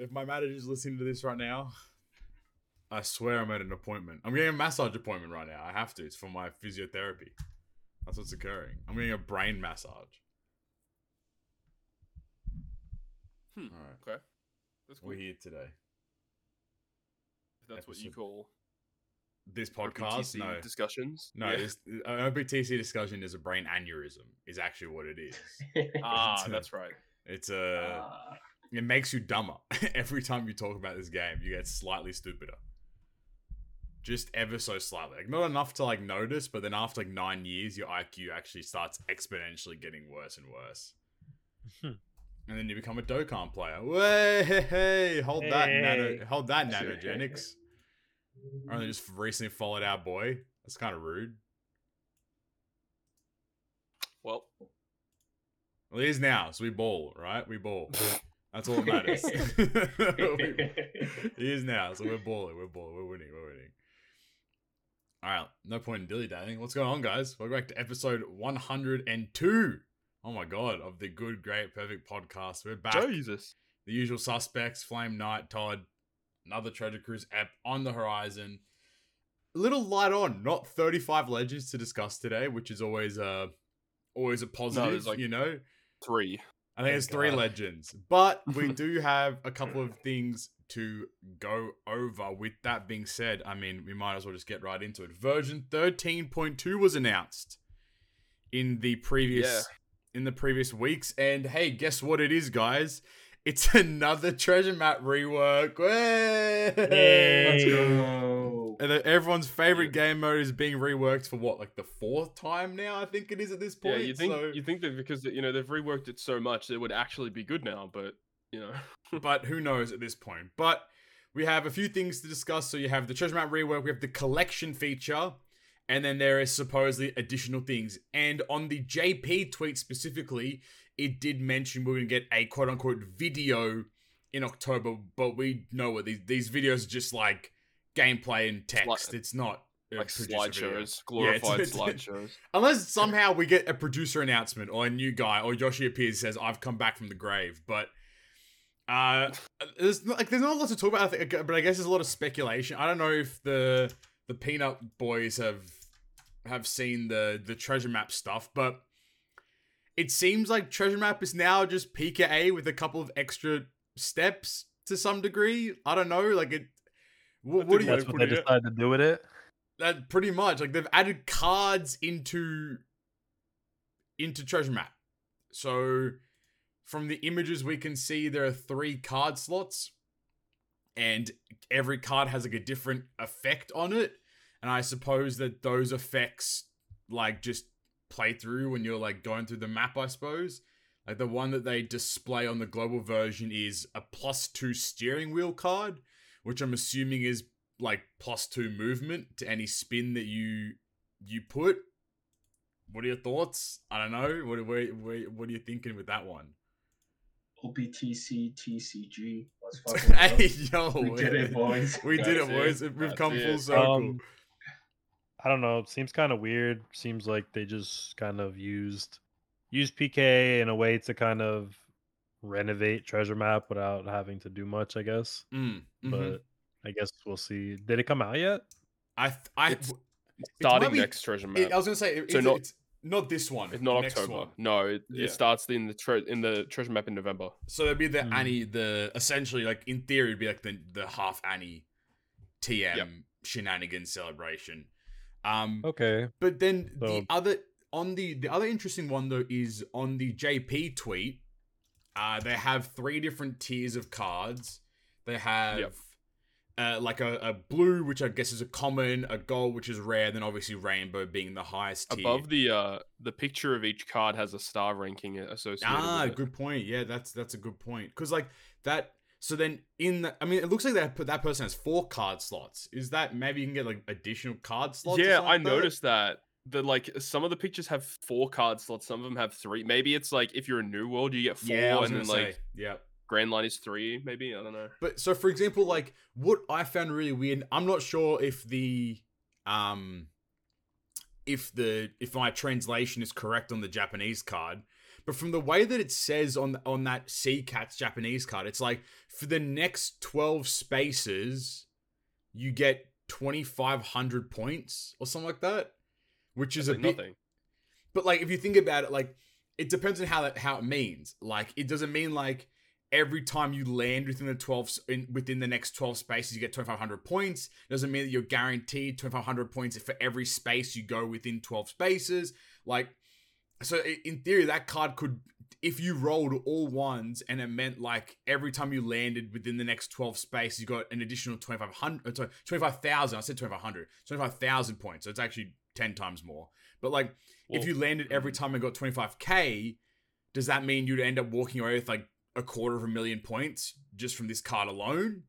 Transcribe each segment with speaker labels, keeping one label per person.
Speaker 1: if my manager's listening to this right now, I swear I'm at an appointment. I'm getting a massage appointment right now. I have to. It's for my physiotherapy. That's what's occurring. I'm getting a brain massage.
Speaker 2: Hmm.
Speaker 1: All right.
Speaker 2: Okay. That's
Speaker 1: We're
Speaker 2: cool.
Speaker 1: here today.
Speaker 2: If that's what you call
Speaker 1: This podcast,
Speaker 2: OPTC
Speaker 1: no.
Speaker 2: discussions.
Speaker 1: No,
Speaker 2: Yeah.
Speaker 1: this uh, OPTC discussion is a brain aneurysm. Is actually what it is.
Speaker 2: Ah, that's right.
Speaker 1: It's a.
Speaker 3: Ah,
Speaker 1: it makes you dumber every time you talk about this game. You get slightly stupider. Just ever so slightly. Like not enough to like notice, but then after like nine years, your IQ actually starts exponentially getting worse and worse.
Speaker 4: Hmm.
Speaker 1: and then you become a Dokkan player. Way, hey, hey, hold that nano, hold that nanogenics. Or they just recently followed our boy. That's kind of rude.
Speaker 2: Well,
Speaker 1: Well, it is now, so we ball, right? We ball. That's all that matters. He is now, so we're balling, we're balling, we're winning, we're winning. All right, no point in dilly dallying. What's going on, guys? Welcome back to episode 102. Oh my god, of the good, great, perfect podcast. We're back.
Speaker 2: Jesus.
Speaker 1: The usual suspects: Flame Knight, Todd, another Treasure Cruise app on the horizon. A little light on, not 35 legends to discuss today, which is always a always a positive.
Speaker 2: there's like-
Speaker 1: you know,
Speaker 2: Three.
Speaker 1: I think
Speaker 4: oh,
Speaker 1: it's three legends, but we do have a couple of things to go over. With that being said, I mean, we might as well just get right into it. Version 13.2 was announced in the previous in the previous weeks, and hey, guess what it is, guys? It's another treasure map rework. Way!
Speaker 3: Let's go.
Speaker 1: And everyone's favorite game mode is being reworked for what, like the fourth time now? I think it is at this point.
Speaker 2: Yeah, you think
Speaker 1: so-
Speaker 2: you think that because you know they've reworked it so much, it would actually be good now, but you know.
Speaker 1: but who knows at this point. But we have a few things to discuss. So you have the treasure map rework, we have the collection feature, and then there is supposedly additional things. And on the JP tweet specifically, it did mention we're gonna get a quote unquote video in October, but we know what these these videos are just like gameplay and text. it's not
Speaker 2: like slideshows,
Speaker 1: Yeah, it's-
Speaker 2: glorified
Speaker 1: it's-
Speaker 2: slideshows.
Speaker 1: Unless somehow we get a producer announcement or a new guy or Yoshi appears and says I've come back from the grave, but uh, there's not, like there's not a lot to talk about. I think, but I guess there's a lot of speculation. I don't know if the the Peanut Boys have have seen the the treasure map stuff, but it seems like treasure map is now just PKA with a couple of extra steps to some degree. I don't know, like it. What, what do you
Speaker 4: That's what they decided to do with it.
Speaker 1: that pretty much like they've added cards into into treasure map. So from the images we can see there are three card slots and every card has like a different effect on it. And i suppose that those effects like just play through when you're like going through the map i suppose. Like the one that they display on the global version is a plus two steering wheel card which i'm assuming is like plus two movement to any spin that you you put. What are your thoughts? I don't know. What what what, what are you thinking with that one?
Speaker 3: OPTC TCG. Let's fucking
Speaker 1: hey yo,
Speaker 3: We did it, boys.
Speaker 1: We did it, boys.
Speaker 2: it.
Speaker 1: We've
Speaker 2: That's
Speaker 1: come full circle.
Speaker 4: Um, I don't know. It seems kind of weird. Seems like they just kind of used used PK in a way to kind of renovate treasure map without having to do much. I guess,
Speaker 1: Mm, mhm.
Speaker 4: but I guess we'll see. Did it come out yet?
Speaker 1: I th- I
Speaker 2: It's
Speaker 1: w-
Speaker 2: Starting
Speaker 1: might be-
Speaker 2: next treasure map.
Speaker 1: it- I was gonna say it,
Speaker 2: So
Speaker 1: it's,
Speaker 2: not-
Speaker 1: it's not this one.
Speaker 2: it's not
Speaker 1: next
Speaker 2: October.
Speaker 1: one.
Speaker 2: No, it,
Speaker 1: Yeah.
Speaker 2: it starts in the tre- in the treasure map in November.
Speaker 1: So it'd be the
Speaker 4: Hmm.
Speaker 1: Annie, the essentially like in theory, it'd be like the the half Annie TM
Speaker 2: Yep.
Speaker 1: shenanigans celebration. Um,
Speaker 4: Okay.
Speaker 1: But then the other on the the other interesting one though is on the JP tweet. Uh, they have three different tiers of cards. They have
Speaker 2: Yep.
Speaker 1: uh, like a, a blue, which I guess is a common, a gold, which is rare, then obviously rainbow being the highest tier.
Speaker 2: Above the uh the picture of each card has a star ranking associated
Speaker 1: ah,
Speaker 2: with it.
Speaker 1: good point. Yeah, that's that's a good point. Because like that. So then in the, I mean, it looks like that that person has four card slots. Is that maybe you can get like additional card slots?
Speaker 2: Yeah, I noticed that. The like some of the pictures have four card slots, some of them have three. Maybe it's like if you're a new world, you get four,
Speaker 1: Yeah,
Speaker 2: and then
Speaker 1: say.
Speaker 2: like
Speaker 1: yeah.
Speaker 2: Grand Line is three. Maybe I don't know.
Speaker 1: But so for example, like what I found really weird, I'm not sure if the um if the if my translation is correct on the Japanese card, but But from the way that it says on on that Sea Cats Japanese card, it's like for the next 12 spaces, you get 2500 points or something like that, which is a bit
Speaker 2: nothing.
Speaker 1: but like if you think about it, like it depends on how that how it means. Like it doesn't mean like every time you land within the 12 s- in, within the next 12 spaces you get 2500 points. It doesn't mean that you're guaranteed 2500 points for every space you go within 12 spaces. Like so in theory that card could if you rolled all ones and it meant like every time you landed within the next 12 spaces you got an additional 2500 uh, sorry, 25000 I said 2500 25000 points. So it's actually 10 times more. But like if
Speaker 2: Well,
Speaker 1: you landed every
Speaker 2: mm.
Speaker 1: time and got 25k, does that mean you'd end up walking away with like a quarter of a million points just from this card alone?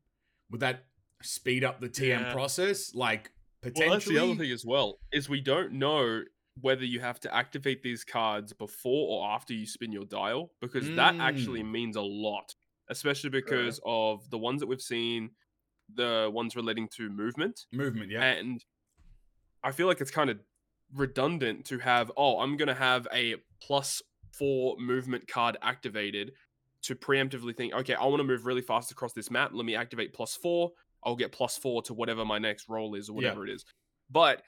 Speaker 1: Would that speed up the TM
Speaker 2: Yeah.
Speaker 1: process? Like potentially.
Speaker 2: Well, that's the other thing as well is we don't know whether you have to activate these cards before or after you spin your dial because that actually means a lot, especially because of the ones that we've seen, the ones relating to movement,
Speaker 1: Movement, yeah.
Speaker 2: and I feel like it's kind of redundant to have. Oh, I'm gonna have a plus four movement card activated to preemptively think, okay, I want to move really fast across this map. Let me activate plus four. I'll get plus four to whatever my next roll is or
Speaker 1: Yeah.
Speaker 2: whatever it is. But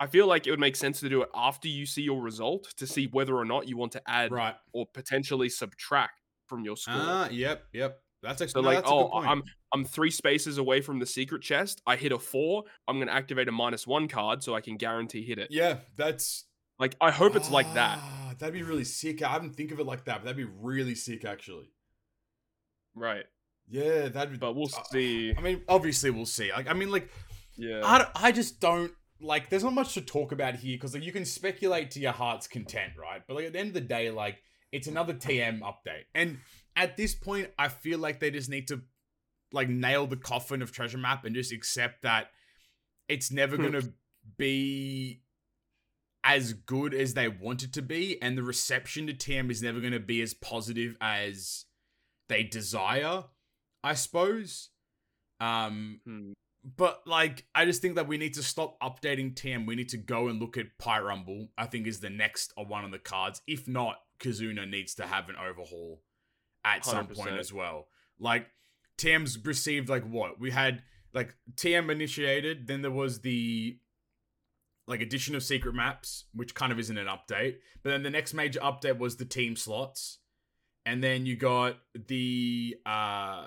Speaker 2: I feel like it would make sense to do it after you see your result to see whether or not you want to add
Speaker 1: right.
Speaker 2: or potentially subtract from your score.
Speaker 1: Ah, yep, yep. That's actually
Speaker 2: So
Speaker 1: no,
Speaker 2: like,
Speaker 1: that's a good
Speaker 2: oh. I'm I'm three spaces away from the secret chest. I hit a four. I'm gonna activate a minus one card so I can guarantee hit it.
Speaker 1: yeah, that's
Speaker 2: Like I hope it's like that.
Speaker 1: Ah, That'd be really sick. I haven't think of it like that, but that'd be really sick actually.
Speaker 2: Right.
Speaker 1: Yeah, that'd be
Speaker 2: But we'll
Speaker 1: uh,
Speaker 2: see.
Speaker 1: I mean, obviously we'll see. Like I mean like
Speaker 2: Yeah.
Speaker 1: I, I just don't like there's not much to talk about here because like you can speculate to your heart's content right but like at the end of the day like it's another tm update and at this point i feel like they just need to like nail the coffin of treasure map and just accept that it's never gonna be as good as they want it to be and the reception to tm is never gonna be as positive as they desire i suppose um
Speaker 2: Hmm.
Speaker 1: but like, I just think that we need to stop updating TM. We need to go and look at Py Rumble. I think is the next uh, one on the cards. If not, Kizuna needs to have an overhaul at some point as well. Like TM's received like what we had like TM initiated. Then there was the like addition of secret maps, which kind of isn't an update. But then the next major update was the team slots, and then you got the uh,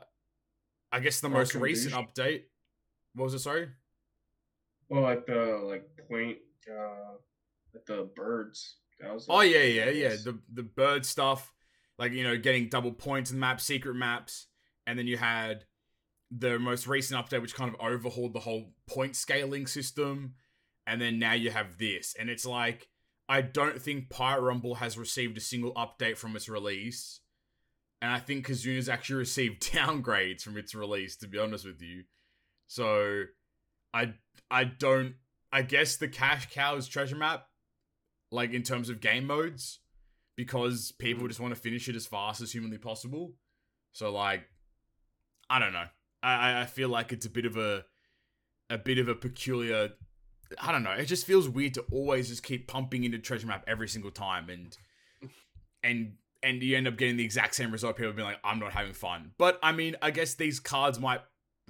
Speaker 1: I guess the most recent
Speaker 3: douche.
Speaker 1: update. What was it? Sorry.
Speaker 3: Well, like the like point, uh, like the birds. That was.
Speaker 1: Oh yeah, yeah, yeah. The the bird stuff, like you know, getting double points in the map, secret maps, and then you had the most recent update, which kind of overhauled the whole point scaling system, and then now you have this, and it's like I don't think Pirate Rumble has received a single update from its release, and I think Kizuna's actually received downgrades from its release. To be honest with you, so I I don't. I guess the cash cow is treasure map like in terms of game modes because people just want to finish it as fast as humanly possible. So like I don't know. I I- feel like it's a bit of a a bit of a peculiar I don't know. It just feels weird to always just keep pumping into treasure map every single time and and and you end up getting the exact same result. People being like, I'm not having fun. But I mean, I guess these cards might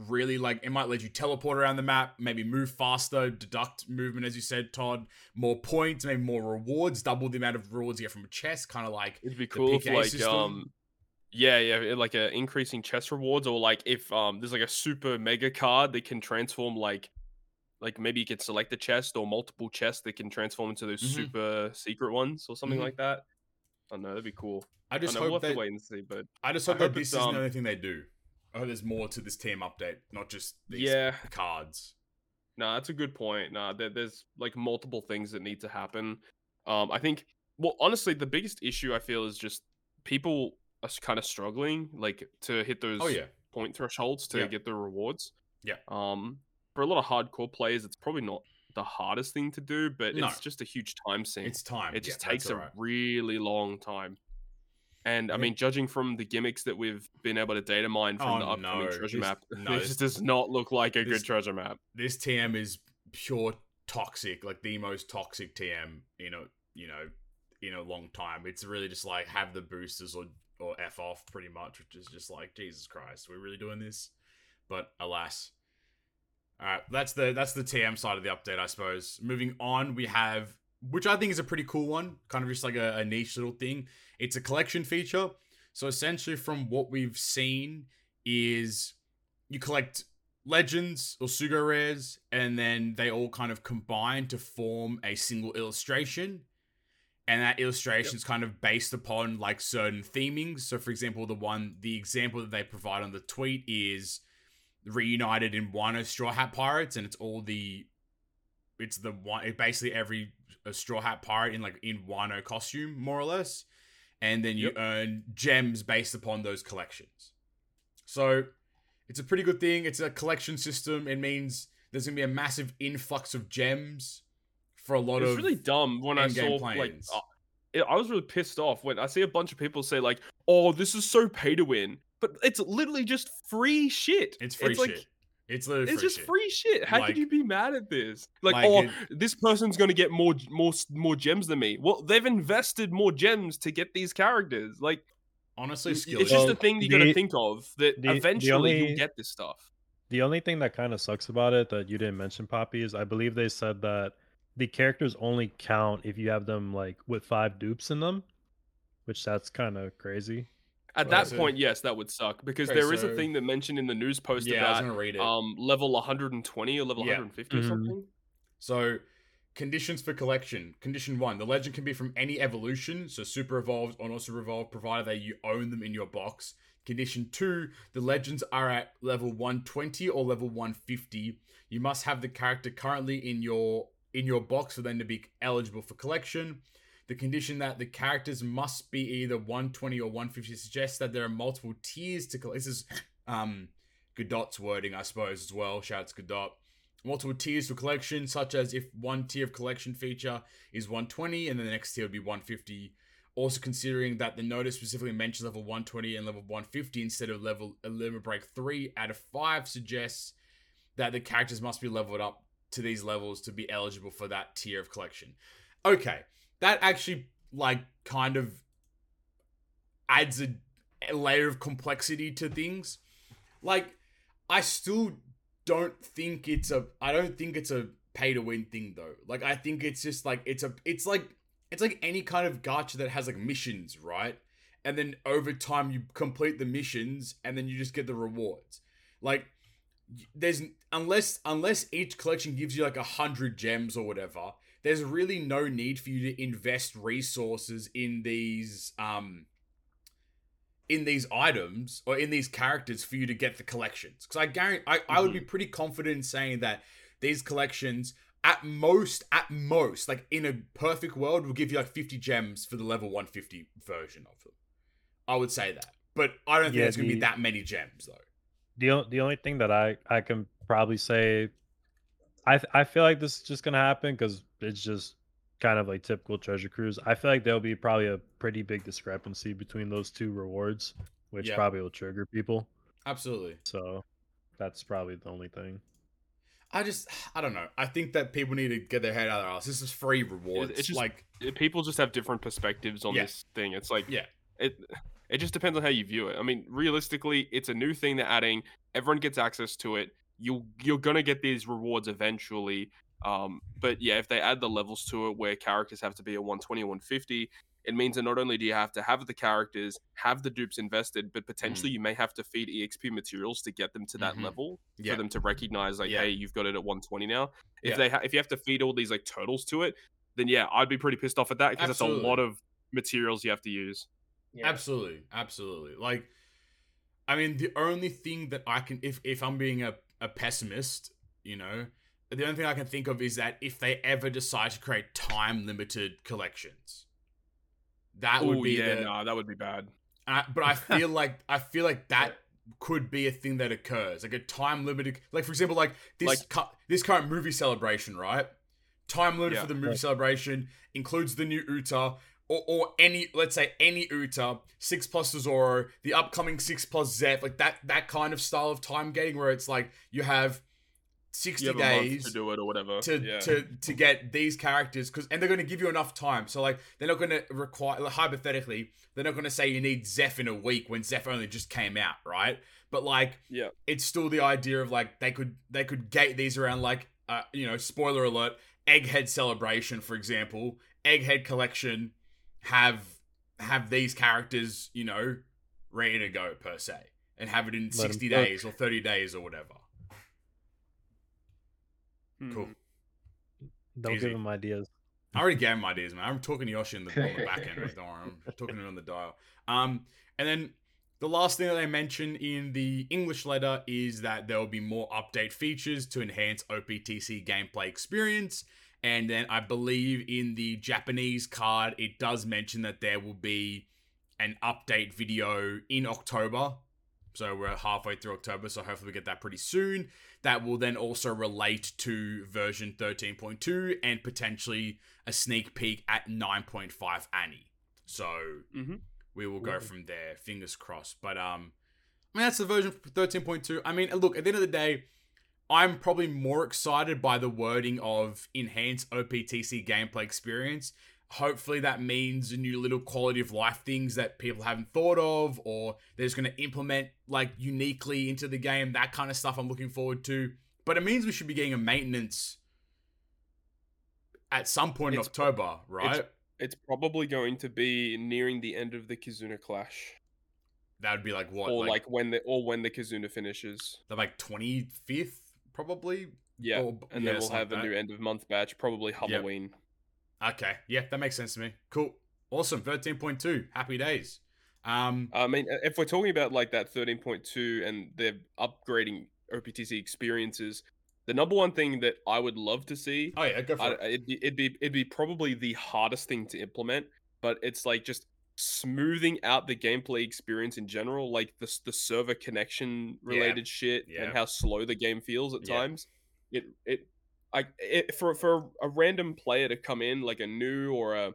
Speaker 1: really like it might let you teleport around the map, maybe move faster, deduct movement, as you said, Todd, more points, maybe more rewards, double the amount of rewards you get from a chest, kind of like
Speaker 2: It'd be cool if like
Speaker 1: system.
Speaker 2: um yeah, yeah, like a increasing chest rewards or like if um there's like a super mega card that can transform like like maybe you could select a chest or multiple chests that can transform into those
Speaker 1: Mhm.
Speaker 2: super secret ones or something
Speaker 1: Mhm.
Speaker 2: like that. I don't know, that'd be cool.
Speaker 1: I just I
Speaker 2: know, we'll
Speaker 1: hope
Speaker 2: have
Speaker 1: that
Speaker 2: to wait and see, but
Speaker 1: I just
Speaker 2: I
Speaker 1: hope that this isn't
Speaker 2: um,
Speaker 1: the only thing they do. Hope there's more to this team update, not just these
Speaker 2: yeah,
Speaker 1: cards.
Speaker 2: No, that's a good point. Nah, there, there's like multiple things that need to happen. Um, I think. Well, honestly, the biggest issue I feel is just people are kind of struggling, like to hit those
Speaker 1: Oh yeah,
Speaker 2: point thresholds to
Speaker 1: Yeah.
Speaker 2: get the rewards.
Speaker 1: Yeah.
Speaker 2: Um, for a lot of hardcore players, it's probably not the hardest thing to do, but
Speaker 1: No.
Speaker 2: it's just a huge time sink.
Speaker 1: it's time.
Speaker 2: it just
Speaker 1: Yeah,
Speaker 2: takes a really long time. And I mean, judging from the gimmicks that we've been able to data mine from
Speaker 1: Oh,
Speaker 2: the upcoming
Speaker 1: no,
Speaker 2: treasure
Speaker 1: this-
Speaker 2: map,
Speaker 1: no,
Speaker 2: this
Speaker 1: this-
Speaker 2: does not look like a
Speaker 1: this-
Speaker 2: good treasure map.
Speaker 1: this TM is pure toxic, like the most toxic TM. You know, you know, in a long time. It's really just like have the boosters or or f off pretty much, which is just like Jesus Christ, we're really doing this. But alas. All right, that's the that's the TM side of the update, I suppose. Moving on, we have which I think is a pretty cool one, kind of just like a, a niche little thing. It's a collection feature. So essentially, from what we've seen, is you collect legends or sugo rares, and then they all kind of combine to form a single illustration. And that illustration is kind of based upon like certain themings. So, for example, the one, the example that they provide on the tweet is reunited in Wano Straw Hat Pirates, and it's all the, it's the one, it basically every a Straw Hat Pirate in like in Wano costume, more or less. And then you
Speaker 2: Yep.
Speaker 1: earn gems based upon those collections. So it's a pretty good thing. It's a collection system. It means there's gonna be a massive influx of gems for a lot of.
Speaker 2: It's
Speaker 1: of
Speaker 2: really dumb when I saw like uh, I was really pissed off when I see a bunch of people say like, "Oh, this is so pay to win," but it's literally just free shit.
Speaker 1: It's free
Speaker 2: like,
Speaker 1: shit. It's literally
Speaker 2: It's
Speaker 1: free
Speaker 2: just
Speaker 1: shit.
Speaker 2: free shit. How
Speaker 1: Like-
Speaker 2: could you be mad at this? Like,
Speaker 1: like
Speaker 2: oh,
Speaker 1: it-
Speaker 2: this person's gonna get more, more, more gems than me. Well, they've invested more gems to get these characters. Like,
Speaker 1: Honestly,
Speaker 2: it's
Speaker 1: skill
Speaker 2: just
Speaker 4: Well,
Speaker 2: a thing you gotta think of that
Speaker 4: the- the
Speaker 2: eventually
Speaker 4: only-
Speaker 2: you'll get this stuff.
Speaker 4: The only thing that kind of sucks about it that you didn't mention, Papi, is I believe they said that the characters only count if you have them like with five dupes in them, which that's kind of crazy.
Speaker 2: At
Speaker 1: Right,
Speaker 2: that point, yes, that would suck because
Speaker 1: Okay,
Speaker 2: there is
Speaker 1: so-
Speaker 2: a thing that mentioned in the news post
Speaker 1: yeah, I was
Speaker 2: about
Speaker 1: gonna read it.
Speaker 2: um level 120 or level
Speaker 1: Yeah.
Speaker 2: 150 or
Speaker 4: Mhm.
Speaker 2: something.
Speaker 1: So, conditions for collection. Condition one: the legend can be from any evolution, so super evolved or not super evolved, provided that you own them in your box. Condition two: the legends are at level 120 or level 150. You must have the character currently in your in your box for them to be eligible for collection. The condition that the characters must be either 120 or 150 suggests that there are multiple tiers to collect. This is um Godot's wording, I suppose, as well. Shouts Godot multiple tiers for collection, such as if one tier of collection feature is 120 and then the next tier would be 150. Also considering that the notice specifically mentions level 120 and level 150 instead of level a limit break 3 out of 5 suggests that the characters must be leveled up to these levels to be eligible for that tier of collection. Okay, that actually like kind of adds a, a layer of complexity to things. Like I still don't think it's a I don't think it's a pay to win thing though. Like I think it's just like it's a it's like it's like any kind of gacha that has like missions, right? And then over time you complete the missions and then you just get the rewards. Like there's unless unless each collection gives you like a hundred gems or whatever, there's really no need for you to invest resources in these um in these items or in these characters for you to get the collections. Because I guarantee, I, I would be pretty confident in saying that these collections, at most, at most, like in a perfect world, will give you like 50 gems for the level 150 version of them. I would say that. But I don't think
Speaker 4: Yeah,
Speaker 1: there's going to be that many gems, though.
Speaker 4: The the only thing that I I can probably say, I I feel like this is just gonna happen because it's just kind of like typical treasure cruise. I feel like there'll be probably a pretty big discrepancy between those two rewards, which
Speaker 1: Yeah.
Speaker 4: probably will trigger people.
Speaker 1: Absolutely.
Speaker 4: So that's probably the only thing.
Speaker 1: I just, I don't know. I think that people need to get their head out of their ass. This is free rewards.
Speaker 2: it's just-
Speaker 1: like,
Speaker 2: People just have different perspectives on
Speaker 1: Yeah.
Speaker 2: this thing. It's like
Speaker 1: yeah,
Speaker 2: it it just depends on how you view it. I mean, realistically, it's a new thing they're adding. Everyone gets access to it. You you're gonna get these rewards eventually. Um, but yeah, if they add the levels to it where characters have to be a 120 150, it means that not only do you have to have the characters, have the dupes invested, but potentially you may have to feed EXP materials to get them to that
Speaker 1: Mhm.
Speaker 2: level
Speaker 1: yeah.
Speaker 2: for them to recognize like,
Speaker 1: Yeah.
Speaker 2: hey, you've got it at 120 now. If
Speaker 1: Yeah.
Speaker 2: they ha- if you have to feed all these like turtles to it, then yeah, I'd be pretty pissed off at that because it's a lot of materials you have to use.
Speaker 3: Yeah.
Speaker 1: Absolutely, absolutely. Like, I mean, the only thing that I can, if if I'm being a, a pessimist, you know, the only thing I can think of is that if they ever decide to create time limited collections, that would
Speaker 2: Ooh,
Speaker 1: be
Speaker 2: yeah,
Speaker 1: the.
Speaker 2: no, that would be bad.
Speaker 1: I- but I feel like I feel like that could be a thing that occurs, like a time limited. Like for example, like this
Speaker 2: Like-
Speaker 1: cu- this current movie celebration, right? Time limit
Speaker 2: Yeah.
Speaker 1: for the movie
Speaker 4: Right.
Speaker 1: celebration includes the new Uta. Or, or any let's say any Uta six plus Zoro the upcoming six plus Zeph like that that kind of style of time gating where it's like you have 60
Speaker 2: You have a month
Speaker 1: days
Speaker 2: to do it or whatever.
Speaker 1: to
Speaker 2: yeah.
Speaker 1: to to get these characters because and they're going to give you enough time. So like they're not going to require like, hypothetically they're not going to say you need Zeph in a week when Zeph only just came out, right? But like
Speaker 2: Yeah.
Speaker 1: it's still the idea of like they could they could gate these around like uh you know spoiler alert Egghead celebration for example Egghead collection have have these characters you know ready to go per se and have it in
Speaker 4: Let 'em
Speaker 1: sixty
Speaker 4: cook.
Speaker 1: days or thirty days or whatever. Cool.
Speaker 2: Hmm.
Speaker 4: Don't
Speaker 1: Easy.
Speaker 4: give him ideas.
Speaker 1: I already gave him ideas, man. I'm talking to Yoshi in the, on the back end, mate. Don't worry. I'm talking to him on the dial. Um, and then the last thing that they mention in the English letter is that there will be more update features to enhance OPTC gameplay experience. And then I believe in the Japanese card, it does mention that there will be an update video in October. So we're halfway through October, so hopefully we get that pretty soon. That will then also relate to version 13.2 and potentially a sneak peek at 9.5 Annie. So
Speaker 2: Mhm.
Speaker 1: we will go from there. Fingers crossed. But um, I mean that's the version 13.2. I mean, look at the end of the day, I'm probably more excited by the wording of enhanced OPTC gameplay experience. Hopefully that means a new little quality of life things that people haven't thought of, or they're just going to implement like uniquely into the game. That kind of stuff I'm looking forward to. But it means we should be getting a maintenance at some point in
Speaker 2: It's-
Speaker 1: October, right?
Speaker 2: It's probably going to be nearing the end of the Kizuna Clash,
Speaker 1: that would be like what,
Speaker 2: or
Speaker 1: like,
Speaker 2: like, when the or when the Kizuna finishes.
Speaker 1: the like 25th probably.
Speaker 2: Yeah,
Speaker 1: Or-
Speaker 2: and
Speaker 1: yeah,
Speaker 2: then we'll have a new end of month batch, probably Halloween.
Speaker 1: Okay, yeah, that makes sense to me. Cool, awesome. 13.2, happy days. Um,
Speaker 2: I mean, if we're talking about like that 13.2 and they're upgrading OPTC experiences, the number one thing that I would love to see,
Speaker 1: oh yeah, go for
Speaker 2: I,
Speaker 1: it.
Speaker 2: it'd be it'd be it'd be probably the hardest thing to implement, but it's like just smoothing out the gameplay experience in general, like the the server connection related shit
Speaker 1: Yeah.
Speaker 2: and how slow the game feels at
Speaker 1: Yeah.
Speaker 2: times. It it I it, for for a random player to come in like a new or a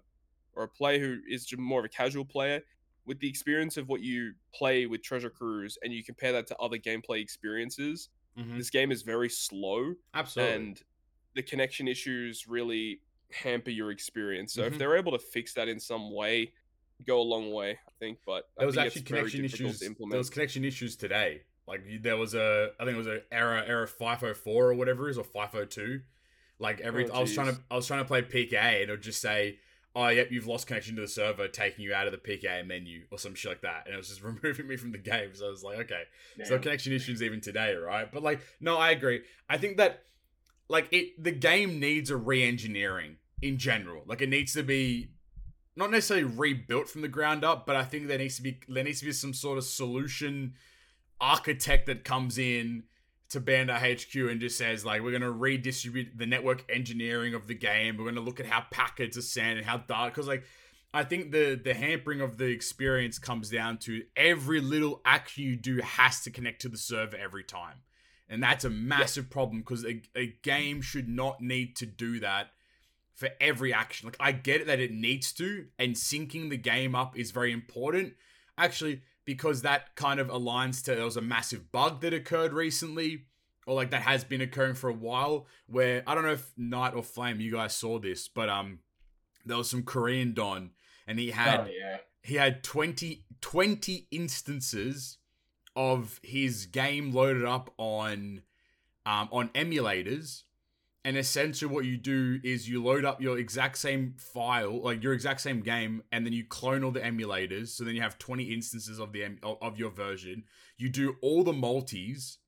Speaker 2: or a player who is more of a casual player with the experience of what you play with Treasure Cruise and you compare that to other gameplay experiences,
Speaker 1: Mhm.
Speaker 2: this game is very slow
Speaker 1: Absolutely.
Speaker 2: and the connection issues really hamper your experience. So
Speaker 1: Mhm.
Speaker 2: if they're able to fix that in some way, go a long way, I think. But
Speaker 1: there was actually connection issues. There was connection issues today. Like there was a, I think it was a error error 504 or whatever it is or 502. Like every,
Speaker 2: Oh,
Speaker 1: I was trying to, I was trying to play PK and it would just say, "Oh, yep, you've lost connection to the server, taking you out of the PK menu or some shit like that," and it was just removing me from the game. So I was like, okay, so connection issues even today, right? But like, no, I agree. I think that like it the game needs a re-engineering in general. Like it needs to be not necessarily rebuilt from the ground up, but I think there needs to be there needs to be some sort of solution architect that comes in to Bandai HQ and just says like we're gonna redistribute the network engineering of the game. We're gonna look at how packets are sent and how dark because like I think the the hampering of the experience comes down to every little action you do has to connect to the server every time. And that's a massive problem because a, a game should not need to do that for every action. Like I get it that it needs to, and syncing the game up is very important. Actually, because that kind of aligns to there was a massive bug that occurred recently, or like that has been occurring for a while. Where I don't know if Night or Flame, you guys saw this, but um, there was some Korean Don, and he had
Speaker 3: oh yeah.
Speaker 1: he had 20, 20 instances of his game loaded up on um, on emulators and essentially what you do is you load up your exact same file like your exact same game and then you clone all the emulators. So then you have 20 instances of the of your version. You do all the multis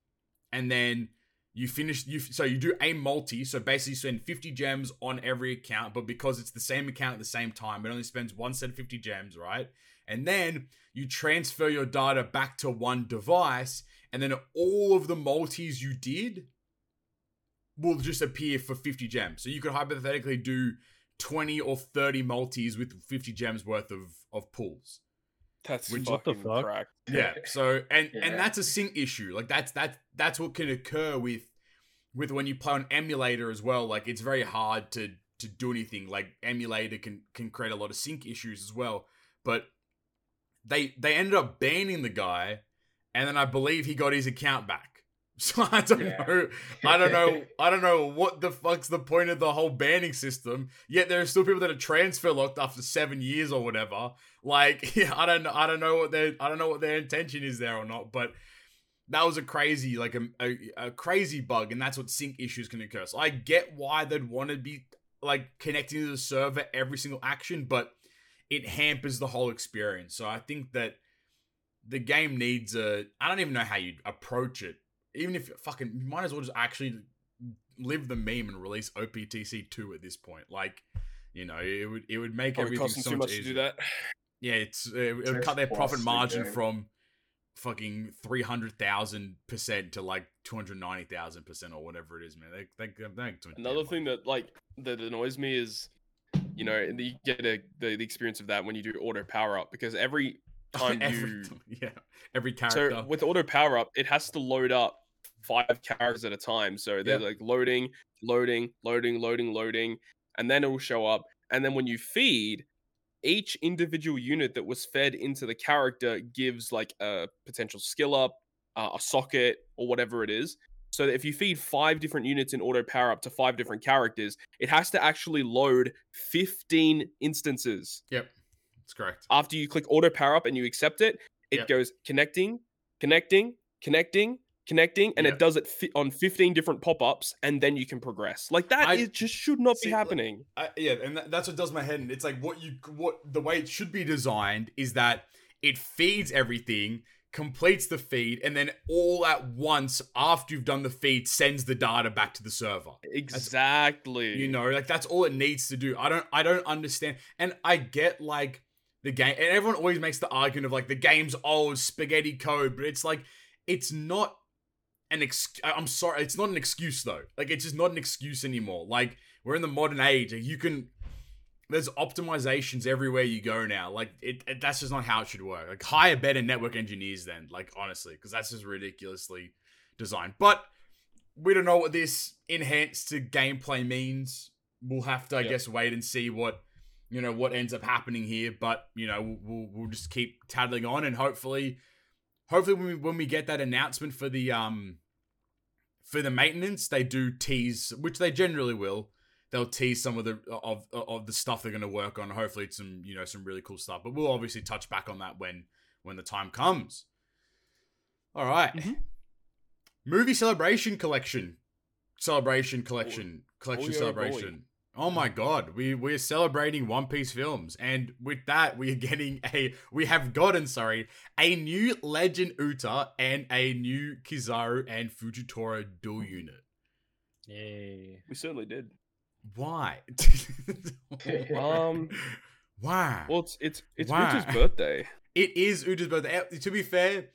Speaker 1: and then you finish you so you do a multi. So basically you spend 50 gems on every account but because it's the same account at the same time it only spends one set of 50 gems right? And then you transfer your data back to one device and then all of the multis you did will just appear for 50 gems so you could hypothetically do 20 or 30 multis with 50 gems worth of of pulls
Speaker 2: That's
Speaker 1: Which-
Speaker 4: what the
Speaker 2: fucking
Speaker 4: fuck?
Speaker 2: cracked.
Speaker 1: yeah. So and and that's a sync issue. Like that's that's that's what can occur with with when you play on emulator as well. Like it's very hard to to do anything. Like emulator can can create a lot of sync issues as well. But they they ended up banning the guy, and then I believe he got his account back. So I don't
Speaker 3: Yeah.
Speaker 1: know. I don't know. I don't know what the fuck's the point of the whole banning system. Yet there are still people that are transfer locked after seven years or whatever. Like, yeah, I don't know. I don't know what their I don't know what their intention is there or not. But that was a crazy, like a, a, a crazy bug, and that's what sync issues can occur. So I get why they'd want to be like connecting to the server every single action, but it hampers the whole experience. So I think that the game needs a. I don't even know how you approach it. Even if fucking, you might as well just actually live the meme and release OPTC two at this point. Like, you know, it would it would make
Speaker 2: Probably
Speaker 1: everything so
Speaker 2: too
Speaker 1: much
Speaker 2: much to
Speaker 1: easier.
Speaker 2: do that.
Speaker 1: Yeah, it's it, it would cut their profit margin
Speaker 3: game.
Speaker 1: from fucking three hundred thousand percent to like two hundred ninety thousand percent or whatever it is, man. They they they ain't
Speaker 2: Another
Speaker 1: damn
Speaker 2: thing that like that annoys me is, you know, you get a, the the experience of that when you do auto power up because every time
Speaker 1: every,
Speaker 2: you
Speaker 1: yeah every character.
Speaker 2: so with auto power up, it has to load up five characters at a time. So they're
Speaker 1: Yep.
Speaker 2: like loading, loading, loading, loading, loading, and then it will show up. And then when you feed, each individual unit that was fed into the character gives like a potential skill up, uh, a socket, or whatever it is. So that if you feed five different units in auto power up to five different characters, it has to actually load 15 instances
Speaker 1: yep, that's correct.
Speaker 2: after you click auto power up and you accept it, it
Speaker 1: Yep.
Speaker 2: goes connecting, connecting, connecting, connecting, and it does it fi- on 15 different pop ups, and then you can progress. Like that,
Speaker 1: I-
Speaker 2: it just should not
Speaker 1: See,
Speaker 2: be
Speaker 1: like-
Speaker 2: happening.
Speaker 1: I, yeah, and that, that's what does my head. in. It's like what you what the way it should be designed is that it feeds everything, completes the feed, and then all at once after you've done the feed, sends the data back to the server.
Speaker 2: Exactly.
Speaker 1: You know, like that's all it needs to do. I don't I don't understand. And I get like the game and everyone always makes the argument of like the game's old spaghetti code, but it's like it's not an ex I'm sorry, it's not an excuse though. Like it's just not an excuse anymore. Like we're in the modern age. You can there's optimizations everywhere you go now. Like it, it that's just not how it should work. Like hire better network engineers then, like honestly, because that's just ridiculously designed. But we don't know what this enhanced to gameplay means. We'll have to, I
Speaker 2: Yep.
Speaker 1: guess, wait and see what you know what ends up happening here. But you know, we'll we'll just keep tattling on, and hopefully, hopefully when we when we get that announcement for the um for the maintenance, they do tease, which they generally will. They'll tease some of the of of the stuff they're going to work on. Hopefully, it's some you know some really cool stuff. But we'll obviously touch back on that when when the time comes. All right.
Speaker 2: Mhm.
Speaker 1: movie celebration collection, celebration collection, collection
Speaker 2: Boy, oh boy.
Speaker 1: Celebration. Oh my god, we we're celebrating One Piece films, and with that, we are getting a we have gotten sorry a new Legend Uta and a new Kizaru and Fujitora dual unit.
Speaker 4: Yay.
Speaker 2: we certainly did.
Speaker 1: Why?
Speaker 2: Um,
Speaker 1: Why?
Speaker 2: Well, it's it's it's
Speaker 1: Why?
Speaker 2: Uta's birthday.
Speaker 1: It is Uta's birthday. Uh, To be fair,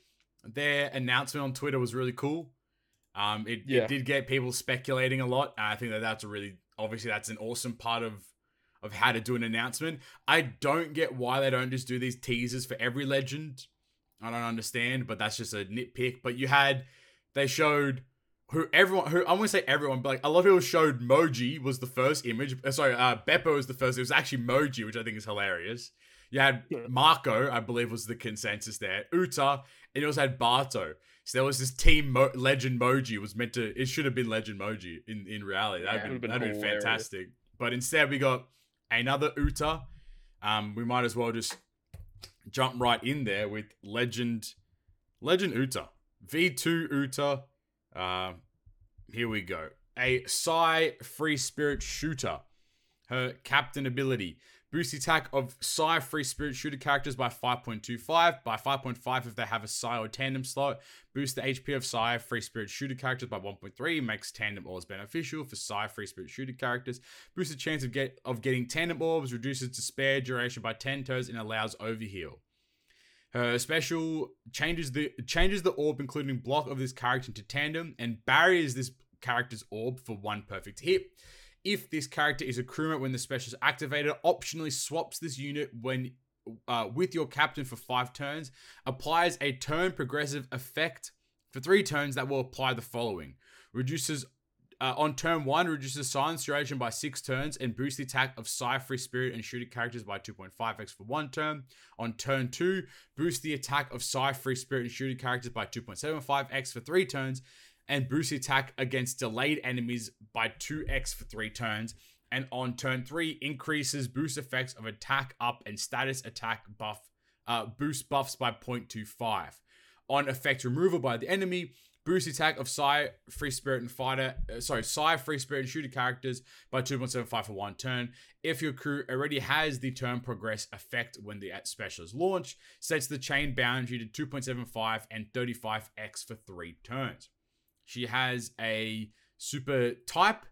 Speaker 1: their announcement on Twitter was really cool. Um, it,
Speaker 2: Yeah.
Speaker 1: it did get people speculating a lot. I think that that's a really obviously that's an awesome part of of how to do an announcement. I don't get why they don't just do these teasers for every legend. I don't understand, but that's just a nitpick. But you had they showed who everyone who I want to say everyone, but like a lot of people showed Moji was the first image. Uh, sorry, uh, Beppo was the first. It was actually Moji, which I think is hilarious. You had Marco, I believe, was the consensus there. Uta, and you also had Barto. So there was this team Mo- Legend Moji was meant to. It should have been Legend Moji in in reality. That'd
Speaker 3: Yeah.
Speaker 1: been,
Speaker 2: been
Speaker 1: that'd been fantastic. But instead, we got another Uta. Um, we might as well just jump right in there with Legend, Legend Uta, V2 Uta. Uh, here we go. A Psy Free Spirit Shooter. Her captain ability. Boost the attack of Psy Free Spirit Shooter characters by 5.25. By 5.5 if they have a Psy or Tandem slot. Boost the HP of Psy Free Spirit Shooter characters by 1.3. Makes Tandem Orbs beneficial for Psy Free Spirit Shooter characters. Boost the chance of get of getting Tandem Orbs. Reduces despair duration by 10 turns and allows overheal. Her special changes the changes the orb, including block of this character into tandem, and barriers this character's orb for one perfect hit. If this character is a crewmate when the special is activated, optionally swaps this unit when uh, with your captain for five turns. Applies a turn progressive effect for three turns that will apply the following: reduces uh, on turn one, reduces silence duration by six turns and boosts the attack of Psy Free Spirit and shooting characters by 2.5x for one turn. On turn two, boosts the attack of Psy Free Spirit and shooting characters by 2.75x for three turns. And boost attack against delayed enemies by 2x for 3 turns. And on turn 3, increases boost effects of attack up and status attack buff uh, boost buffs by 0.25. On effect removal by the enemy, boost attack of Psy, Free Spirit, and Fighter, uh, sorry, Psy, Free Spirit, and Shooter characters by 2.75 for one turn. If your crew already has the turn progress effect when the special is launched, sets the chain boundary to 2.75 and 35x for three turns. She has a super type,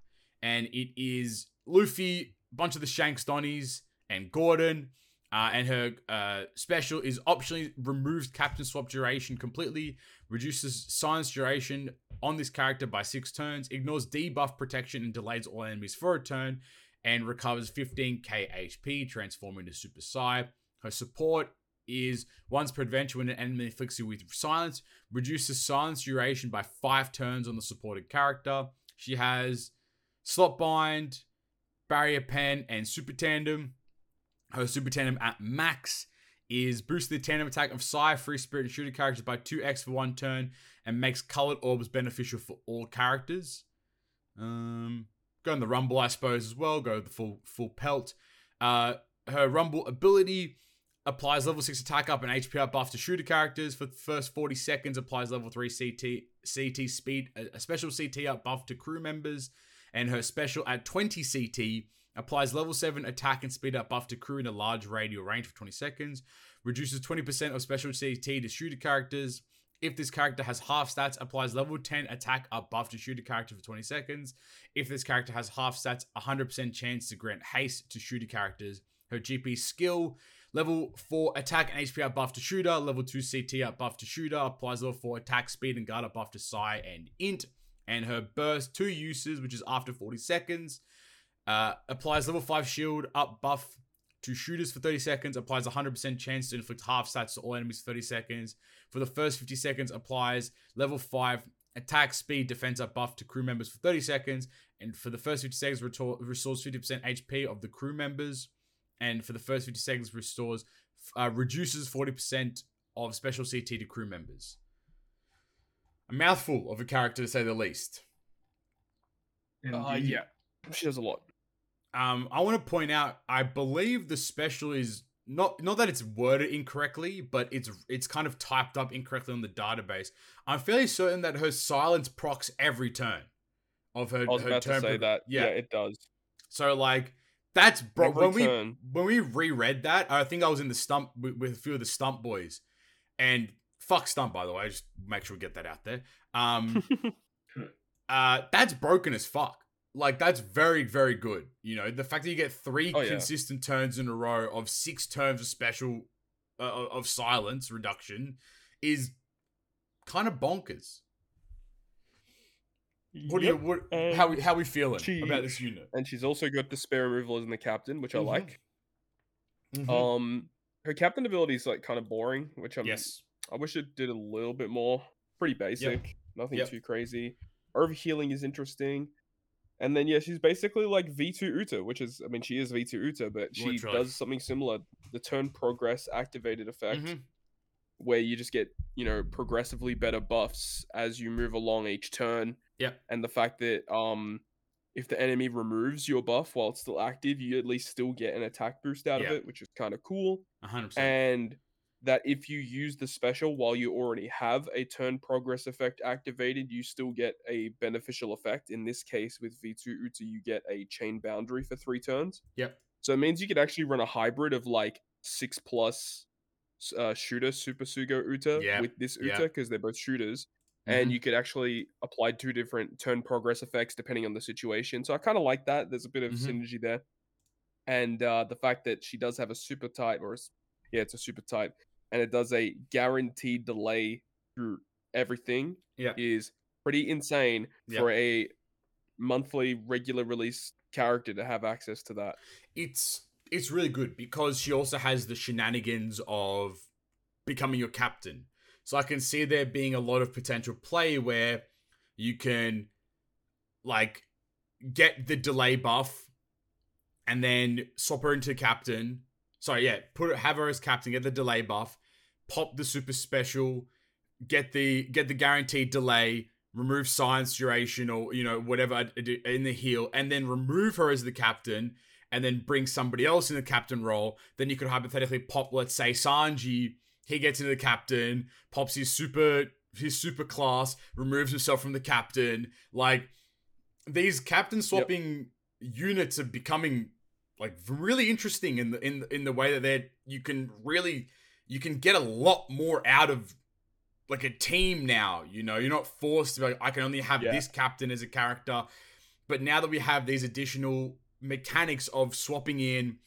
Speaker 1: and it is Luffy, bunch of the Shanks Donnies, and Gordon. Uh, and her uh, special is optionally removes captain swap duration completely, reduces silence duration on this character by six turns, ignores debuff protection and delays all enemies for a turn, and recovers 15k HP, transforming to Super Psy. Her support is once per adventure when an enemy afflicts you with silence, reduces silence duration by five turns on the supported character. She has slot bind, barrier pen, and super tandem her super tandem at max is boost the tandem attack of Psy, Free Spirit, and Shooter characters by 2x for one turn and makes colored orbs beneficial for all characters. Um, go in the Rumble, I suppose, as well. Go the full full pelt. Uh, her Rumble ability applies level 6 attack up and HP up buff to shooter characters. For the first 40 seconds, applies level 3 CT, CT speed, a special CT up buff to crew members. And her special at 20 CT Applies level 7 attack and speed up buff to crew in a large radial range for 20 seconds. Reduces 20% of special CT to shooter characters. If this character has half stats, applies level 10 attack up buff to shooter character for 20 seconds. If this character has half stats, 100% chance to grant haste to shooter characters. Her GP skill, level 4 attack and HP buff to shooter, level 2 CT up buff to shooter, applies level 4 attack speed and guard up buff to Psy and Int. And her burst, two uses, which is after 40 seconds. Uh, applies level 5 shield up buff to shooters for 30 seconds. Applies 100% chance to inflict half stats to all enemies for 30 seconds. For the first 50 seconds, applies level 5 attack speed defense up buff to crew members for 30 seconds. And for the first 50 seconds, restores 50% HP of the crew members. And for the first 50 seconds, restores uh, reduces 40% of special CT to crew members. A mouthful of a character to say the least.
Speaker 2: Uh, yeah, she does a lot.
Speaker 1: Um, I want to point out, I believe the special is not not that it's worded incorrectly, but it's it's kind of typed up incorrectly on the database. I'm fairly certain that her silence procs every turn of her.
Speaker 2: I was
Speaker 1: her
Speaker 2: about
Speaker 1: turn
Speaker 2: to say
Speaker 1: pro-
Speaker 2: that. Yeah. it does.
Speaker 1: So like that's bro.
Speaker 2: Every
Speaker 1: when we when we reread that, I think I was in the stump with, with a few of the stump boys, and fuck stump by the way. Just make sure we get that out there. Um, uh, that's broken as fuck. Like that's very very good. You know the fact that you get three
Speaker 2: Oh, yeah.
Speaker 1: consistent turns in a row of six turns of special uh, of silence reduction is kind of bonkers. What do you what how we how we feeling
Speaker 4: she-
Speaker 1: about this unit?
Speaker 2: and she's also got the spare removal as in the captain, which
Speaker 1: Mhm.
Speaker 2: I like.
Speaker 1: Mhm.
Speaker 2: Um, her captain ability is like kind of boring, which I'm.
Speaker 1: yes.
Speaker 2: I wish it did a little bit more. Pretty basic, nothing
Speaker 1: Yep.
Speaker 2: too crazy. Overhealing is interesting. And then yeah, she's basically like V2 Uta, which is I mean she is V2 Uta, but she
Speaker 1: Literally.
Speaker 2: does something similar. The turn progress activated effect
Speaker 1: Mhm.
Speaker 2: where you just get, you know, progressively better buffs as you move along each turn.
Speaker 1: Yep.
Speaker 2: And the fact that um if the enemy removes your buff while it's still active, you at least still get an attack boost out
Speaker 1: Yeah.
Speaker 2: of it, which is kind of cool
Speaker 1: A hundred percent.
Speaker 2: and that if you use the special while you already have a turn progress effect activated, you still get a beneficial effect. In this case, with V2 Uta, you get a chain boundary for three turns.
Speaker 1: Yep.
Speaker 2: So it means you could actually run a hybrid of like six plus uh, shooter Super Sugo Uta
Speaker 1: Yep,
Speaker 2: with this. Uta because they're both shooters. And
Speaker 1: Mhm.
Speaker 2: you could actually apply two different turn progress effects depending on the situation. So I kind of like that. There's a bit of
Speaker 1: Mhm.
Speaker 2: synergy there. And uh, the fact that she does have a super type, or a yeah, it's a super type, and it does a guaranteed delay through everything
Speaker 1: Yeah.
Speaker 2: is pretty insane for a monthly regular release character to have access to that.
Speaker 1: it's it's really good because she also has the shenanigans of becoming your captain. So I can see there being a lot of potential play where you can like get the delay buff and then swap her into captain. Sorry, yeah, put have her as captain, get the delay buff, pop the super special, get the get the guaranteed delay, remove silence duration or you know whatever in the heal, and then remove her as the captain, and then bring somebody else in the captain role, then you could hypothetically pop, let's say Sanji. He gets into the captain, pops his super his super class, removes himself from the captain. Like these captain swapping units are becoming like really interesting in the in in the way that they're you can really you can get a lot more out of like a team now. You know, you're not forced to be like I can only have
Speaker 2: Yeah.
Speaker 1: this captain as a character. But now that we have these additional mechanics of swapping in,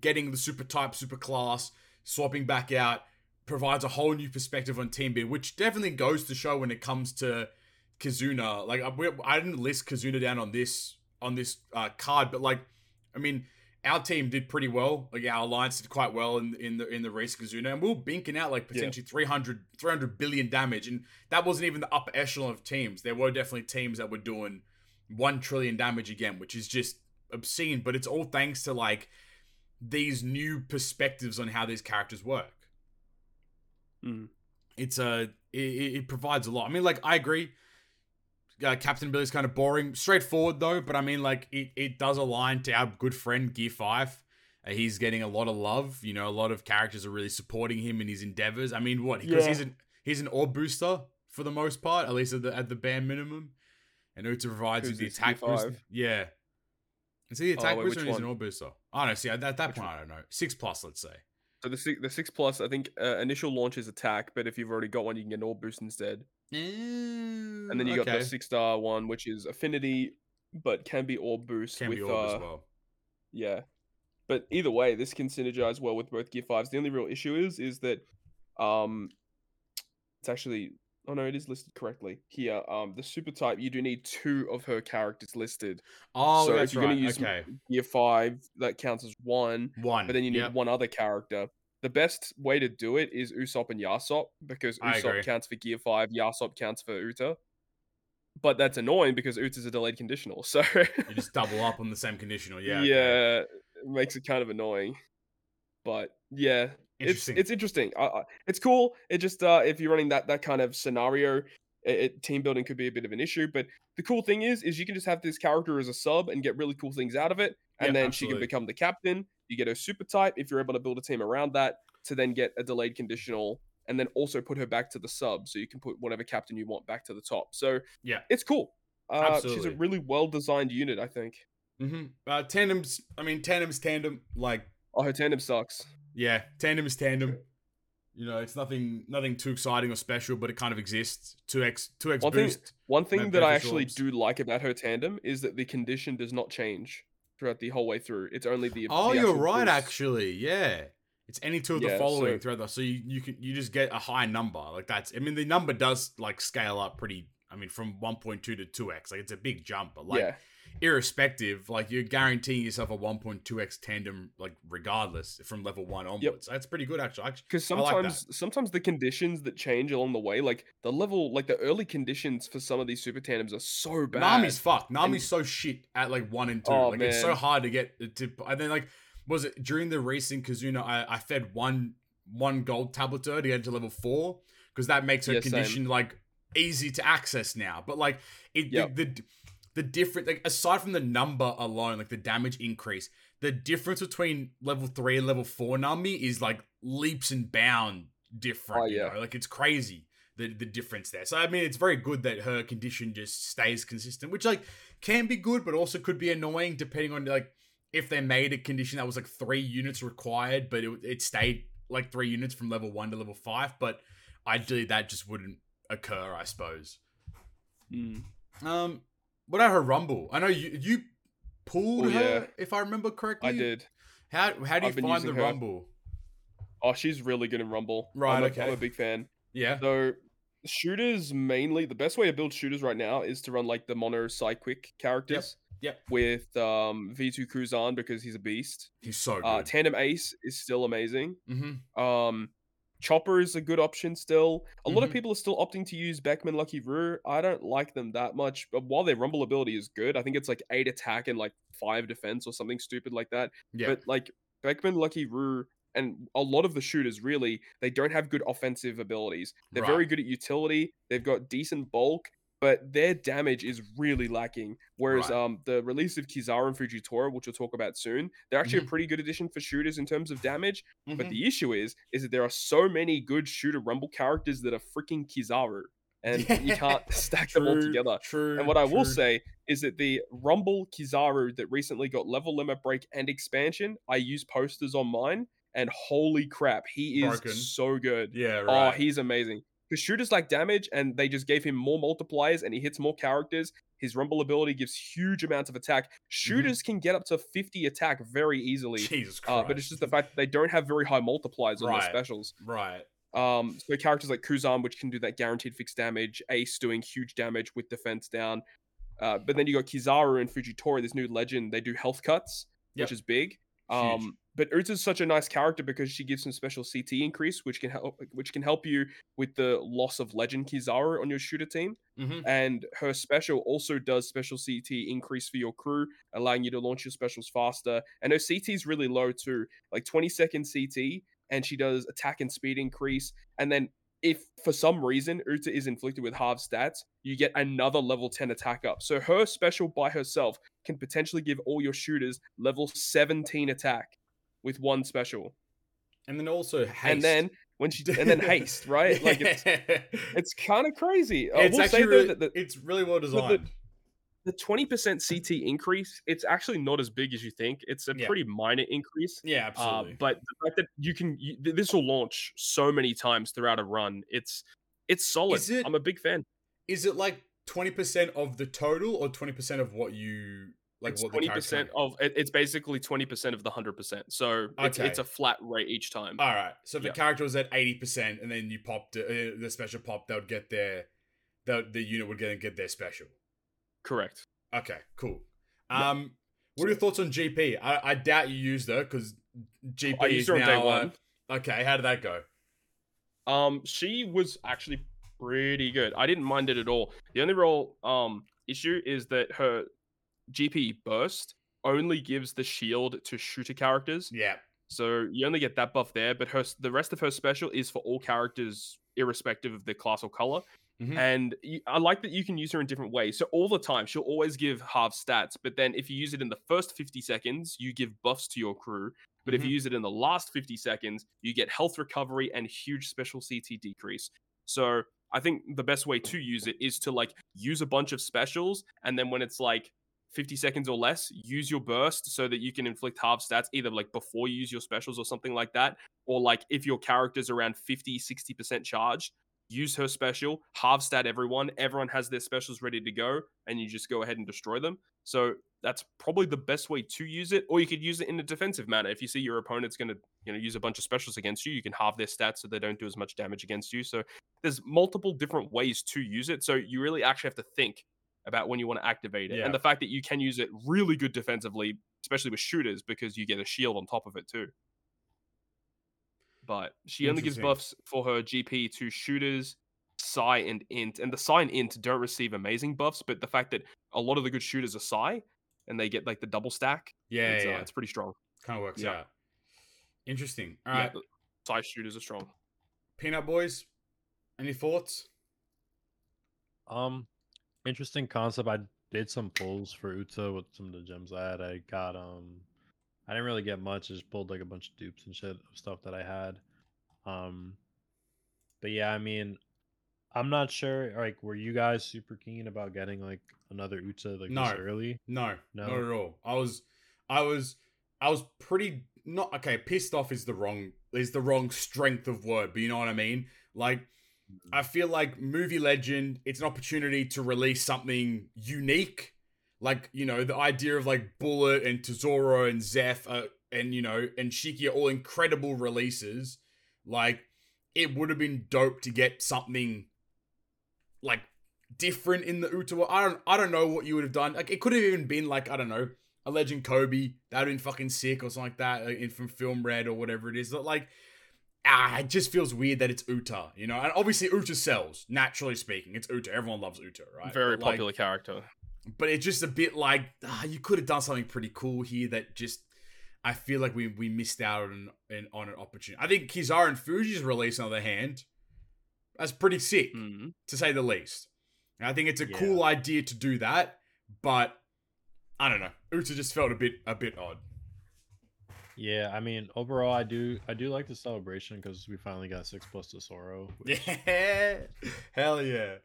Speaker 1: getting the super type, super class, swapping back out, provides a whole new perspective on team B, which definitely goes to show when it comes to Kizuna. Like I, I didn't list Kizuna down on this on this uh, card, but like I mean, our team did pretty well. Like our alliance did quite well in in the in the race Kizuna, and we are binking out like
Speaker 2: Yeah.
Speaker 1: potentially 300, 300 billion damage, and that wasn't even the upper echelon of teams. There were definitely teams that were doing one trillion damage again, which is just obscene. But it's all thanks to like these new perspectives on how these characters work.
Speaker 2: Mm.
Speaker 1: It's a it, it it provides a lot. I mean, like I agree. Uh, Captain Billy's kind of boring, straightforward though. But I mean, like it, it does align to our good friend Gear Five. Uh, he's getting a lot of love. You know, a lot of characters are really supporting him in his endeavors. I mean, what? Because
Speaker 2: Yeah.
Speaker 1: he's an he's an orb booster for the most part, at least at the at the bare minimum. And Uta provides
Speaker 2: Who's
Speaker 1: the
Speaker 2: this,
Speaker 1: attack
Speaker 2: Gear
Speaker 1: boost.
Speaker 2: five?
Speaker 1: Yeah. Is he the
Speaker 2: Oh,
Speaker 1: attack
Speaker 2: wait,
Speaker 1: booster
Speaker 2: which
Speaker 1: or he's an
Speaker 2: one?
Speaker 1: orb booster? I don't know. See, at that, that point,
Speaker 2: one?
Speaker 1: I don't know. Six plus, let's say.
Speaker 2: So the six, the six plus, I think uh, initial launch is attack, but if you've already got one, you can get an orb boost instead.
Speaker 1: And
Speaker 2: And then you got the six star one, which is affinity, but can be orb boost
Speaker 1: Can
Speaker 2: with
Speaker 1: be orb
Speaker 2: uh,
Speaker 1: as well.
Speaker 2: Yeah. But either way, this can synergize well with both Gear 5s. The only real issue is is that um it's actually oh no, it is listed correctly. Here, um the super type, you do need two of her characters listed.
Speaker 1: Oh,
Speaker 2: so
Speaker 1: that's
Speaker 2: if you're
Speaker 1: right.
Speaker 2: gonna use
Speaker 1: okay,
Speaker 2: Gear 5, that counts as one,
Speaker 1: one.
Speaker 2: but then you need
Speaker 1: Yep.
Speaker 2: one other character. The best way to do it is Usopp and Yasopp because. Usopp counts for Gear 5, Yasopp counts for Uta. But that's annoying because Uta's a delayed conditional. So
Speaker 1: You just double up on the same conditional. Yeah.
Speaker 2: yeah,
Speaker 1: okay.
Speaker 2: it makes it kind of annoying. But yeah,
Speaker 1: Interesting.
Speaker 2: it's interesting. Uh, uh, it's cool. It just uh, if you're running that that kind of scenario, it, team building could be a bit of an issue. But the cool thing is, is you can just have this character as a sub and get really cool things out of it, and
Speaker 1: Yep,
Speaker 2: then she can become the captain. You get a super type if you're able to build a team around that to then get a delayed conditional. And then also put her back to the sub, so you can put whatever captain you want back to the top. So
Speaker 1: Yeah.
Speaker 2: it's cool. Uh, she's a really well designed unit, I think.
Speaker 1: Mm-hmm. Uh, tandems. I mean, tandems. Tandem. Like,
Speaker 2: Oh, her tandem sucks.
Speaker 1: Yeah, tandem is tandem. You know, it's nothing, nothing too exciting or special, but it kind of exists. Two x, two x
Speaker 2: One thing-
Speaker 1: boost.
Speaker 2: One thing that I actually
Speaker 1: orbs.
Speaker 2: do like about her tandem is that the condition does not change throughout the whole way through. It's only the.
Speaker 1: Oh,
Speaker 2: the
Speaker 1: you're right.
Speaker 2: boost.
Speaker 1: Actually, yeah. It's any two of the
Speaker 2: Yeah,
Speaker 1: following
Speaker 2: so-
Speaker 1: throughout the. So you, you can you just get a high number. Like that's. I mean, the number does like scale up pretty. I mean, from 1.2 to 2x. Like it's a big jump, but like
Speaker 2: yeah,
Speaker 1: irrespective, like you're guaranteeing yourself a 1.2x tandem, like regardless from level one onwards. That's pretty good, actually.
Speaker 2: Because
Speaker 1: I like
Speaker 2: sometimes sometimes the conditions that change along the way, like the level, like the early conditions for some of these super tandems are so bad.
Speaker 1: Nami's fucked. Nami's so shit at like one and two.
Speaker 2: Oh,
Speaker 1: like it's so hard to get it to. And then like, was it during the racing Kizuna? I, I fed one one gold tablet to her to get to level four because that makes her
Speaker 2: Yeah, same.
Speaker 1: condition like easy to access now. But like it
Speaker 2: Yep.
Speaker 1: the, the the different like aside from the number alone, like the damage increase, the difference between level three and level four Nami is like leaps and bound different.
Speaker 2: Oh,
Speaker 1: you
Speaker 2: yeah.
Speaker 1: know? like it's crazy the the difference there. So I mean, it's very good that her condition just stays consistent, which like can be good, but also could be annoying depending on like if they made a condition that was like three units required, but it it stayed like three units from level one to level five. But ideally, that just wouldn't occur, I suppose.
Speaker 2: Mm.
Speaker 1: Um, what about her rumble? I know you you pulled
Speaker 2: Oh,
Speaker 1: her,
Speaker 2: yeah.
Speaker 1: if I remember correctly.
Speaker 2: I did.
Speaker 1: How how do you find the
Speaker 2: her.
Speaker 1: rumble?
Speaker 2: Oh, she's really good in Rumble.
Speaker 1: Right,
Speaker 2: I'm a,
Speaker 1: okay.
Speaker 2: I'm a big fan.
Speaker 1: Yeah.
Speaker 2: So shooters mainly the best way to build shooters right now is to run like the mono Psyquick characters.
Speaker 1: Yep.
Speaker 2: With um V2 Kuzan because he's a beast.
Speaker 1: He's so good.
Speaker 2: Uh Tandem Ace is still amazing.
Speaker 1: mm-hmm.
Speaker 2: Um Chopper is a good option still. A lot of
Speaker 1: Mhm.
Speaker 2: people are still opting to use Beckman Lucky Roux. I don't like them that much, but while their rumble ability is good, I think it's like eight attack and like five defense or something stupid like that.
Speaker 1: Yeah.
Speaker 2: But like Beckman Lucky Roux and a lot of the shooters really, they don't have good offensive abilities. They're very good at utility. They've got decent bulk, but their damage is really lacking. Whereas
Speaker 1: Right.
Speaker 2: um the release of Kizaru and Fujitora, which we'll talk about soon, they're actually
Speaker 1: Mhm.
Speaker 2: a pretty good addition for shooters in terms of damage. But
Speaker 1: Mhm.
Speaker 2: the issue is, is that there are so many good shooter rumble characters that are freaking Kizaru, and you can't stack them all together.
Speaker 1: True.
Speaker 2: And what I will say is that the Rumble Kizaru that recently got level limit break and expansion, I use posters on mine, and holy crap, he is
Speaker 1: Broken.
Speaker 2: so good.
Speaker 1: Yeah,
Speaker 2: Oh, he's amazing. Because shooters like damage, and they just gave him more multipliers, and he hits more characters. His rumble ability gives huge amounts of attack. Shooters can get up to 50 attack very easily.
Speaker 1: Jesus Christ.
Speaker 2: Uh, but it's just the fact that they don't have very high multipliers on
Speaker 1: Right.
Speaker 2: their specials.
Speaker 1: Right.
Speaker 2: Um, so characters like Kuzan, which can do that guaranteed fixed damage, Ace doing huge damage with defense down. Uh, but then you got Kizaru and Fujitora, this new legend. They do health cuts,
Speaker 1: Yep.
Speaker 2: which is big.
Speaker 1: Huge.
Speaker 2: Um, but Uta's such a nice character because she gives some special CT increase, which can help, which can help you with the loss of legend Kizaru on your shooter team.
Speaker 1: Mhm.
Speaker 2: And her special also does special CT increase for your crew, allowing you to launch your specials faster. And her CT is really low too, like 20 second CT, and she does attack and speed increase. And then if for some reason Uta is inflicted with half stats, you get another level 10 attack up. So her special by herself can potentially give all your shooters level 17 attack with one special.
Speaker 1: And then also haste.
Speaker 2: And then when she and then haste, right? Like it's it's kind of crazy.
Speaker 1: It's
Speaker 2: will
Speaker 1: actually
Speaker 2: say
Speaker 1: really,
Speaker 2: that the,
Speaker 1: it's really well designed.
Speaker 2: the 20% CT increase, it's actually not as big as you think. It's a
Speaker 1: Yeah.
Speaker 2: pretty minor increase.
Speaker 1: yeah,
Speaker 2: Uh,
Speaker 1: absolutely.
Speaker 2: but the fact that you can, you, this will launch so many times throughout a run. It's it's solid.
Speaker 1: It-
Speaker 2: I'm a big fan.
Speaker 1: is it like twenty percent of the total or twenty percent of what you like?
Speaker 2: it's
Speaker 1: what 20%
Speaker 2: of it's basically twenty percent of the hundred percent. So it's it's a flat rate each time.
Speaker 1: All right. So if
Speaker 2: Yeah.
Speaker 1: the character was at eighty percent, and then you popped uh, the special pop, they would get their the the unit would get get their special.
Speaker 2: Correct.
Speaker 1: Okay, cool. Um, what are your thoughts on GP? I, I doubt you used her because GP
Speaker 2: I
Speaker 1: is
Speaker 2: used her on
Speaker 1: now.
Speaker 2: day
Speaker 1: uh, okay, how did that go?
Speaker 2: Um, she was actually pretty good. I didn't mind it at all. The only real um issue is that her GP burst only gives the shield to shooter characters.
Speaker 1: Yeah.
Speaker 2: So you only get that buff there, but her the rest of her special is for all characters, irrespective of their class or color.
Speaker 1: Mhm.
Speaker 2: And you, I like that you can use her in different ways. So all the time, she'll always give half stats, but then if you use it in the first 50 seconds, you give buffs to your crew. But if you use it in the last 50 seconds, you get health recovery and huge special CT decrease. So I think the best way to use it is to like use a bunch of specials, and then when it's like 50 seconds or less, use your burst so that you can inflict half stats either like before you use your specials or something like that. Or like if your character's around 50, 60% charged, use her special, half stat everyone. Everyone has their specials ready to go, and you just go ahead and destroy them. So that's probably the best way to use it. Or you could use it in a defensive manner. If you see your opponent's going to, you know, use a bunch of specials against you, you can halve their stats so they don't do as much damage against you. So there's multiple different ways to use it. So you really actually have to think about when you want to activate it.
Speaker 1: Yeah.
Speaker 2: And the fact that you can use it really good defensively, especially with shooters, because you get a shield on top of it too. But she only gives buffs for her GP to shooters, Psy, and Int. And the Psy and Int don't receive amazing buffs, but the fact that a lot of the good shooters are Psy and they get like the double stack,
Speaker 1: Yeah,
Speaker 2: it's,
Speaker 1: yeah,
Speaker 2: uh, it's pretty strong.
Speaker 1: kind of works
Speaker 2: yeah.
Speaker 1: out. Interesting. All right.
Speaker 2: yeah, Psy shooters are strong.
Speaker 1: Peanut Boys, any thoughts?
Speaker 4: Um, interesting concept. I did some pulls for Uta with some of the gems I had. I got um, I didn't really get much. I just pulled like a bunch of dupes and shit of stuff that I had. Um, but yeah, I mean, I'm not sure. Like, were you guys super keen about getting like another Uta like
Speaker 1: No.
Speaker 4: this early?
Speaker 1: No,
Speaker 4: No.
Speaker 1: not at all. I was, I was, I was pretty not okay. Pissed off is the wrong is the wrong strength of word, but you know what I mean. Like, I feel like movie legend. It's an opportunity to release something unique. Like you know the idea of like Bullet and Tesoro and Zeph uh, and you know and Shiki are all incredible releases. Like it would have been dope to get something like different in the Uta. I don't I don't know what you would have done. Like it could have even been like I don't know a Legend Koby that would have been fucking sick or something like that uh, in from Film Red or whatever it is. But like ah, it just feels weird that it's Uta, you know. And obviously Uta sells naturally speaking. It's Uta. Everyone loves Uta, right?
Speaker 2: Very
Speaker 1: But, like,
Speaker 2: popular character.
Speaker 1: But it's just a bit like ah, you could have done something pretty cool here that just I feel like we we missed out on an on an opportunity. I think Kizaru and Fuji's release, on the other hand, that's pretty sick
Speaker 2: Mhm.
Speaker 1: to say the least. And I think it's a
Speaker 4: Yeah.
Speaker 1: cool idea to do that, but I don't know. Uta just felt a bit a bit odd.
Speaker 4: Yeah, I mean, overall, I do I do like the celebration because we finally got six plus Tesoro. which-
Speaker 1: Yeah, hell yeah.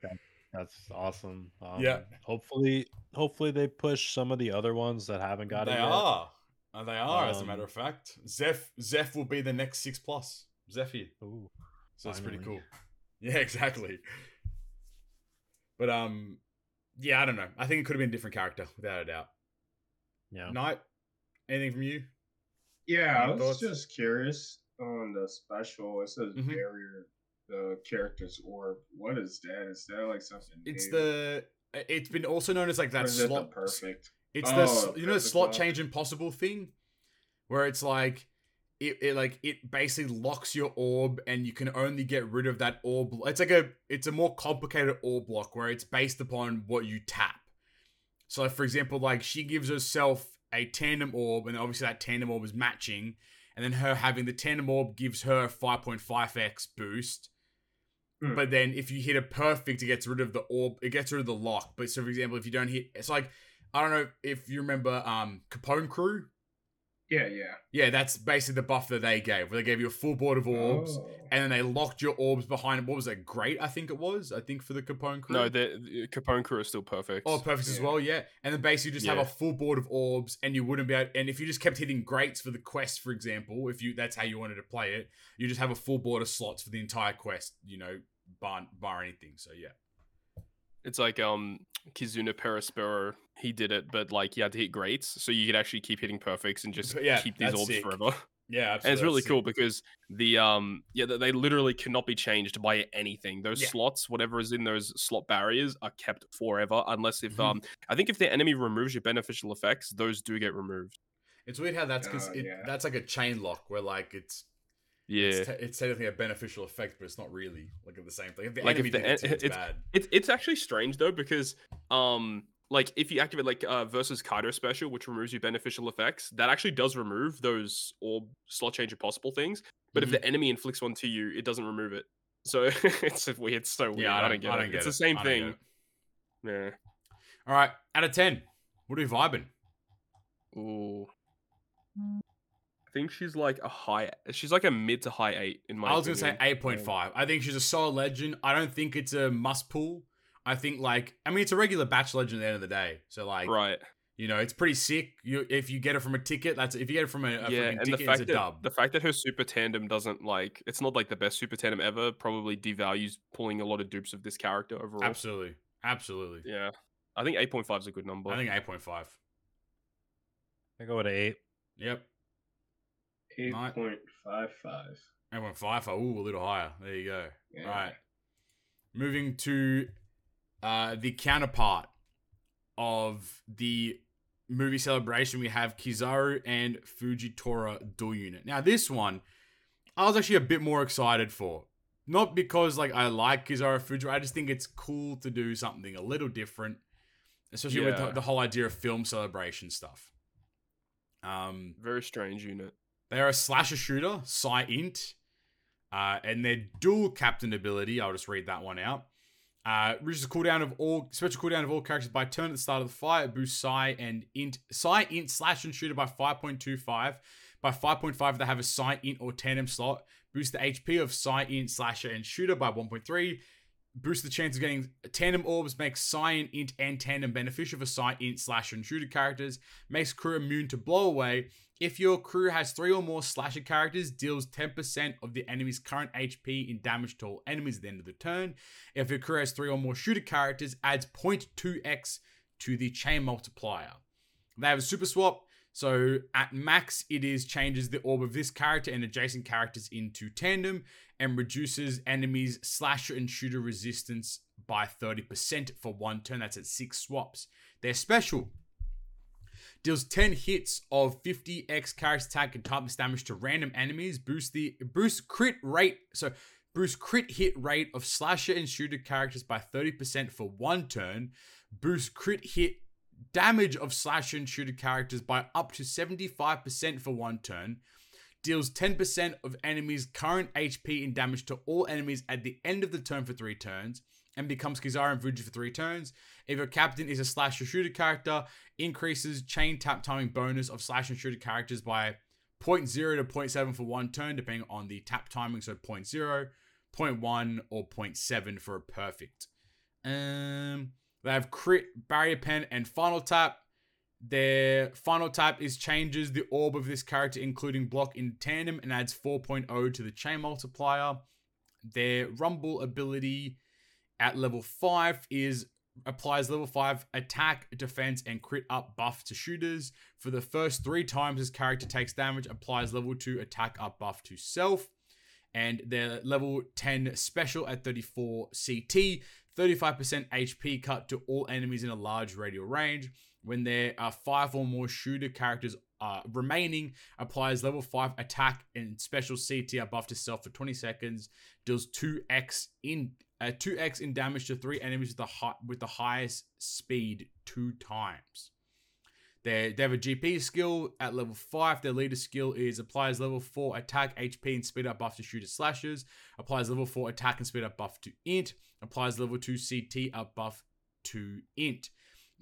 Speaker 4: That's awesome. Um,
Speaker 1: Yeah.
Speaker 4: Hopefully, hopefully they push some of the other ones that haven't got
Speaker 1: they
Speaker 4: it yet.
Speaker 1: are. Uh, they are, as a
Speaker 4: Um,
Speaker 1: matter of fact. Zeph Zeph will be the next six plus. Zephyr.
Speaker 4: Ooh,
Speaker 1: So it's pretty cool. Yeah, exactly. But um, yeah, I don't know. I think it could have been a different character, without a doubt.
Speaker 4: yeah.
Speaker 1: Knight, anything from you?
Speaker 3: Yeah, I was
Speaker 1: thoughts?
Speaker 3: just curious on the special. It says
Speaker 1: Mhm.
Speaker 3: barrier the character's orb. What is that? Is that like something?
Speaker 1: It's
Speaker 3: new?
Speaker 1: the. Uh, it's been also known as like that
Speaker 3: is it the
Speaker 1: slot.
Speaker 3: perfect.
Speaker 1: It's
Speaker 3: Oh,
Speaker 1: the you know the slot change impossible thing, where it's like it, it like it basically locks your orb and you can only get rid of that orb. It's like a it's a more complicated orb block where it's based upon what you tap. So like, for example, like she gives herself a tandem orb, and obviously that tandem orb is matching, and then her having the tandem orb gives her 5.5x boost.
Speaker 3: Hmm.
Speaker 1: But then if you hit a perfect, it gets rid of the orb. It gets rid of the lock. But so for example, if you don't hit, it's like I don't know if you remember um Capone Crew.
Speaker 3: Yeah, yeah.
Speaker 1: Yeah, that's basically the buff that they gave, where they gave you a full board of orbs,
Speaker 3: Oh.
Speaker 1: and then they locked your orbs behind. What was that? Great, I think it was. I think for the Capone Crew.
Speaker 2: No, the, the Capone crew is still perfect.
Speaker 1: Oh, perfect as well, yeah. And then basically you just have a full board of orbs, and you wouldn't be able. And if you just kept hitting greats for the quest, for example, if you that's how you wanted to play it, you just have a full board of slots for the entire quest. You know, bar bar anything. So yeah,
Speaker 2: It's like um Kizuna Perospero, he did it, but like you had to hit greats, so you could actually keep hitting perfects and just
Speaker 1: Yeah,
Speaker 2: keep these orbs
Speaker 1: sick.
Speaker 2: forever.
Speaker 1: yeah,
Speaker 2: and it's really cool because the um yeah they- they literally cannot be changed by anything. Those
Speaker 1: Yeah.
Speaker 2: slots, whatever is in those slot barriers, are kept forever unless if
Speaker 1: Mhm.
Speaker 2: um I think if the enemy removes your beneficial effects, those do get removed.
Speaker 1: It's weird how that's because
Speaker 3: Oh,
Speaker 1: it,
Speaker 3: yeah.
Speaker 1: that's like a chain lock where like it's
Speaker 2: Yeah.
Speaker 1: it's, te- it's technically a beneficial effect, but it's not really like the same thing. If the
Speaker 2: Like, if the
Speaker 1: it,
Speaker 2: en-
Speaker 1: it's,
Speaker 2: it's-
Speaker 1: bad.
Speaker 2: It's it's actually strange though because um like if you activate like uh versus Kaido special, which removes your beneficial effects, that actually does remove those orb slot change impossible things. But
Speaker 1: Mhm.
Speaker 2: if the enemy inflicts one to you, it doesn't remove it. So it's weird, it's so weird.
Speaker 1: Yeah,
Speaker 2: I, don't, get
Speaker 1: I
Speaker 2: it.
Speaker 1: don't get
Speaker 2: it's
Speaker 1: it.
Speaker 2: the same
Speaker 1: I don't
Speaker 2: thing. Yeah.
Speaker 1: All right, out of ten, what are we vibing?
Speaker 2: Ooh. I think she's like a high. She's like a mid to high eight in my.
Speaker 1: I was gonna say eight point five. I think she's a solid legend. I don't think it's a must pull. I think like I mean it's a regular batch legend at the end of the day. So like
Speaker 2: Right.
Speaker 1: you know it's pretty sick. You if you get it from a ticket, that's if you get it from a, a
Speaker 2: yeah,
Speaker 1: freaking
Speaker 2: and the
Speaker 1: ticket, it's
Speaker 2: fact
Speaker 1: a
Speaker 2: that
Speaker 1: dub.
Speaker 2: the fact that her super tandem doesn't like it's not like the best super tandem ever. Probably devalues pulling a lot of dupes of this character overall.
Speaker 1: Absolutely, absolutely.
Speaker 2: Yeah. I think eight point five is a good number.
Speaker 1: I think eight point five.
Speaker 4: I go with eight.
Speaker 1: Yep,
Speaker 3: Eight
Speaker 1: Not-
Speaker 3: point five five.
Speaker 1: eight point five. Ooh, a little higher. There you go.
Speaker 3: Yeah.
Speaker 1: All right. Moving to uh, the counterpart of the movie celebration, we have Kizaru and Fujitora dual unit. Now, this one, I was actually a bit more excited for. Not because like I like Kizaru Fujitora, I just think it's cool to do something a little different, especially with the, the whole idea of film celebration stuff. Um,
Speaker 2: Very strange unit.
Speaker 1: They are a slasher shooter, Psy Int, uh, and their dual captain ability. I'll just read that one out. Uh, reduces the cooldown of all special cooldown of all characters by turn at the start of the fight. It boosts Psy and Int Psy Int slash and shooter by five point two five. By five point five, they have a Psy Int or tandem slot. Boost the HP of Psy Int slasher and shooter by one point three. Boost the chance of getting tandem orbs. Makes Psy and Int and tandem beneficial for Psy Int slasher and shooter characters. Makes crew immune to blow away. If your crew has three or more slasher characters, deals 10% of the enemy's current HP in damage to all enemies at the end of the turn. If your crew has three or more shooter characters, adds 0.2x to the chain multiplier. They have a super swap, so at max, it is changes the orb of this character and adjacent characters into tandem and reduces enemies' slasher and shooter resistance by 30% for one turn. That's at six swaps. They're special deals 10 hits of 50x character attack and toughness damage to random enemies. Boost the boost crit rate so boost crit hit rate of slasher and shooter characters by 30% for one turn. Boost crit hit damage of slasher and shooter characters by up to 75% for one turn. Deals 10% of enemies current hp in damage to all enemies at the end of the turn for three turns and becomes Kizaru and Fuji for three turns. If your captain is a slash or shooter character, increases chain tap timing bonus of slash and shooter characters by 0.0 to 0.7 for one turn, depending on the tap timing. So 0.0, 0.1, or 0.7 for a perfect. Um, they have crit, barrier pen, and final tap. Their final tap is changes the orb of this character, including block in tandem, and adds 4.0 to the chain multiplier. Their rumble ability at level 5 is applies level 5 attack, defense, and crit up buff to shooters. For the first three times his character takes damage, applies level 2 attack up buff to self. And their level 10 special at 34 CT, 35% HP cut to all enemies in a large radial range. When there are five or more shooter characters uh, remaining, applies level 5 attack and special CT buff to self for 20 seconds, deals 2x in uh, 2x in damage to three enemies with the with the highest speed two times. They, they have a GP skill at level 5. Their leader skill is applies level 4 attack, HP, and speed up buff to shooter slashes. Applies level 4 attack and speed up buff to int. Applies level 2 CT up buff to int.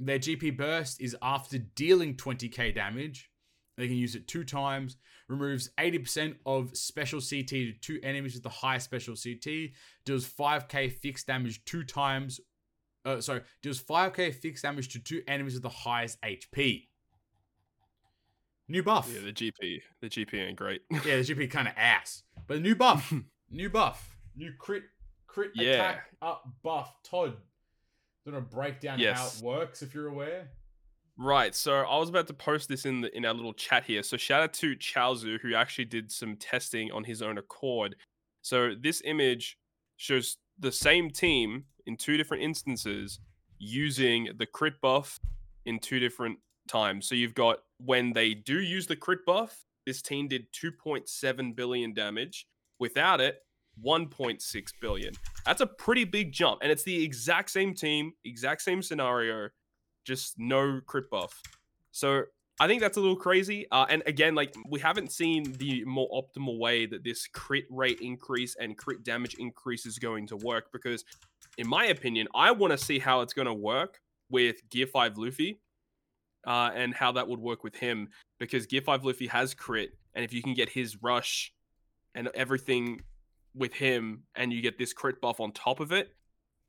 Speaker 1: Their GP burst is after dealing 20k damage. They can use it two times. Removes 80% of special CT to two enemies with the highest special CT. Deals 5k fixed damage two times. Uh, sorry, deals 5k fixed damage to two enemies with the highest HP. New buff.
Speaker 2: Yeah, the GP, the GP ain't great.
Speaker 1: Yeah, the GP kind of ass. But new buff. new buff. New crit crit
Speaker 2: Yeah.
Speaker 1: attack up buff. Toad. Gonna break down how it works if you're aware.
Speaker 2: Right. So I was about to post this in the in our little chat here. So shout out to Chaozu who actually did some testing on his own accord. So this image shows the same team in two different instances using the crit buff in two different times. So you've got when they do use the crit buff, this team did 2.7 billion damage. Without it, 1.6 billion. That's a pretty big jump. And it's the exact same team, exact same scenario, just no crit buff. So I think that's a little crazy. Uh, and again, like we haven't seen the more optimal way that this crit rate increase and crit damage increase is going to work because, in my opinion, I want to see how it's going to work with Gear 5 Luffy uh, and how that would work with him because Gear 5 Luffy has crit. And if you can get his rush and everything with him and you get this crit buff on top of it,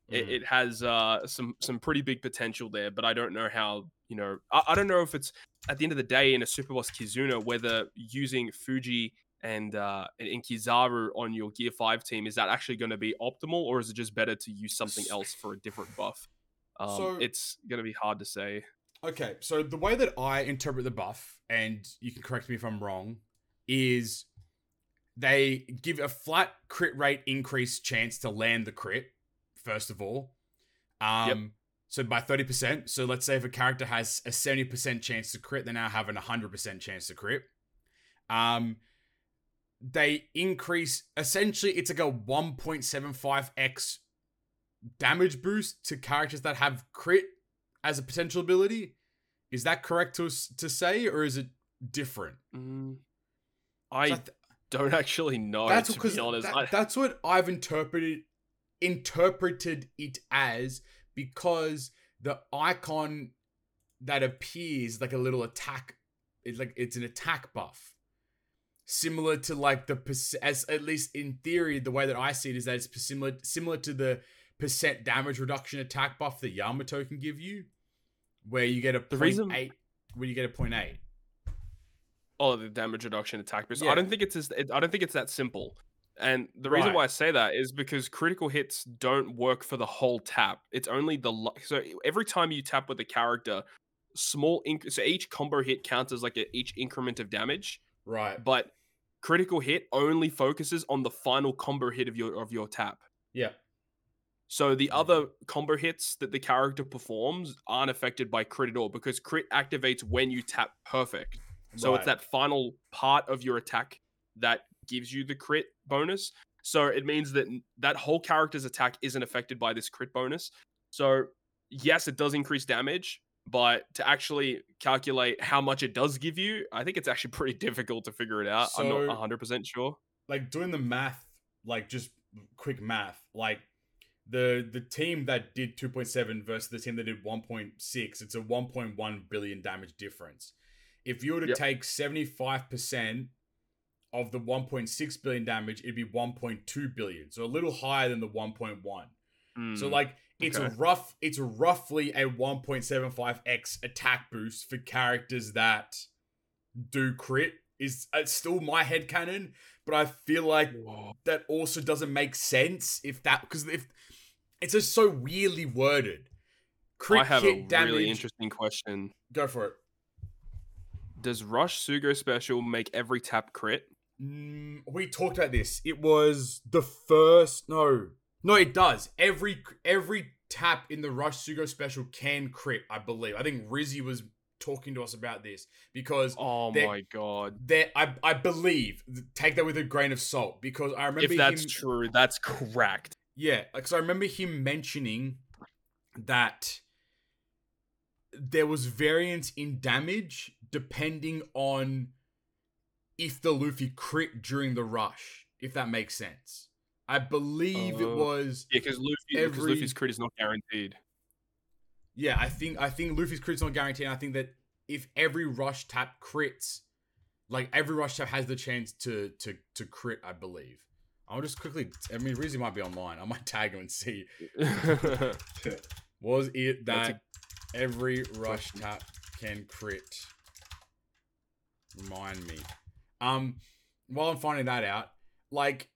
Speaker 2: it,
Speaker 1: Mm.
Speaker 2: it has uh, some some pretty big potential there. But I don't know how you know. I, I don't know if it's at the end of the day in a super boss Kizuna whether using Fuji and uh, and Inkizaru on your Gear Five team is that actually going to be optimal or is it just better to use something else for a different buff? Um,
Speaker 1: So-
Speaker 2: it's going to be hard to say.
Speaker 1: Okay, so the way that I interpret the buff, and you can correct me if I'm wrong, is they give a flat crit rate increase chance to land the crit, first of all. Um so by 30%. So let's say if a character has a 70% chance to crit, they now have an 100% chance to crit. Um they increase essentially it's like a 1.75x damage boost to characters that have crit as a potential ability. Is that correct to to say, or is it different?
Speaker 2: Mm,
Speaker 1: So
Speaker 2: I
Speaker 1: th-
Speaker 2: don't actually know.
Speaker 1: that's
Speaker 2: to
Speaker 1: because
Speaker 2: be honest,
Speaker 1: that- that's what I've interpreted interpreted it as because the icon that appears like a little attack it's like it's an attack buff similar to like the as at least in theory the way that I see it is that it's similar similar to the percent damage reduction attack buff that Yamato can give you where you get a
Speaker 2: The
Speaker 1: point
Speaker 2: reason-
Speaker 1: eight where you get a point eight
Speaker 2: Oh, the damage reduction attack boost.
Speaker 1: Yeah.
Speaker 2: I don't think it's as, it, I don't think it's that simple. And the reason
Speaker 1: Right.
Speaker 2: why I say that is because critical hits don't work for the whole tap. It's only the so every time you tap with a character, small inc- so each combo hit counts as like a, each increment of damage,
Speaker 1: right
Speaker 2: but critical hit only focuses on the final combo hit of your of your tap.
Speaker 1: yeah
Speaker 2: So the
Speaker 1: Mhm.
Speaker 2: other combo hits that the character performs aren't affected by crit at all because crit activates when you tap perfect. So it's that final part of your attack that gives you the crit bonus. So it means that that whole character's attack isn't affected by this crit bonus. So yes, it does increase damage, but to actually calculate how much it does give you, I think it's actually pretty difficult to figure it out. I'm not 100% sure.
Speaker 1: like doing the math, like just quick math, like the the team that did 2.7 versus the team that did 1.6, it's a 1.1 billion damage difference. If you were to
Speaker 2: Yep.
Speaker 1: take 75% of the 1.6 billion damage, it'd be 1.2 billion. So a little higher than the 1.1. So
Speaker 2: Mm,
Speaker 1: like it's a
Speaker 2: okay.
Speaker 1: rough it's roughly a 1.75x attack boost for characters that do crit is it's still my head canon, but I feel like
Speaker 2: Whoa.
Speaker 1: that also doesn't make sense if that because if it's just so weirdly worded. Crit
Speaker 2: I have
Speaker 1: hit
Speaker 2: a
Speaker 1: damage.
Speaker 2: really interesting question.
Speaker 1: Go for it.
Speaker 2: Does Rush Sugo special make every tap crit?
Speaker 1: Mm, we talked about this. It was the first. No, no, it does. Every every tap in the Rush Sugo special can crit. I believe. I think Rizzy was talking to us about this because
Speaker 2: Oh my god.
Speaker 1: that I I believe. Take that with a grain of salt because I remember
Speaker 2: If that's
Speaker 1: him,
Speaker 2: true, that's cracked.
Speaker 1: Yeah, because I remember him mentioning that there was variance in damage depending on if the Luffy crit during the rush, if that makes sense. I believe it
Speaker 2: Oh.
Speaker 1: was
Speaker 2: Yeah, because Luffy, because
Speaker 1: Every-
Speaker 2: Luffy's crit is not guaranteed.
Speaker 1: yeah, I think I think Luffy's crit's not guaranteed. and I think that if every rush tap crits, like every rush tap has the chance to to to crit, I believe. I'll just quickly I mean Rizzy might be online. I might tag him and see. Was it that every rush tap can crit? Remind me. Um, while I'm finding that out, like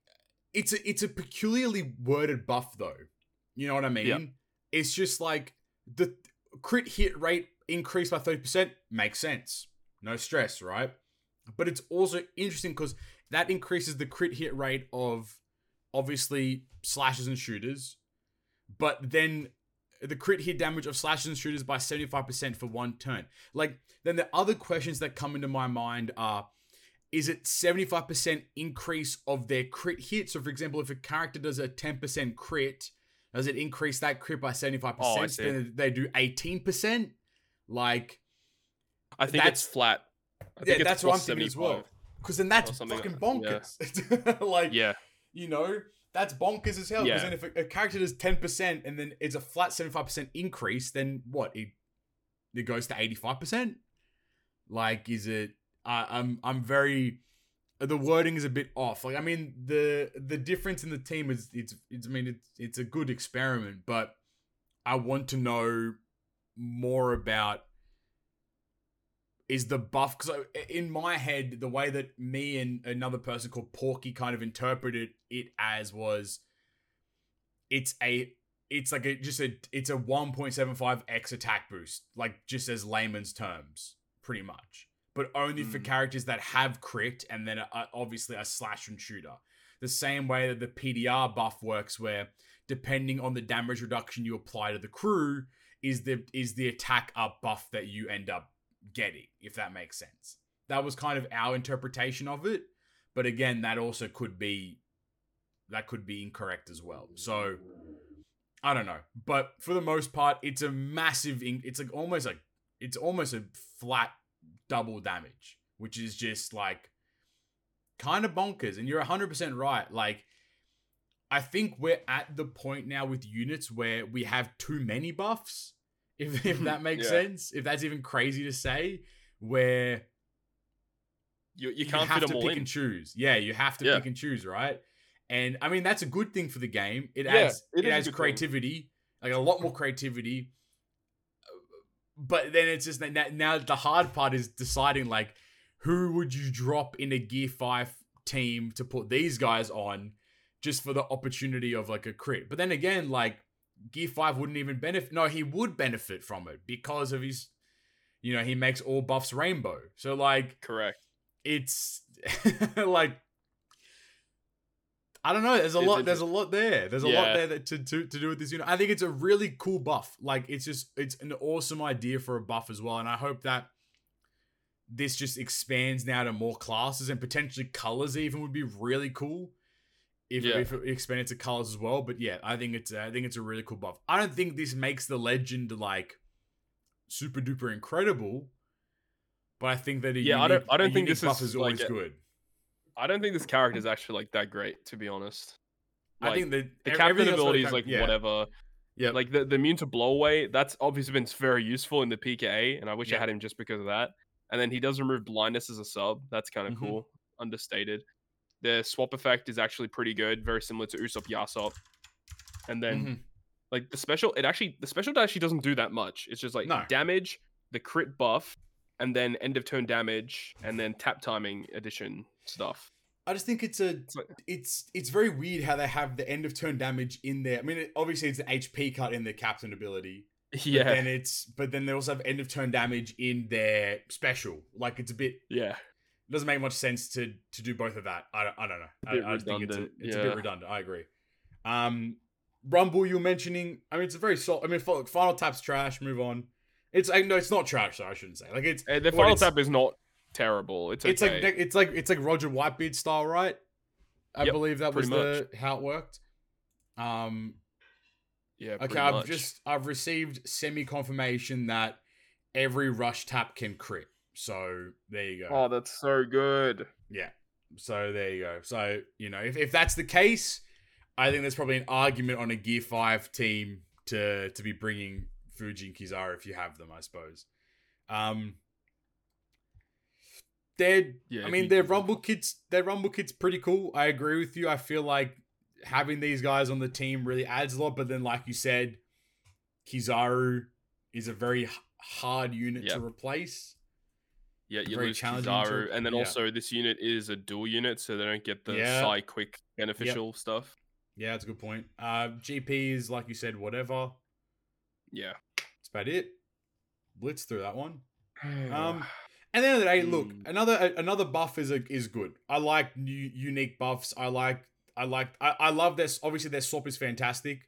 Speaker 1: it's a it's a peculiarly worded buff though. You know what I mean?
Speaker 2: Yeah.
Speaker 1: It's just like the crit hit rate increased by 30% makes sense. No stress, right? But it's also interesting because that increases the crit hit rate of obviously slashes and shooters, but then the crit hit damage of slashers and shooters by 75% for one turn. Like, then the other questions that come into my mind are is it 75% increase of their crit hit? So, for example, if a character does a 10% crit, does it increase that crit by 75%?
Speaker 2: Oh,
Speaker 1: then they do 18%? Like,
Speaker 2: I think
Speaker 1: That's-
Speaker 2: it's flat. I
Speaker 1: yeah,
Speaker 2: think it's
Speaker 1: that's what I'm thinking as well. Because then that's fucking
Speaker 2: like- yeah.
Speaker 1: bonkers. like,
Speaker 2: Yeah,
Speaker 1: you know, that's bonkers as hell. Because
Speaker 2: Yeah.
Speaker 1: then if a, a character does 10% and then it's a flat 75% increase, then what? It, it goes to 85%? Like, is it. Uh, I'm I'm very. The wording is a bit off. Like, I mean, the the difference in the team is it's it's. I mean, it's it's a good experiment, but I want to know more about is the buff because in my head the way that me and another person called Porky kind of interpreted it as was it's a it's like a just a it's a 1.75x attack boost like just as layman's terms pretty much but only for
Speaker 2: Hmm.
Speaker 1: characters that have crit and then a, obviously a slash and shooter the same way that the PDR buff works where depending on the damage reduction you apply to the crew is the is the attack up buff that you end up getting, if that makes sense. That was kind of our interpretation of it, but again, that also could be that could be incorrect as well. So I don't know, but for the most part, it's a massive. In- it's like almost like it's almost a flat double damage, which is just like kind of bonkers. And you're 100% right. Like, I think we're at the point now with units where we have too many buffs, if, if mm-hmm. that makes
Speaker 2: Yeah.
Speaker 1: sense. If that's even crazy to say, where
Speaker 2: you, you
Speaker 1: you
Speaker 2: can't
Speaker 1: have
Speaker 2: fit
Speaker 1: to pick
Speaker 2: in.
Speaker 1: and choose. Yeah, you have to
Speaker 2: Yeah.
Speaker 1: pick and choose, right? And I mean that's a good thing for the game. It
Speaker 2: Yeah,
Speaker 1: adds
Speaker 2: it
Speaker 1: it, adds
Speaker 2: good thing.
Speaker 1: creativity, like a lot more creativity. But then it's just that now, now the hard part is deciding like who would you drop in a Gear Five team to put these guys on, just for the opportunity of like a crit. But then again, like Gear Five wouldn't even benefit. No, he would benefit from it because of his, you know, he makes all buffs rainbow. So like
Speaker 2: Correct.
Speaker 1: it's like I don't know. There's a lot. There's a lot there. There's a lot there that to, to to do with this unit. I think it's a really cool buff. Like it's just it's an awesome idea for a buff as well. And I hope that this just expands now to more classes and potentially colors. Even would be really cool if
Speaker 2: Yeah.
Speaker 1: if it expanded to colors as well. But yeah, I think it's I think it's a really cool buff. I don't think this makes the legend like super duper incredible. But I think that a
Speaker 2: Yeah, I don't- I don't think this
Speaker 1: buff
Speaker 2: is,
Speaker 1: is always
Speaker 2: like,
Speaker 1: good.
Speaker 2: I don't think this character is actually like that great, to be honest.
Speaker 1: I think the
Speaker 2: the captain
Speaker 1: everything else about
Speaker 2: ability is like
Speaker 1: yeah.
Speaker 2: whatever.
Speaker 1: Yeah,
Speaker 2: Like the, the immune to blow away, that's obviously been very useful in the PKA, and I wish
Speaker 1: Yeah.
Speaker 2: I had him just because of that. And then he does remove blindness as a sub. That's kind of
Speaker 1: Mhm.
Speaker 2: cool. Understated. The swap effect is actually pretty good, very similar to Usopp Yasopp. And then
Speaker 1: Mhm.
Speaker 2: like the special, it actually the special actually doesn't do that much. It's just like
Speaker 1: No.
Speaker 2: damage, the crit buff, and then end of turn damage, and then tap timing addition stuff.
Speaker 1: I just think it's a it's it's very weird how they have the end of turn damage in there. I mean, it, obviously it's an HP cut in their captain ability. But
Speaker 2: Yeah,
Speaker 1: then it's but then they also have end of turn damage in their special. Like it's a bit
Speaker 2: yeah.
Speaker 1: It doesn't make much sense to to do both of that. I don't, I don't know.
Speaker 2: A bit
Speaker 1: I, I think it's a, it's a bit
Speaker 2: yeah.
Speaker 1: redundant. I agree. Um, Rumble, you were mentioning. I mean, it's a very solid. I mean, fi- final tap's trash. Move on. It's I no, it's not trash. Though I shouldn't say. Like it's
Speaker 2: Uh, The final tap is not terrible. It's okay.
Speaker 1: It's like it's like it's like Roger Whitebeard style, right? I
Speaker 2: Yep,
Speaker 1: believe that was the how it worked. Um,
Speaker 2: yeah.
Speaker 1: okay, I've
Speaker 2: much.
Speaker 1: just I've received semi confirmation that every rush tap can crit. So there you go.
Speaker 2: Oh, that's so good.
Speaker 1: Yeah. So there you go. So, you know, if, if that's the case, I think there's probably an argument on a Gear 5 team to to be bringing Fuji and Kizaru if you have them, I suppose. Um they're
Speaker 2: Yeah,
Speaker 1: I mean their Rumble Kids their Rumble Kids pretty cool. I agree with you. I feel like having these guys on the team really adds a lot, but then like you said, Kizaru is a very h- hard unit
Speaker 2: Yep.
Speaker 1: to replace.
Speaker 2: Yeah, you
Speaker 1: very
Speaker 2: lose Kizaru, and then
Speaker 1: yeah.
Speaker 2: also this unit is a dual unit, so they don't get the
Speaker 1: Yeah.
Speaker 2: Psy quick beneficial stuff.
Speaker 1: Yeah, that's a good point. Uh, GP is like you said, whatever.
Speaker 2: Yeah.
Speaker 1: That's about it. Blitz through that one. Um, And then the end of the day, look,
Speaker 2: Mm.
Speaker 1: another another buff is a, is good. I like new unique buffs. I like I like I, I love this. Obviously, their swap is fantastic.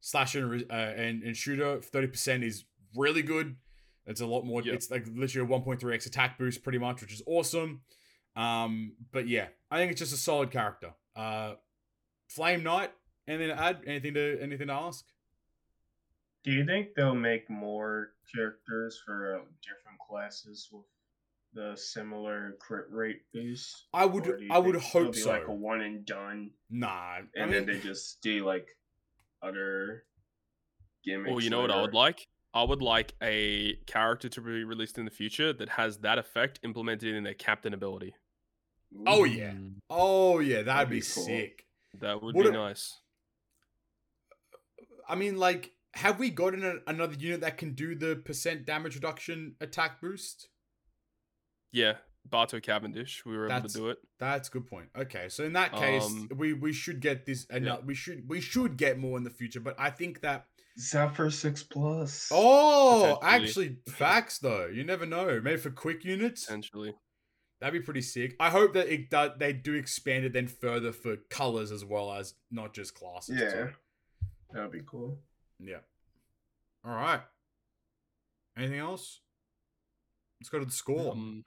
Speaker 1: Slasher and uh, and, and shooter thirty percent is really good. It's a lot more.
Speaker 2: Yep.
Speaker 1: It's like literally a one point three x attack boost, pretty much, which is awesome. Um, but yeah, I think it's just a solid character. Uh, Flame Knight. Anything to add? Anything to anything to ask?
Speaker 3: Do you think they'll make more characters for uh, different classes with the similar crit rate boost?
Speaker 1: I would
Speaker 3: Or do you
Speaker 1: I would hope
Speaker 3: be
Speaker 1: so.
Speaker 3: Like a one and done,
Speaker 1: nah, I
Speaker 3: and
Speaker 1: mean,
Speaker 3: then they just do like other gimmicks.
Speaker 2: Well, you know what I would like? I would like a character to be released in the future that has that effect implemented in their captain ability.
Speaker 1: Oh, yeah. Oh yeah, that'd,
Speaker 3: That'd
Speaker 1: be,
Speaker 3: be cool.
Speaker 1: sick.
Speaker 2: That would
Speaker 1: What
Speaker 2: be
Speaker 1: a-
Speaker 2: nice.
Speaker 1: I mean, like, have we gotten a, another unit that can do the percent damage reduction attack boost?
Speaker 2: Yeah, Barto Cavendish, we were able
Speaker 1: That's-
Speaker 2: to do it.
Speaker 1: That's a good point. Okay, so in that case,
Speaker 2: Um,
Speaker 1: we we should get this. And
Speaker 2: yeah.
Speaker 1: we should we should get more in the future. But I think that
Speaker 3: Zephyr six plus.
Speaker 1: oh, actually, facts though. You never know. Maybe for quick units,
Speaker 2: Potentially.
Speaker 1: that'd be pretty sick. I hope that it do, they do expand it then further for colors as well as not just classes.
Speaker 3: yeah,
Speaker 1: too.
Speaker 3: that'd be cool.
Speaker 1: Yeah. All right. Anything else? Let's go to the score.
Speaker 2: Um,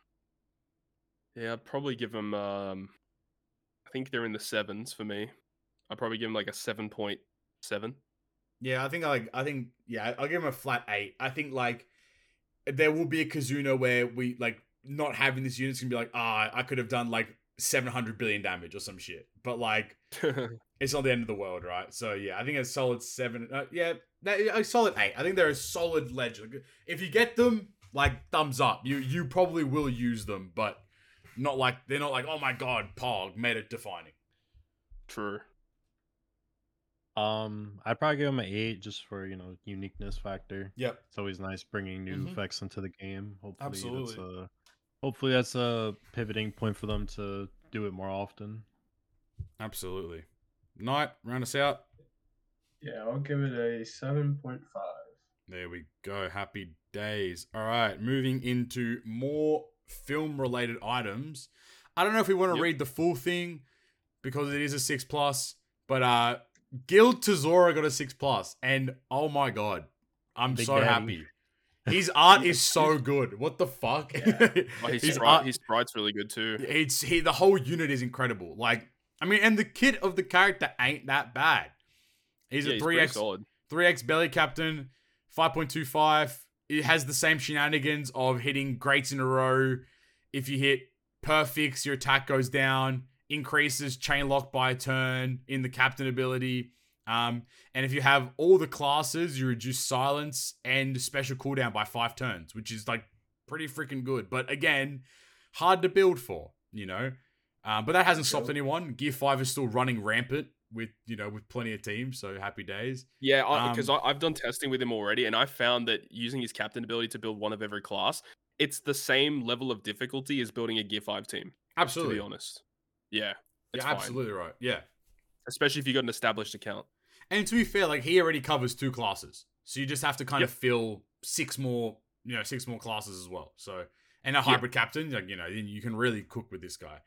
Speaker 2: yeah, I'd probably give them. Um, I think they're in the sevens for me. I'd probably give them like a seven point seven.
Speaker 1: Yeah, I think I like. I think yeah, I'll give him a flat eight. I think like there will be a Kizuna where we like not having this unit's gonna be like ah I could have done like seven hundred billion damage or some shit, but like it's not the end of the world, right? So yeah, I think a solid seven. Uh, yeah, a solid eight. I think they're a solid legend. If you get them, like thumbs up. You you probably will use them, but not like they're not like oh my god, Pog made it defining.
Speaker 2: True.
Speaker 4: Um, I'd probably give him an eight just for you know uniqueness factor.
Speaker 1: Yep.
Speaker 4: It's always nice bringing new
Speaker 1: Mhm.
Speaker 4: effects into the game. Hopefully, that's
Speaker 1: Absolutely.
Speaker 4: a hopefully that's a pivoting point for them to do it more often.
Speaker 1: Absolutely. Night, round us out.
Speaker 3: Yeah, I'll give it a seven point five.
Speaker 1: There we go. Happy days. All right, moving into more film related items. I don't know if we want to
Speaker 2: Yep.
Speaker 1: read the full thing because it is a 6 plus, but uh Gild Tesoro got a 6 plus and oh my god. I'm
Speaker 4: Big
Speaker 1: so
Speaker 4: Daddy.
Speaker 1: happy. His art is so good. What the fuck?
Speaker 3: Yeah.
Speaker 2: Oh, his,
Speaker 1: His
Speaker 2: sprite,
Speaker 1: art-
Speaker 2: his sprite's really good too.
Speaker 1: it's he the whole unit is incredible. Like I mean, and the kit of the character ain't that bad. He's
Speaker 2: yeah,
Speaker 1: a three X three X belly captain, five point two five. It has the same shenanigans of hitting greats in a row. If you hit perfects, your attack goes down. Increases chain lock by a turn in the captain ability. Um, and if you have all the classes, you reduce silence and special cooldown by five turns, which is like pretty freaking good. But again, hard to build for, you know. Um, but that hasn't stopped anyone. Gear Five is still running rampant with you know with plenty of teams, so happy days.
Speaker 2: Yeah, because
Speaker 1: Um,
Speaker 2: I've done testing with him already, and I found that using his captain ability to build one of every class, it's the same level of difficulty as building a Gear Five team.
Speaker 1: Absolutely,
Speaker 2: To be honest, yeah, it's
Speaker 1: you're
Speaker 2: fine.
Speaker 1: absolutely right. Yeah,
Speaker 2: Especially if you got an established account.
Speaker 1: and to be fair, like he already covers two classes, so you just have to kind of fill six more, you know, six more classes as well. So and a
Speaker 2: Yep.
Speaker 1: hybrid captain, like you know, then you can really cook with this guy.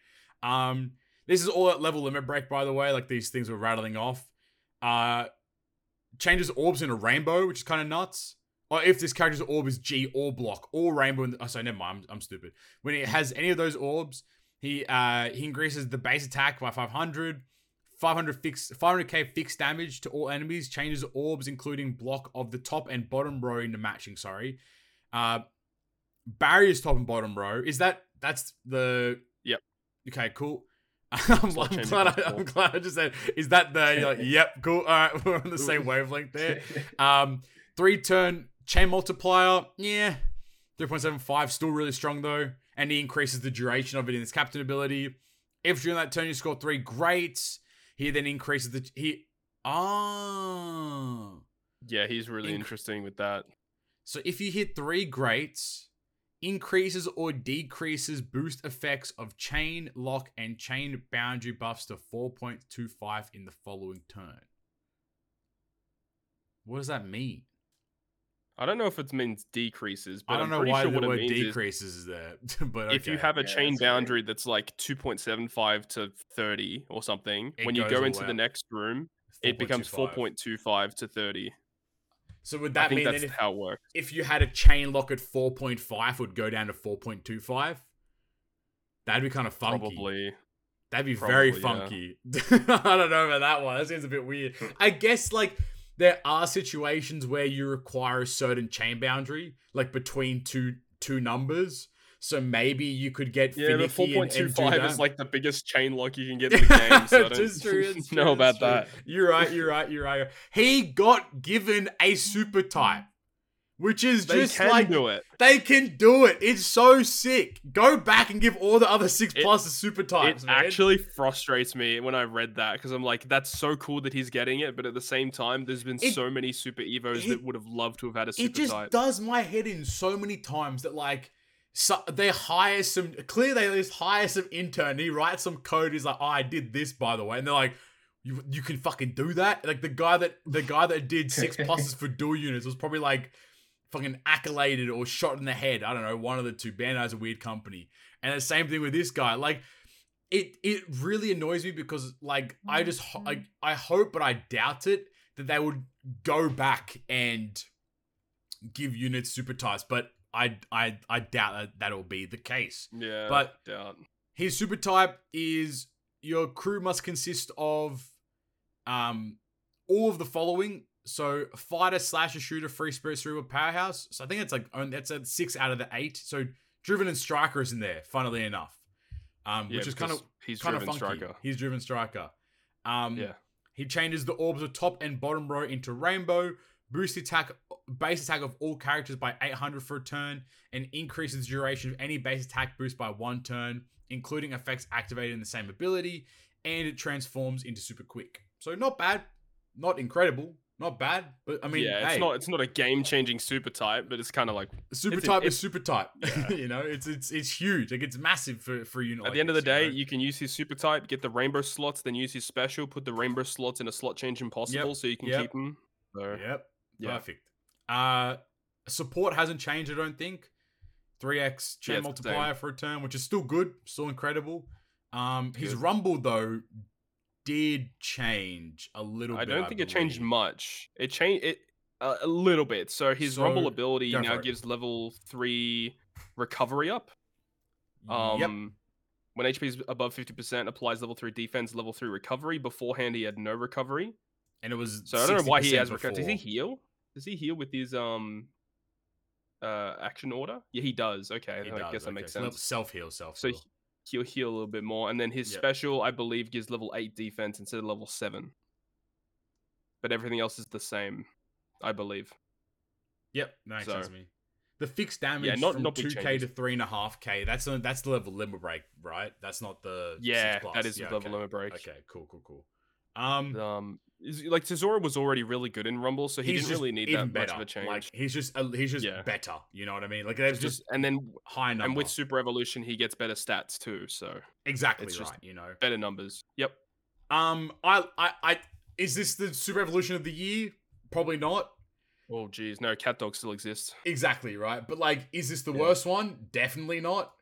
Speaker 1: Um, this is all at level limit break, by the way. Like these things were rattling off. Uh, changes orbs into rainbow, which is kind of nuts. Or if this character's orb is G or block or rainbow. In the, oh, sorry, never mind. I'm, I'm stupid. When it has any of those orbs, he uh he increases the base attack by 500. 500 fixed 500k fixed damage to all enemies changes orbs including block of the top and bottom row into matching sorry uh barriers top and bottom row is that that's the
Speaker 2: Yep.
Speaker 1: okay cool I'm, I'm glad I. I'm glad I just said is that the you're like yep cool all right we're on the same wavelength there um, three turn chain multiplier, yeah, 3.75, still really strong though. And he increases the duration of it in his captain ability. If during that turn you score three, great. He then increases the he ah.
Speaker 2: Yeah, he's really
Speaker 1: Inc-
Speaker 2: interesting with that.
Speaker 1: So if you hit three greats, increases or decreases boost effects of chain lock and chain boundary buffs to 4.25 in the following turn. What does that mean?
Speaker 2: I don't know if it means decreases, but
Speaker 1: I don't
Speaker 2: I'm
Speaker 1: know
Speaker 2: pretty
Speaker 1: why
Speaker 2: sure
Speaker 1: the
Speaker 2: it
Speaker 1: word
Speaker 2: means is
Speaker 1: decreases is there. but
Speaker 2: if you have a
Speaker 3: Yeah,
Speaker 2: chain
Speaker 3: that's weird.
Speaker 2: boundary that's like 2.75 to 30 or something,
Speaker 1: It
Speaker 2: when you go into
Speaker 1: out.
Speaker 2: the next room, it becomes
Speaker 1: 4.25.
Speaker 2: 4.25 to 30.
Speaker 1: So would
Speaker 2: I
Speaker 1: that
Speaker 2: think
Speaker 1: mean
Speaker 2: that's
Speaker 1: that if,
Speaker 2: how it works.
Speaker 1: if you had a chain lock at 4.5 it would go down to 4.25? That'd be kind of funky.
Speaker 2: Probably.
Speaker 1: That'd be very
Speaker 2: Probably,
Speaker 1: funky. I don't know about that one. That seems a bit weird. I guess like there are situations where you require a certain chain boundary, like between two two numbers. So maybe you could get
Speaker 2: Yeah, but
Speaker 1: finicky and, and do
Speaker 2: 4.25 is like the biggest chain lock you can get in the game. So I don't
Speaker 1: true, it's true,
Speaker 2: know about that.
Speaker 1: You're right, you're right, you're right. He got given a super type, which is
Speaker 2: They
Speaker 1: just
Speaker 2: can
Speaker 1: like
Speaker 2: do it.
Speaker 1: they can do it. It's so sick. Go back and give all the other six
Speaker 2: It-
Speaker 1: pluses super types,
Speaker 2: It
Speaker 1: man.
Speaker 2: actually frustrates me when I read that because I'm like, that's so cool that he's getting it, but at the same time, there's been
Speaker 1: It-
Speaker 2: so many super evos
Speaker 1: it-
Speaker 2: that would have loved to have had a super type.
Speaker 1: it just
Speaker 2: type.
Speaker 1: does my head in so many times that like so they hire some clearly they just hire some intern he writes some code he's like oh, i did this by the way and they're like you, you can fucking do that like the guy that the guy that did six pluses for dual units was probably like fucking accoladed or shot in the head i don't know one of the two bandai's a weird company and the same thing with this guy like it it really annoys me because like i just ho- like i hope but i doubt it that they would go back and give units super types, but I I I doubt that that'll be the case.
Speaker 2: yeah,
Speaker 1: but-
Speaker 2: doubt.
Speaker 1: His super type is your crew must consist of um all of the following. So fighter, slash a shooter, free spirit, cerebral, powerhouse. So I think it's like only, that's a six out of the eight. So driven and striker is in there, funnily enough. Um,
Speaker 2: Yeah,
Speaker 1: which is kind of
Speaker 2: he's
Speaker 1: kind of funky.
Speaker 2: striker.
Speaker 1: He's driven striker. Um,
Speaker 2: Yeah.
Speaker 1: He changes the orbs of top and bottom row into rainbow, boosts attack base attack of all characters by 800 for a turn, and increases duration of any base attack boost by one turn, including effects activated in the same ability, and it transforms into super quick. So not bad, not incredible, not bad, but I mean,
Speaker 2: yeah, it's
Speaker 1: hey,
Speaker 2: not it's not a game changing super type, but it's kind of like
Speaker 1: super type is super type.
Speaker 2: Yeah.
Speaker 1: you know, it's it's it's huge. Like it's massive for for you.
Speaker 2: at
Speaker 1: like
Speaker 2: the end of the
Speaker 1: this, you
Speaker 2: day,
Speaker 1: know?
Speaker 2: you can use his super type, get the rainbow slots, then use his special, put the rainbow slots in a slot change impossible, so you can
Speaker 1: yep.
Speaker 2: keep them. So
Speaker 1: Yep.
Speaker 2: Yeah.
Speaker 1: Perfect. Uh support hasn't changed, I don't think. 3x chain
Speaker 2: Yeah,
Speaker 1: multiplier for a turn, which is still good, still incredible. Um his rumble though did change a little
Speaker 2: I
Speaker 1: bit.
Speaker 2: I don't think it changed much. It changed it uh, a little bit. So his rumble ability now
Speaker 1: it.
Speaker 2: gives level three recovery up. Um,
Speaker 1: yep.
Speaker 2: When HP is above fifty percent, applies level three defense, level three recovery. Beforehand, he had no recovery.
Speaker 1: And it was
Speaker 2: So I don't know why he
Speaker 1: 60%
Speaker 2: has recovery. Does he heal? Does he heal with his um uh action order? Yeah, he does. Okay,
Speaker 1: He
Speaker 2: I
Speaker 1: does,
Speaker 2: guess that makes sense.
Speaker 1: Self heal, self
Speaker 2: So
Speaker 1: heal.
Speaker 2: He'll heal a little bit more, and then his
Speaker 1: Yep.
Speaker 2: special, I believe, gives level eight defense instead of level seven. But everything else is the same, I believe.
Speaker 1: Yep, that makes
Speaker 2: So-
Speaker 1: sense to me. The fixed damage
Speaker 2: not-
Speaker 1: from
Speaker 2: not
Speaker 1: 2k to 3.5k, that's the, that's the level limit break, right? That's not the
Speaker 2: Yeah, that is
Speaker 1: yeah,
Speaker 2: the level
Speaker 1: okay.
Speaker 2: limit break.
Speaker 1: Okay, cool, cool, cool. Um,
Speaker 2: Um, like Tesoro was already really good in Rumble, so he
Speaker 1: he's
Speaker 2: didn't really need that much of a change.
Speaker 1: Like he's just a, he's just
Speaker 2: Yeah.
Speaker 1: better. You know what I mean? Like there's
Speaker 2: just,
Speaker 1: just
Speaker 2: and then
Speaker 1: high number.
Speaker 2: and with Super Evolution, he gets better stats too. So
Speaker 1: exactly
Speaker 2: it's
Speaker 1: right.
Speaker 2: just-
Speaker 1: you know.
Speaker 2: better numbers. Yep.
Speaker 1: Um, I, I, I, is this the Super Evolution of the year? Probably not.
Speaker 2: Oh geez, no, Cat Dog still exists.
Speaker 1: Exactly right. But like, is this the
Speaker 2: Yeah.
Speaker 1: worst one? Definitely not.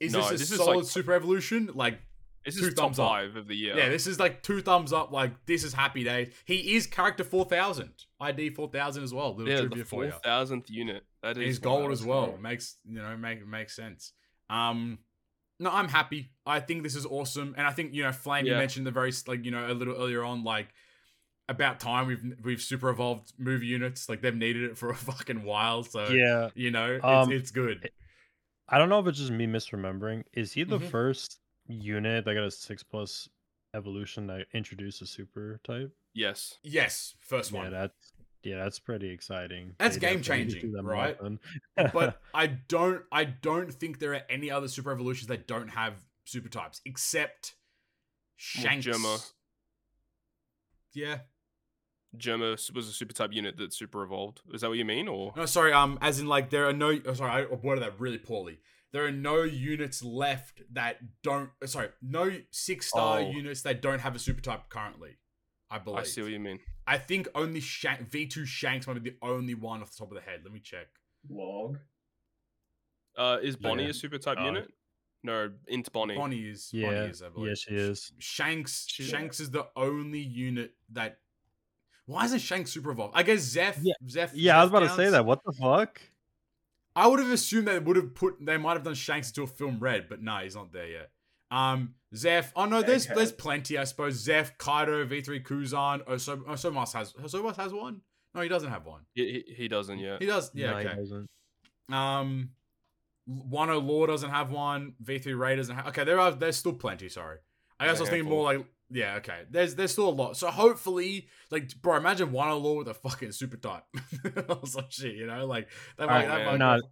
Speaker 1: Is
Speaker 2: No,
Speaker 1: this a
Speaker 2: this is,
Speaker 1: solid
Speaker 2: like,
Speaker 1: Super Evolution? Like,
Speaker 2: This
Speaker 1: Two
Speaker 2: is top
Speaker 1: thumbs up.
Speaker 2: of the year.
Speaker 1: yeah. this is like two thumbs up. Like, this is happy day. He is character four thousand, ID four thousand as well. Little
Speaker 2: yeah,
Speaker 1: trivia
Speaker 2: the
Speaker 1: for you.
Speaker 2: four thousandth unit. That is
Speaker 1: he's gold as well.
Speaker 3: cool.
Speaker 1: Makes you know make makes sense. Um, no, I'm happy. I think this is awesome, and I think you know Flame. You mentioned the very like you know a little earlier on like about time we've we've super evolved movie units. Like they've needed it for a fucking while. So
Speaker 4: Yeah,
Speaker 1: you know it's,
Speaker 4: Um,
Speaker 1: it's good.
Speaker 4: I don't know if it's just me misremembering. Is he the
Speaker 1: Mhm.
Speaker 4: first unit that got a six plus evolution that introduced a super type?
Speaker 2: Yes.
Speaker 1: Yes, first one.
Speaker 4: Yeah,
Speaker 1: one.
Speaker 4: that's yeah, that's pretty exciting.
Speaker 1: That's game-changing,
Speaker 4: that
Speaker 1: right? but I don't I don't think there are any other super evolutions that don't have super types except
Speaker 2: Well,
Speaker 1: Shanks.
Speaker 2: Germa.
Speaker 1: Yeah.
Speaker 2: Germa was a super type unit that super evolved. Is that what you mean? Or
Speaker 1: No, sorry. Um, as in like there are no. Oh, sorry, I worded that really poorly. There are no units left that don't. Sorry, no six star
Speaker 2: Oh.
Speaker 1: units that don't have a super type currently. I believe.
Speaker 2: I see what you mean.
Speaker 1: I think only Shank, V2 Shanks might be the only one off the top of the head. Let me check.
Speaker 3: Log.
Speaker 2: Uh, is Bonnie
Speaker 4: Yeah.
Speaker 2: a super type
Speaker 4: Uh,
Speaker 2: unit? No, int Bonnie.
Speaker 1: Bonnie is. Bonnie
Speaker 4: yeah,
Speaker 1: is, I believe.
Speaker 4: yeah, she is.
Speaker 1: Shanks.
Speaker 2: She-
Speaker 1: Shanks is the only unit that. Why isn't Shanks super evolved? I guess Zeph.
Speaker 4: Yeah.
Speaker 1: Zeph.
Speaker 4: Yeah, I was
Speaker 1: Zeph
Speaker 4: about to say that. What the fuck?
Speaker 1: I would have assumed they would have put they might have done Shanks into a film red, but no, he's not there yet. Um, Zeph. Oh no, there's
Speaker 3: Okay.
Speaker 1: there's plenty, I suppose. Zeph, Kaido, V3 Kuzan. Oso Osomas has Osomas has one. No, he doesn't have one.
Speaker 2: He, he, he doesn't yet.
Speaker 1: He does. Yeah.
Speaker 4: No, he
Speaker 1: okay.
Speaker 4: doesn't.
Speaker 1: Um, Wano Law doesn't have one. V3 Ray doesn't have. Okay, there are there's still plenty. Sorry, I guess I was thinking more like yeah. Okay, there's there's still a lot. So hopefully, like bro, imagine one Wano Law with a fucking super type or some shit. You know, like that might
Speaker 2: Oh,
Speaker 1: that might
Speaker 4: Nah,
Speaker 1: go-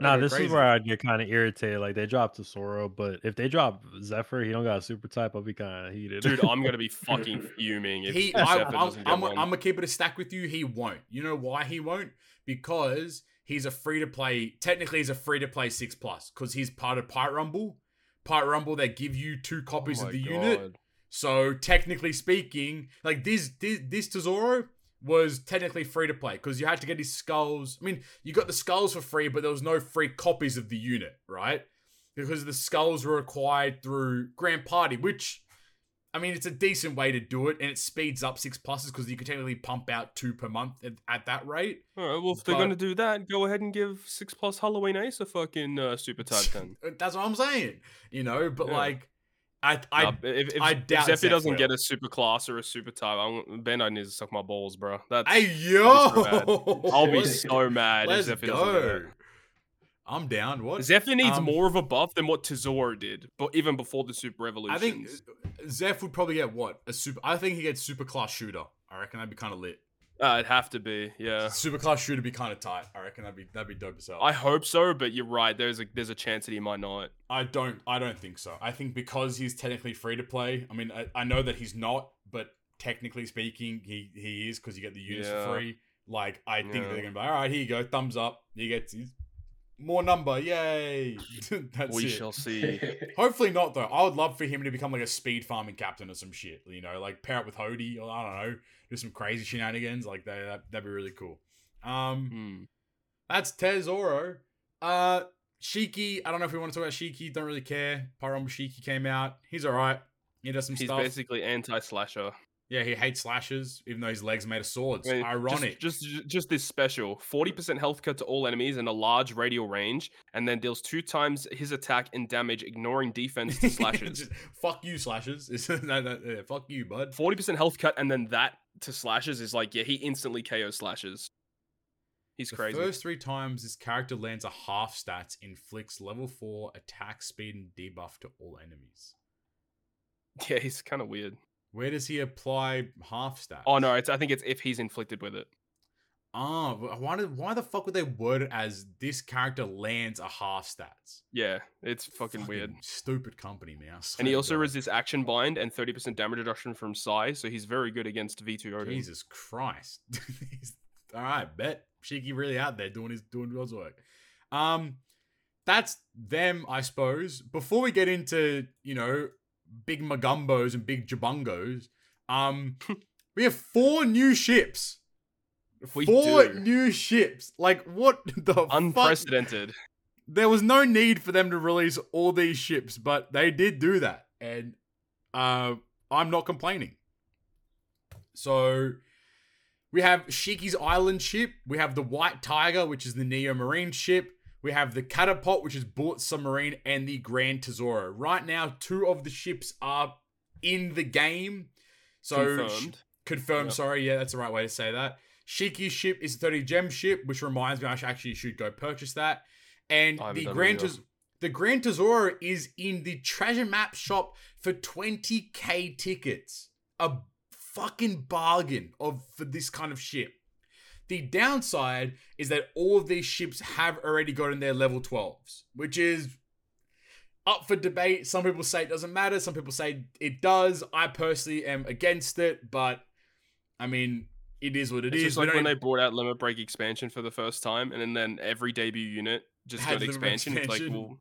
Speaker 4: Nah,
Speaker 1: that'd be
Speaker 4: this is where I'd get kind of irritated. Like they dropped Tesoro, but if they drop Zephyr, he don't got a super type. I'll be kind of heated.
Speaker 2: Dude, I'm gonna be fucking fuming if
Speaker 1: he,
Speaker 2: if
Speaker 1: I,
Speaker 2: Zephyr
Speaker 1: I'm,
Speaker 2: get
Speaker 1: I'm,
Speaker 2: one.
Speaker 1: I'm gonna keep it a stack with you. He won't. You know why he won't? Because he's a free to play. Technically, he's a free to play six plus because he's part of Pirate Rumble. Pirate Rumble, they give you two copies oh
Speaker 2: my
Speaker 1: of the unit. So technically speaking, like this, this, this Tesoro was technically free to play because you had to get his skulls. I mean, you got the skulls for free, but there was no free copies of the unit, right? Because the skulls were acquired through Grand Party, which, I mean, it's a decent way to do it, and it speeds up six pluses because you could technically pump out two per month at, at that rate.
Speaker 2: All right, well, if they're gonna do that, go ahead and give six plus Halloween Ace a fucking uh, super type then.
Speaker 1: That's what I'm saying, you know. But
Speaker 2: Yeah.
Speaker 1: like, I, I,
Speaker 2: if, if,
Speaker 1: I
Speaker 2: if Zephyr
Speaker 1: Zeph
Speaker 2: doesn't
Speaker 1: will.
Speaker 2: get a super class or a super type, I'm, Bandai needs to suck my balls, bro. That's
Speaker 1: hey yo,
Speaker 2: I'll be so mad if
Speaker 1: Let's
Speaker 2: Zephyr doesn't get
Speaker 1: go. I'm down. What?
Speaker 2: Zephyr needs
Speaker 1: Um,
Speaker 2: more of a buff than what Tesoro did, but even before the super evolutions.
Speaker 1: I think Zeph would probably get what a super. I think he gets super class shooter. I reckon that'd be kind of lit.
Speaker 2: Uh, it'd have to be, yeah.
Speaker 1: Superclass shooter be kind of tight. I reckon that'd be that'd be dope as hell.
Speaker 2: I hope so, but you're right. There's a there's a chance that he might not.
Speaker 1: I don't. I don't think so. I think because he's technically free to play. I mean, I, I know that he's not, but technically speaking, he he is because you get the units
Speaker 2: Yeah.
Speaker 1: for free. Like I think
Speaker 2: Yeah.
Speaker 1: they're gonna be all right. Here you go, thumbs up. He gets his more number. Yay! That's
Speaker 2: we
Speaker 1: it.
Speaker 2: shall see.
Speaker 1: Hopefully not though. I would love for him to become like a speed farming captain or some shit. You know, like pair up with Hody or I don't know, do some crazy shenanigans. Like that, that that'd be really cool. Um,
Speaker 2: Hmm.
Speaker 1: that's Tesoro. Uh, Shiki. I don't know if we want to talk about Shiki. Don't really care. Pyrum Shiki came out. He's all right. He does some
Speaker 2: He's
Speaker 1: stuff.
Speaker 2: He's basically anti-slasher.
Speaker 1: Yeah, he hates slashes, even though his legs made of swords.
Speaker 2: I mean,
Speaker 1: Ironic.
Speaker 2: Just, just just this special. 40% health cut to all enemies and a large radial range, and then deals two times his attack and damage, ignoring defense to slashes.
Speaker 1: Just, fuck you, slashes. no, no, yeah, fuck you, bud.
Speaker 2: 40% health cut, and then that to slashes is like, yeah, he instantly KO slashes. He's
Speaker 1: the
Speaker 2: crazy.
Speaker 1: first three times this character lands a half stats, inflicts level four attack speed and debuff to all enemies.
Speaker 2: Yeah, he's kind of weird.
Speaker 1: Where does he apply half stats?
Speaker 2: Oh no, it's I think it's if he's inflicted with it.
Speaker 1: Ah, wh- why did why the fuck would they word it as this character lands a half stats?
Speaker 2: Yeah, it's fucking, weird.
Speaker 1: Stupid company, man.
Speaker 2: And he also resists action bind and 30% damage reduction from Psy, so he's very good against V2 Oden.
Speaker 1: Jesus Christ. All right, bet Shiki really out there doing his doing God's work. Um, that's them, I suppose. Before we get into you know big magumbos and big jabungos, um, we have four new ships.
Speaker 2: We
Speaker 1: four
Speaker 2: do.
Speaker 1: new ships. Like what the fuck?
Speaker 2: Unprecedented.
Speaker 1: there was no need for them to release all these ships, but they did do that, and uh, I'm not complaining. So we have Shiki's Island ship. We have the White Tiger, which is the Neo Marine ship. We have the Catapult, which is Bullet Submarine, and the Grand Tesoro. Right now, two of the ships are in the game. So
Speaker 2: Confirmed.
Speaker 1: Confirmed.
Speaker 2: Yep.
Speaker 1: Sorry, yeah, that's the right way to say that. Shiki's ship is a 30 gem ship, which reminds me I should actually should go purchase that. And the Grand
Speaker 2: either.
Speaker 1: Tes- the Grand Tesoro is in the treasure map shop for 20k tickets. A fucking bargain of for this kind of ship. The downside is that all of these ships have already gotten their level 12s, which is up for debate. Some people say it doesn't matter, some people say it does. I personally am against it, but I mean, it is what it
Speaker 2: It's
Speaker 1: is.
Speaker 2: just like when they brought out Limit Break expansion for the first time, and then, every debut unit just
Speaker 1: Had
Speaker 2: got
Speaker 1: Break
Speaker 2: expansion. It's like, well,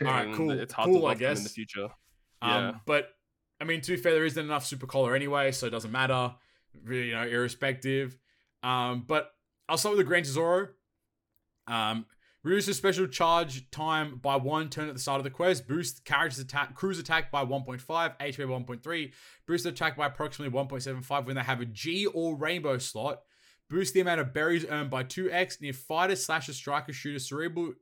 Speaker 1: All right, cool,
Speaker 2: It's hard
Speaker 1: cool,
Speaker 2: to
Speaker 1: I
Speaker 2: love them in the
Speaker 1: guess.
Speaker 2: future.
Speaker 1: Um,
Speaker 2: Yeah.
Speaker 1: But I mean, to be fair, there isn't enough Super Cola anyway, so it doesn't matter. Really, you know, irrespective. Um, but I'll start with the Grand Tesoro. Um, reduces special charge time by one turn at the start of the quest. Boost character's attack, cruise attack by 1.5, HP by 1.3. Boost attack by approximately 1.75 when they have a G or rainbow slot. Boost the amount of berries earned by 2x. And if fighter, slasher, striker, shooter, cerebral,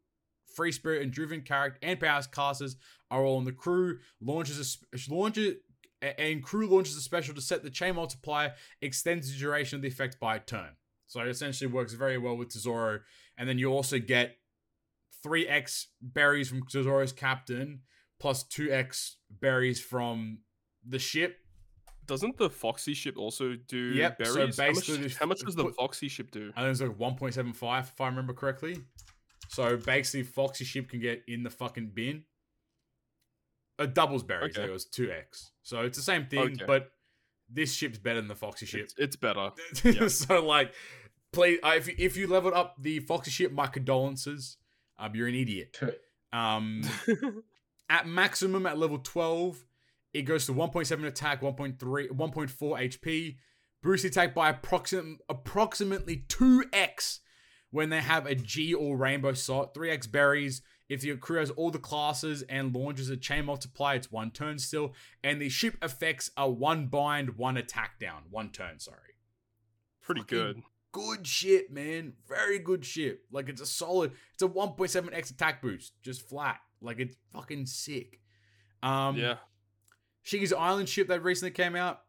Speaker 1: free spirit, and driven character and powers classes are all on the crew. Launches a launches and crew launches a special to set the chain multiplier, extends the duration of the effect by a turn. So it essentially works very well with Tesoro. And then you also get 3x berries from Tesoro's captain, plus 2x berries from the ship.
Speaker 2: Doesn't the Foxy ship also do
Speaker 1: Yep,
Speaker 2: berries?
Speaker 1: so
Speaker 2: how much, how much does the Foxy ship do?
Speaker 1: I think it's like 1.75 if I remember correctly. So basically, Foxy ship can get in the fucking bin. A doubles berries.
Speaker 2: Okay.
Speaker 1: It was 2x. So it's the same thing,
Speaker 2: Okay.
Speaker 1: but this ship's better than the Foxy ship.
Speaker 2: It's, it's better. yeah.
Speaker 1: so like, please, uh, if you, if you leveled up the Foxy ship, my condolences. Um, you're an idiot. Um, at maximum at level 12, it goes to 1.7 attack, 1.3, 1.4 HP. Boost attack by approximate, approximately 2x when they have a G or rainbow slot. 3x berries. If your crew has all the classes and launches a chain multiplier, it's one turn still. And the ship effects are one bind, one attack down. One turn, sorry.
Speaker 2: Pretty
Speaker 1: Fucking
Speaker 2: good.
Speaker 1: Good shit, man. Very good shit. Like it's a solid. It's a 1.7x attack boost, just flat. Like it's fucking sick. Um,
Speaker 2: yeah.
Speaker 1: Shiki's Island ship that recently came out.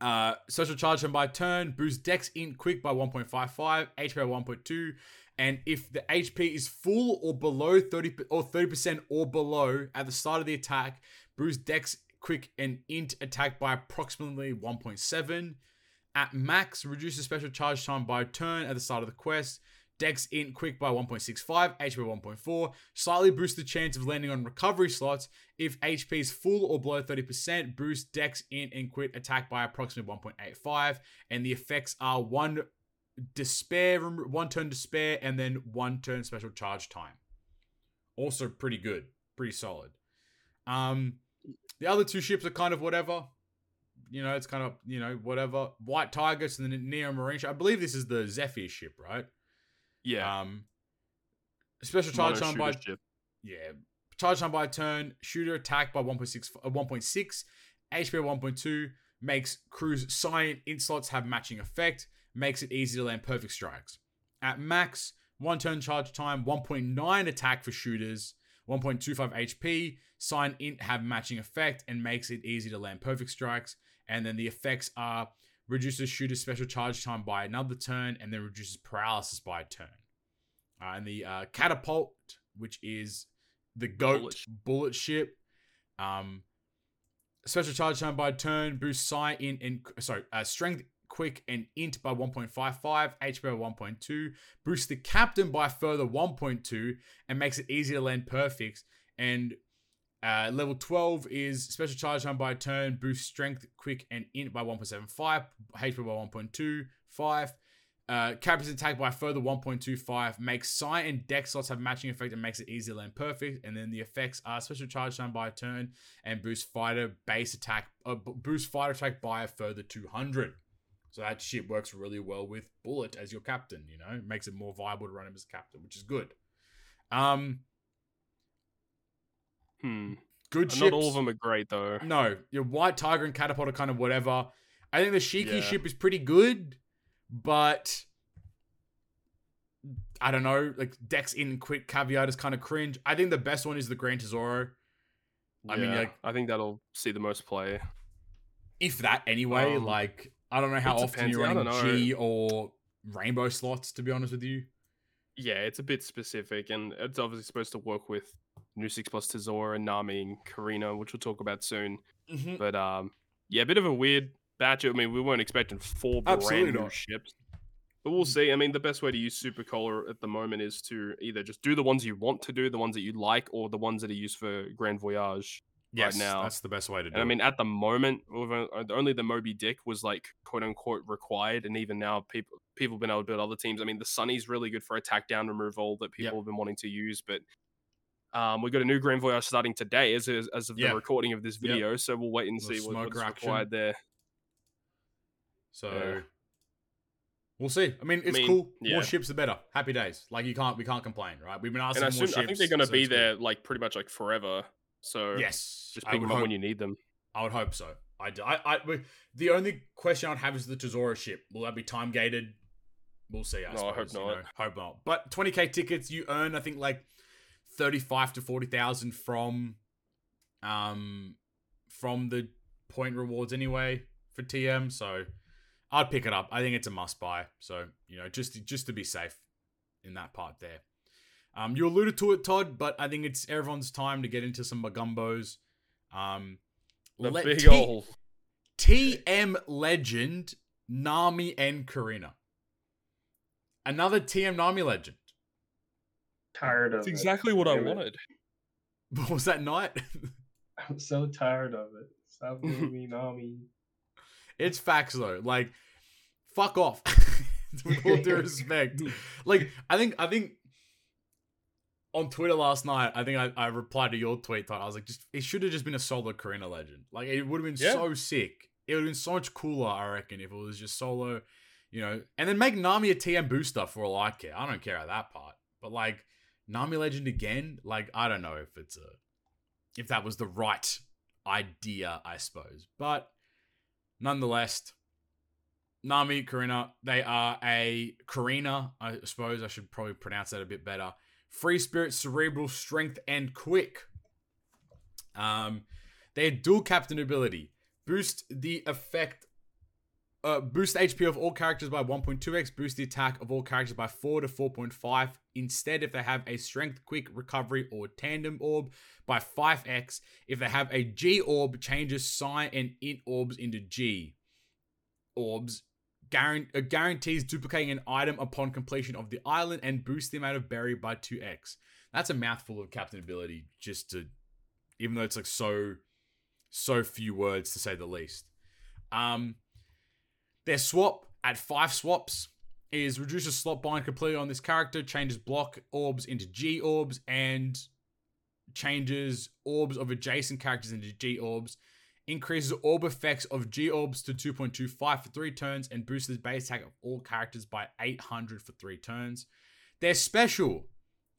Speaker 1: Uh, social charge time by turn, boost Dex Int quick by 1.55, HP by 1.2, and if the HP is full or below 30 or 30% or below at the start of the attack, boost Dex quick and Int attack by approximately 1.7. At max, reduces special charge time by a turn at the start of the quest. Dex Int quick by 1.65, HP 1.4. Slightly boost the chance of landing on recovery slots. If HP is full or below 30%, boost Dex Int and Quick attack by approximately 1.85. And the effects are one despair, one turn despair, and then one turn special charge time. Also pretty good, pretty solid. Um, the other two ships are kind of whatever. You know, it's kind of you know whatever. White Tigers and the Neo Marine ship. I believe this is the Zephyr ship, right?
Speaker 2: Yeah.
Speaker 1: Um, special charge
Speaker 2: Mono
Speaker 1: time by
Speaker 2: ship.
Speaker 1: yeah, charge time by turn, shooter attack by 1.6, uh, 1.6, HP 1.2, makes crews science int slots have matching effect, makes it easy to land perfect strikes. At max, one turn charge time, 1.9 attack for shooters, 1.25 HP, sign int have matching effect, and makes it easy to land perfect strikes. And then the effects are reduces shooter's special charge time by another turn, and then reduces paralysis by a turn. Uh, and the uh, catapult, which is the goat
Speaker 2: Bullet
Speaker 1: bullet, ship, um, special charge time by a turn, boosts psi in and sorry, uh, strength, quick, and int by 1.55, HP by 1.2, boosts the captain by further 1.2, and makes it easier to land perfects. And uh, level 12 is special charge time by turn, boosts strength, quick, and int by 1.75, HP by 1.25. Uh, captain's attack by further 1.25, makes Psi and Dex slots have matching effect and makes it easy to land perfect. And then the effects are special charge time by turn and boost fighter base attack, uh, boost fighter attack by a further 200. So that shit works really well with Bullet as your captain, you know, makes it more viable to run him as captain, which is good. Um,
Speaker 2: Hmm.
Speaker 1: good
Speaker 2: Not all of them are great though.
Speaker 1: No, your White Tiger and Catapult are kind of whatever. I think the Shiki
Speaker 2: Yeah.
Speaker 1: ship is pretty good, but I don't know. Like Dex in quick caveat is kind of cringe. I think the best one is the Gran Tesoro. I mean,
Speaker 2: Yeah,
Speaker 1: like-
Speaker 2: I think that'll see the most play.
Speaker 1: If that anyway,
Speaker 2: Um,
Speaker 1: like I don't know how
Speaker 2: it
Speaker 1: often
Speaker 2: depends.
Speaker 1: you're running. G or Rainbow slots. To be honest with you,
Speaker 2: Yeah, it's a bit specific, and it's obviously supposed to work with New Six Plus Tesoro, Nami, and Carina, which we'll talk about soon.
Speaker 1: Mm-hmm.
Speaker 2: But um, yeah, a bit of a weird batch. I mean, we weren't expecting four
Speaker 1: Absolutely
Speaker 2: brand new
Speaker 1: not.
Speaker 2: ships, but we'll see. I mean, the best way to use Super Cola at the moment is to either just do the ones you want to do, the ones that you like, or the ones that are used for Grand Voyage.
Speaker 1: Yes,
Speaker 2: now.
Speaker 1: that's the best way to do
Speaker 2: And I mean, at the moment, uh, only the Moby Dick was like quote unquote required, and even now, people people have been able to build other teams. I mean, the Sunny's really good for attack down removal that people
Speaker 1: Yep.
Speaker 2: have been wanting to use, but um, we've got a new Grand Voyage starting today as as, as of the recording of this
Speaker 1: Yep.
Speaker 2: video, so we'll wait and see what, what's
Speaker 1: action.
Speaker 2: required there.
Speaker 1: So
Speaker 2: Yeah.
Speaker 1: we'll see. I mean, it's
Speaker 2: mean,
Speaker 1: cool.
Speaker 2: yeah.
Speaker 1: More ships, the better. Happy days. Like you can't, we can't complain, right? We've been asking
Speaker 2: And I,
Speaker 1: for more ships.
Speaker 2: I think they're going to
Speaker 1: so
Speaker 2: be there like pretty much like forever. So
Speaker 1: Yes,
Speaker 2: just pick them up when you need them.
Speaker 1: I would hope so. I, I, I- the only question I'd have is the Tesoro ship. Will that be time gated? We'll see. I
Speaker 2: No, I hope
Speaker 1: suppose,
Speaker 2: not.
Speaker 1: know. Hope not. But 20k tickets, you earn I think like 35 to 40,000 from, um, from the point rewards anyway for TM. So I'd pick it up. I think it's a must buy. So you know, just just to be safe in that part there. Um, you alluded to it, Toad, but I think it's everyone's time to get into some Magumbos. Um,
Speaker 2: The
Speaker 1: let
Speaker 2: big
Speaker 1: T-
Speaker 2: old
Speaker 1: TM legend Nami and Carina. Another TM Nami legend.
Speaker 3: Tired of
Speaker 2: That's
Speaker 3: it.
Speaker 2: exactly what I
Speaker 3: Damn it.
Speaker 2: wanted.
Speaker 1: What was that night?
Speaker 3: I'm so tired of it. Stop giving me Nami.
Speaker 1: it's facts though. Like, fuck off. With all due respect. Like, I think I think on Twitter last night, I think I, I replied to your tweet thought I was like, just it should have just been a solo Carina legend. Like it would have been
Speaker 2: Yeah.
Speaker 1: so sick. It would have been so much cooler, I reckon, if it was just solo, you know, and then make Nami a TM booster for all I care. I don't care about that part. But like Nami Legend again, like I don't know if it's a if that was the right idea, I suppose. But nonetheless, Nami, Carina, they are a Carina, I suppose I should probably pronounce that a bit better. Free spirit, cerebral, strength, and quick. Um, have dual captain ability. Boost the effect. Uh, boost HP of all characters by 1.2x. Boost the attack of all characters by 4 to 4.5. Instead, if they have a strength, quick, recovery, or tandem orb, by 5x. If they have a G orb, changes psi and int orbs into G orbs. Guaran- uh, guarantees duplicating an item upon completion of the island and boosts the amount of berry by 2x. That's a mouthful of captain ability, just to, even though it's like so, so few words to say the least. Um, their swap at five swaps is reduces slot bind completely on this character, changes block orbs into G orbs, and changes orbs of adjacent characters into G orbs. Increases orb effects of G orbs to 2.25 for three turns, and boosts the base attack of all characters by 800 for three turns. Their special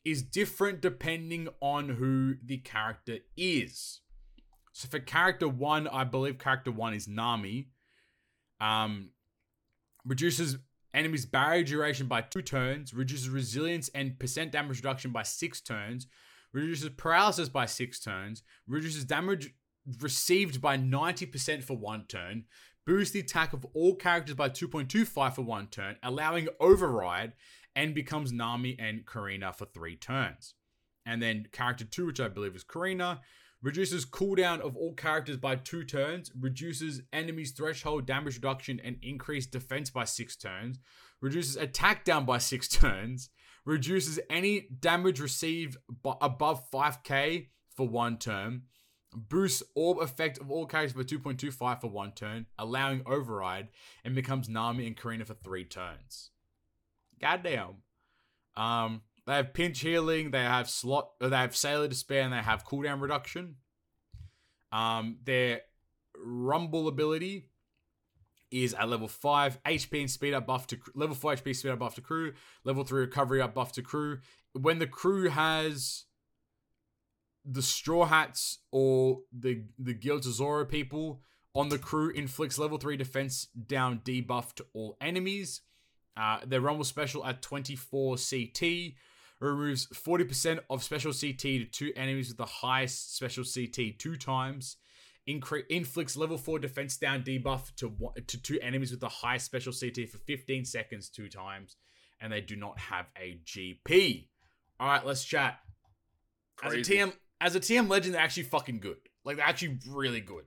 Speaker 1: is different depending on who the character is. So for character one, I believe character one is Nami. Um, reduces enemies' barrier duration by two turns, reduces resilience and percent damage reduction by six turns, reduces paralysis by six turns, reduces damage received by 90% for one turn, boosts the attack of all characters by 2.25 for one turn, allowing override, and becomes Nami and Carina for three turns. And then character two, which I believe is Carina, reduces cooldown of all characters by two turns, reduces enemies' threshold damage reduction and increased defense by six turns, reduces attack down by six turns, reduces any damage received above 5k for one turn, boosts orb effect of all characters by 2.25 for one turn, allowing override, and becomes Nami and Carina for three turns. Goddamn. Um, they have pinch healing, they have slot, uh, they have sailor despair, and they have cooldown reduction. Um, their rumble ability is at level 5 HP and speed up buff to level 4 HP speed up buff to crew, level 3 recovery up buff to crew. When the crew has the straw hats or the the Gild Tesoro people on the crew inflicts level 3 defense down debuff to all enemies. Uh, their rumble special at 24 CT removes 40% of special CT to two enemies with the highest special CT two times incre- inflicts level 4 defense down debuff to one, to two enemies with the highest special CT for 15 seconds two times and they do not have a GP. All right, let's chat.
Speaker 2: Crazy.
Speaker 1: As a TM as a TM legend they're actually fucking good. Like they're actually really good.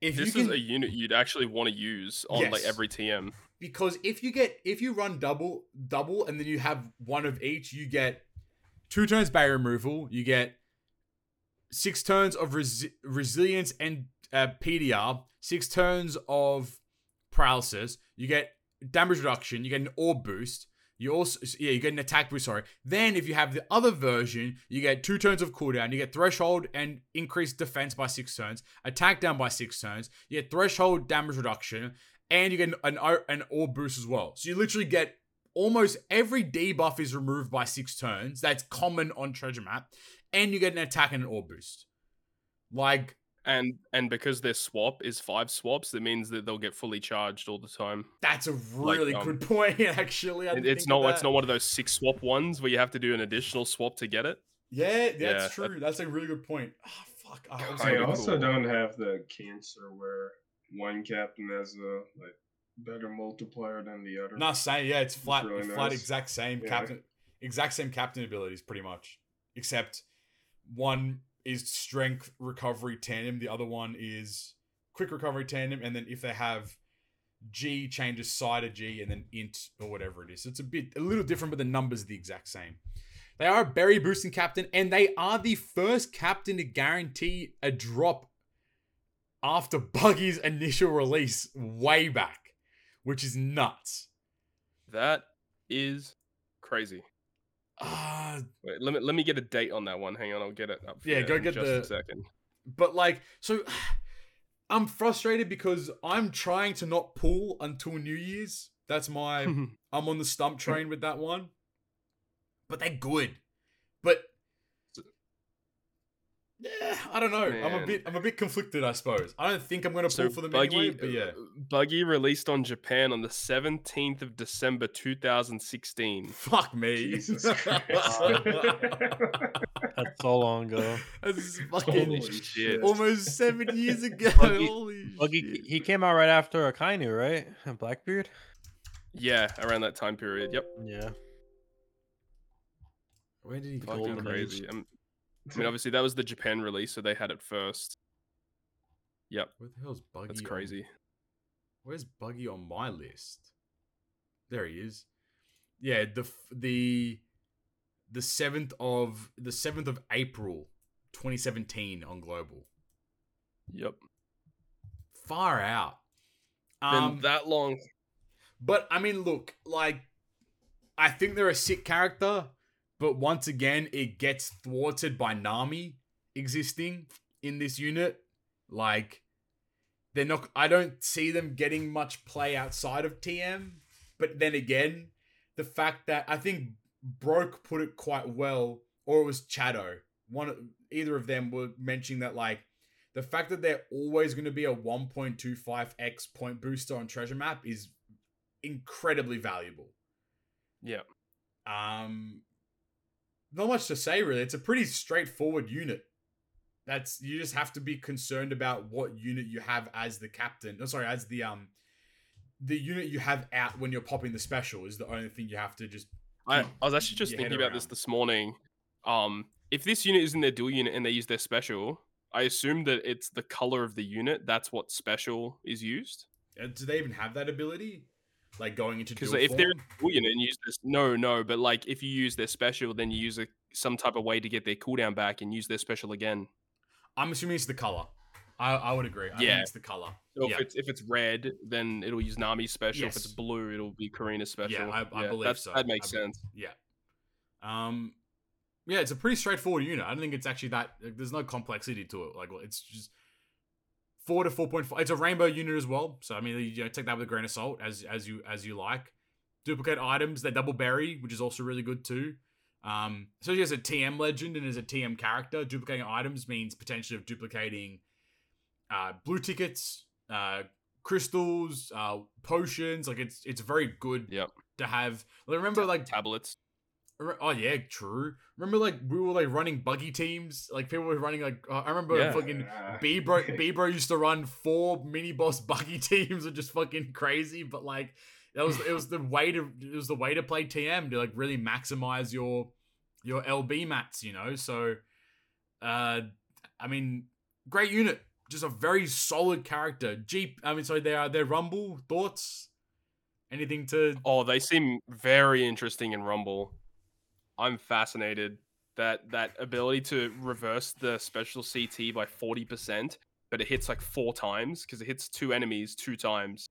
Speaker 1: If
Speaker 2: This
Speaker 1: you
Speaker 2: is a unit you'd actually want to use on like every TM.
Speaker 1: because if you get if you run double double and then you have one of each, you get two turns barrier removal, you get six turns of resi- resilience and uh, PDR, six turns of paralysis, you get damage reduction, you get an orb boost. You also yeah, you get an attack boost, sorry. Then if you have the other version, you get two turns of cooldown, you get threshold and increased defense by six turns, attack down by six turns, you get threshold damage reduction, and you get an, an, orb boost as well. So you literally get almost every debuff is removed by six turns. That's common on treasure map, and you get an attack and an orb boost. Like
Speaker 2: And and because their swap is five swaps, that means that they'll get fully charged all the time.
Speaker 1: that's a
Speaker 2: Like,
Speaker 1: really
Speaker 2: um,
Speaker 1: good point. Actually, I
Speaker 2: It- it's not it's not one of those six swap ones where you have to do an additional swap to get it.
Speaker 1: Yeah, that's
Speaker 2: Yeah,
Speaker 1: true. That's a really good point. Ah, fuck. I was
Speaker 3: They also
Speaker 2: cool.
Speaker 3: don't have the cancer where one captain has a like better multiplier than the other.
Speaker 1: Not saying, yeah, it's flat,
Speaker 3: really
Speaker 1: flat,
Speaker 3: nice.
Speaker 1: exact same
Speaker 3: Yeah.
Speaker 1: captain, exact same captain abilities, pretty much. Except one is strength recovery tandem, the other one is quick recovery tandem, and then if they have G changes side of G and then int or whatever it is. So it's a bit a little different, but the numbers are the exact same. They are a berry boosting captain, and they are the first captain to guarantee a drop after Buggy's initial release way back, which is nuts.
Speaker 2: That is crazy.
Speaker 1: Ah,
Speaker 2: Wait, let me let me get a date on that one. Hang on, I'll get it up.
Speaker 1: Yeah, go get
Speaker 2: just
Speaker 1: the-
Speaker 2: a second.
Speaker 1: but like, so I'm frustrated because I'm trying to not pull until New Year's. That's my I'm on the stump train with that one. But they're good. But yeah, I don't know. I'm a bit I'm a bit conflicted, I suppose. I don't think I'm gonna pull
Speaker 2: so
Speaker 1: for them
Speaker 2: Buggy,
Speaker 1: anyway, but yeah.
Speaker 2: uh, Buggy released on Japan on the 17th of December 2016.
Speaker 1: Fuck me.
Speaker 3: Jesus Christ.
Speaker 4: That's so long ago.
Speaker 1: That's fucking
Speaker 3: Holy
Speaker 2: shit.
Speaker 3: shit.
Speaker 1: almost seven years ago.
Speaker 4: Buggy-
Speaker 1: Holy
Speaker 4: Buggy,
Speaker 1: shit.
Speaker 4: he came out right after Akainu, right? Blackbeard.
Speaker 2: Yeah, around that time period. Yep,
Speaker 4: Yeah.
Speaker 1: Where did he
Speaker 2: fucking crazy. I mean, obviously that was the Japan release, so they had it first. Yep,
Speaker 1: Where the hell's Buggy?
Speaker 2: that's
Speaker 1: on-
Speaker 2: crazy.
Speaker 1: Where's Buggy on my list? There he is. Yeah, the the the seventh of the seventh of April, 2017 on Global.
Speaker 2: Yep,
Speaker 1: Far out.
Speaker 2: been
Speaker 1: Um,
Speaker 2: that long.
Speaker 1: but I mean, look, like I think they're a sick character, but once again, it gets thwarted by Nami existing in this unit. Like they're not. I don't see them getting much play outside of TM. But then again, the fact that I think Broke put it quite well, or it was Chado. One, either of them were mentioning that like the fact that they're always going to be a 1.25x point booster on treasure map is incredibly valuable.
Speaker 2: Yeah,
Speaker 1: Um, not much to say really. It's a pretty straightforward unit. That's you just have to be concerned about what unit you have as the captain. No, sorry, as the um the unit you have out when you're popping the special is the only thing you have to just
Speaker 2: I, I was actually just thinking about this this morning. Um, if this unit is in their dual unit and they use their special, I assume that it's the color of the unit. That's what special is used.
Speaker 1: Uh, Do they even have that ability? Like going into
Speaker 2: Because if they're
Speaker 1: form?
Speaker 2: dual unit and use this, no, no, but like if you use their special, then you use a, some type of way to get their cooldown back and use their special again.
Speaker 1: I'm assuming it's the color. I, I would agree. I think
Speaker 2: Yeah.
Speaker 1: it's the color.
Speaker 2: So
Speaker 1: yeah.
Speaker 2: if it's if it's red, then it'll use Nami's special. If it's blue, it'll be Carina's special.
Speaker 1: I- I believe
Speaker 2: that's-
Speaker 1: so.
Speaker 2: That makes sense.
Speaker 1: Yeah. Um yeah, it's a pretty straightforward unit. I don't think it's actually that like, there's no complexity to it. Like it's just four to four point five. It's a rainbow unit as well. So I mean you know, take that with a grain of salt as as you as you like. Duplicate items, they double berry, which is also really good too. Um, especially as a TM legend and as a TM character, duplicating items means potentially of duplicating uh, blue tickets, uh, crystals, uh, potions. Like it's it's very good
Speaker 2: Yep.
Speaker 1: to have. Remember like
Speaker 2: Tablets.
Speaker 1: Re- Oh yeah, true. Remember, like we were like running buggy teams. Like people were running like uh, I remember
Speaker 2: Yeah.
Speaker 1: fucking Bebro. Bebro used to run four mini boss buggy teams, are just fucking crazy. But like that was it was the way to it was the way to play TM to like really maximize your your LB mats. You know, so uh, I mean, great unit, just a very solid character. Jeep. I mean, sorry, they are their Rumble thoughts. Anything to
Speaker 2: Oh, they seem very interesting in Rumble. I'm fascinated that that ability to reverse the special CT by 40%, but it hits like four times because it hits two enemies two times.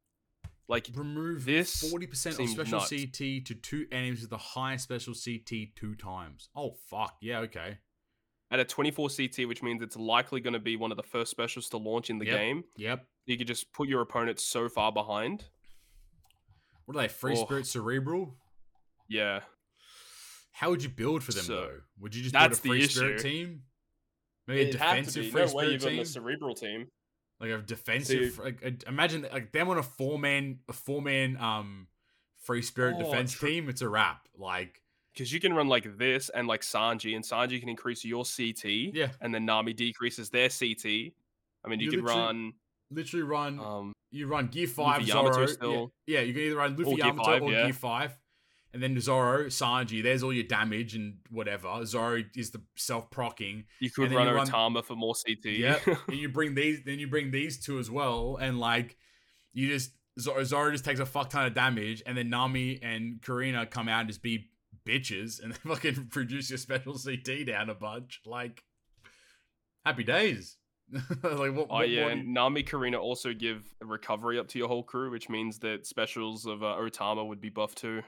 Speaker 2: Like
Speaker 1: remove
Speaker 2: This
Speaker 1: forty percent of
Speaker 2: seems
Speaker 1: special
Speaker 2: nuts.
Speaker 1: CT to two enemies with the highest special CT two times. Oh fuck yeah, okay,
Speaker 2: at a 24 CT, which means it's likely going to be one of the first specials to launch in the
Speaker 1: Yep.
Speaker 2: game.
Speaker 1: yep.
Speaker 2: You could just put your opponent so far behind.
Speaker 1: What are they? Free
Speaker 2: Oh.
Speaker 1: Spirit Cerebral.
Speaker 2: Yeah.
Speaker 1: How would you build for them
Speaker 2: So,
Speaker 1: though? Would you just
Speaker 2: that's
Speaker 1: build a Free Spirit team? Maybe a
Speaker 2: It'd to
Speaker 1: defensive. Free
Speaker 2: No
Speaker 1: Spirit team.
Speaker 2: a cerebral team.
Speaker 1: like a defensive.
Speaker 2: So
Speaker 1: like, imagine like them on a four man, a four man um, Free Spirit
Speaker 2: Oh,
Speaker 1: defense
Speaker 2: true.
Speaker 1: team. It's a wrap. Like
Speaker 2: Because you can run like this and like Sanji, and Sanji can increase your CT,
Speaker 1: yeah,
Speaker 2: and then Nami decreases their CT. I mean, you,
Speaker 1: You
Speaker 2: could run.
Speaker 1: literally run.
Speaker 2: Um,
Speaker 1: You run Gear Five,
Speaker 2: Yamato
Speaker 1: Zoro. Yeah,
Speaker 2: still.
Speaker 1: yeah, you can either run Luffy
Speaker 2: Or Gear
Speaker 1: Yamato
Speaker 2: five,
Speaker 1: or
Speaker 2: yeah.
Speaker 1: Gear Five, and then Zoro, Sanji. There's all your damage and whatever. Zoro is the self procking.
Speaker 2: you could run
Speaker 1: you run-
Speaker 2: Otama for more CT.
Speaker 1: Yeah. and you bring these, then you bring these two as well, and like you just Zoro, Zoro just takes a fuck ton of damage, and then Nami and Carina come out and just be bitches, and they fucking produce your special CT down a bunch. Like happy days. like what?
Speaker 2: Oh
Speaker 1: what
Speaker 2: yeah, and
Speaker 1: you-
Speaker 2: Nami Carina also give recovery up to your whole crew, which means that specials of uh, Otama would be buffed too.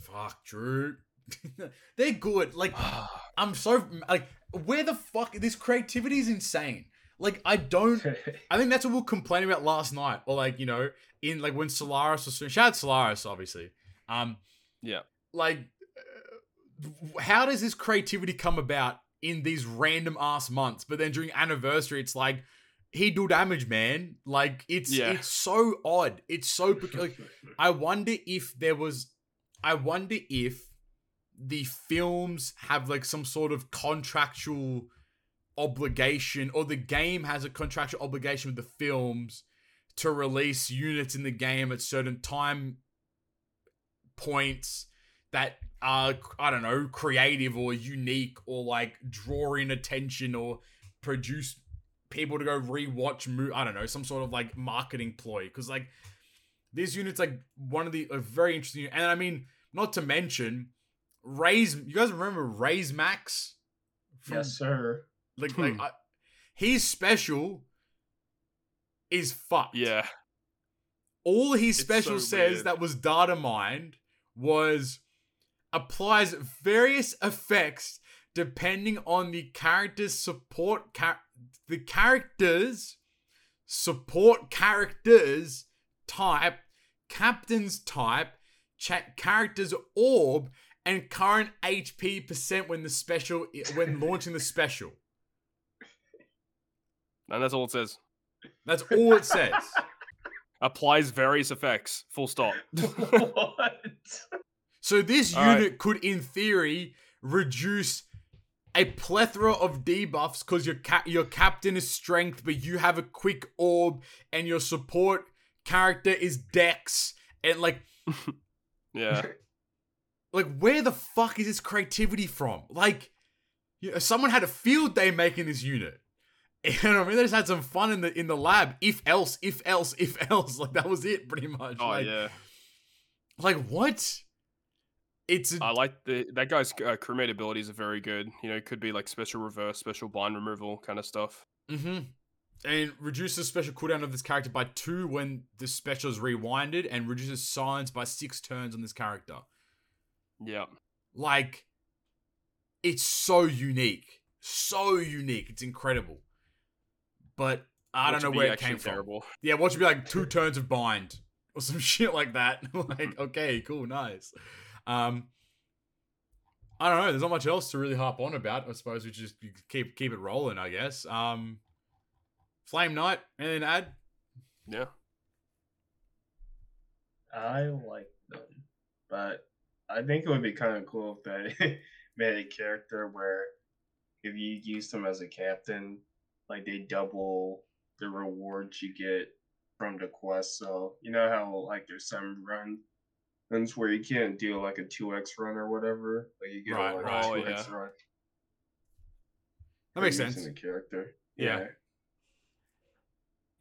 Speaker 1: Fuck, Drew. They're good. Like I'm so like where the fuck this creativity is insane. Like I don't I think that's what we were complaining about last night. Or like, you know, in like when Solaris was shout out Solaris, obviously. Um
Speaker 2: yeah.
Speaker 1: like uh, how does this creativity come about in these random ass months? But then during anniversary, it's like he do damage, man. Like it's
Speaker 2: Yeah.
Speaker 1: it's so odd. It's so peculiar. I wonder if there was. I wonder if the films have like some sort of contractual obligation, or the game has a contractual obligation with the films to release units in the game at certain time points that are I don't know creative or unique or like drawing attention or produce people to go rewatch mo- I don't know some sort of like marketing ploy. Because like this unit's like one of the a very interesting and I mean not to mention Raise you guys remember Raise Max from
Speaker 3: yes, sir.
Speaker 1: like
Speaker 2: Hmm.
Speaker 1: like I, his special is fucked
Speaker 2: Yeah.
Speaker 1: all his special
Speaker 2: so
Speaker 1: says
Speaker 2: weird.
Speaker 1: that was data mined was applies various effects depending on the character's support char- the character's support characters type captain's type cha- character's orb and current hp percent when the special when launching the special
Speaker 2: And that's all it says.
Speaker 1: that's all it says
Speaker 2: Applies various effects. Full stop.
Speaker 3: what?
Speaker 1: So this
Speaker 2: All right.
Speaker 1: unit could, in theory, reduce a plethora of debuffs because your ca- your captain is strength, but you have a quick orb, and your support character is Dex, and like
Speaker 2: Yeah.
Speaker 1: like where the fuck is this creativity from? Like, you know, someone had a field day making this unit. You know what I mean? They just had some fun in the in the lab. If else, if else, if else. Like that was it, pretty much.
Speaker 2: Oh
Speaker 1: like,
Speaker 2: yeah.
Speaker 1: Like what? It's a,
Speaker 2: I like the that guy's uh, crewmate abilities are very good. You know, it could be like special reverse, special bind removal kind of stuff.
Speaker 1: mm-hmm. And reduces special cooldown of this character by two when the special is rewinded, and reduces silence by six turns on this character.
Speaker 2: Yeah.
Speaker 1: Like, it's so unique, so unique. It's incredible. But I don't know where it came from.
Speaker 2: terrible.
Speaker 1: Yeah, watch it be like two turns of bind or some shit like that. like, okay, cool, nice. Um, I don't know. There's not much else to really harp on about. I suppose we just keep keep it rolling. I guess. Um, Flame Knight. Anything to add?
Speaker 2: Yeah.
Speaker 3: I like them, but I think it would be kind of cool if they made a character where if you use them as a captain, like they double the rewards you get from the quest. So you know how like there's some run runs where you can't do like a two x run or whatever, like you get
Speaker 1: Right,
Speaker 3: like
Speaker 1: right.
Speaker 3: a
Speaker 2: Oh,
Speaker 3: two x
Speaker 2: yeah.
Speaker 3: run.
Speaker 1: That makes sense.
Speaker 3: using The character.
Speaker 1: Yeah.
Speaker 4: Yeah,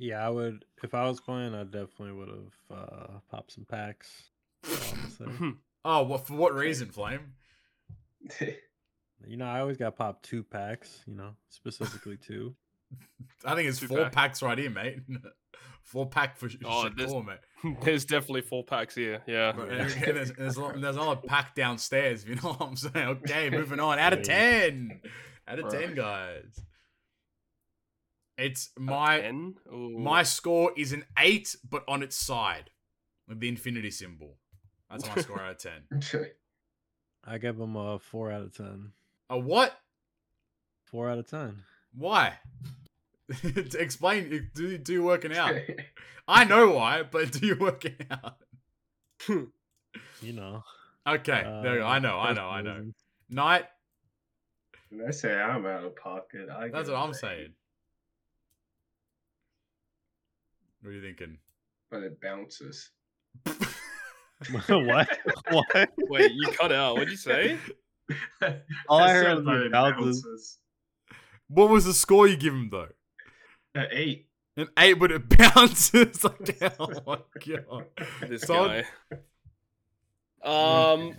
Speaker 4: I would if I was playing. I definitely would have uh, popped some packs. that's all I'm gonna say.
Speaker 1: Oh, what for? What reason, Flame?
Speaker 4: You know, I always got popped two packs. You know, specifically two.
Speaker 1: I think it's
Speaker 2: Two
Speaker 1: four
Speaker 2: pack.
Speaker 1: packs right here, mate. four pack for
Speaker 2: Oh,
Speaker 1: oh,
Speaker 2: this-
Speaker 1: sure, mate.
Speaker 2: There's definitely four packs here. Yeah.
Speaker 1: But, and, and there's, there's, a- there's another pack downstairs, you know what I'm saying. Okay, moving on. Out of 10. Out of 10, guys. It's my my score is an 8, but on its side with the infinity symbol. That's my score out of 10.
Speaker 4: I give them a four out of ten.
Speaker 1: A what?
Speaker 4: Four out of ten.
Speaker 1: Why? Explain. Do, do you working out? I know why, but do you working out?
Speaker 4: You know.
Speaker 1: Okay, there you go.
Speaker 4: uh,
Speaker 1: I know, I know, I know. Night.
Speaker 3: When I say I'm out of pocket, I
Speaker 1: That's what I'm saying.
Speaker 3: eight,
Speaker 1: What are you thinking?
Speaker 3: But it bounces.
Speaker 4: what? What?
Speaker 2: Wait, you cut out. What'd you say?
Speaker 4: All I
Speaker 3: said
Speaker 4: heard was
Speaker 3: it
Speaker 4: bounces.
Speaker 3: bounces.
Speaker 1: What was the score you give him though?
Speaker 3: Uh, eight.
Speaker 1: An eight, but it bounces. like, oh my god.
Speaker 2: This
Speaker 1: Solid.
Speaker 2: guy. Um,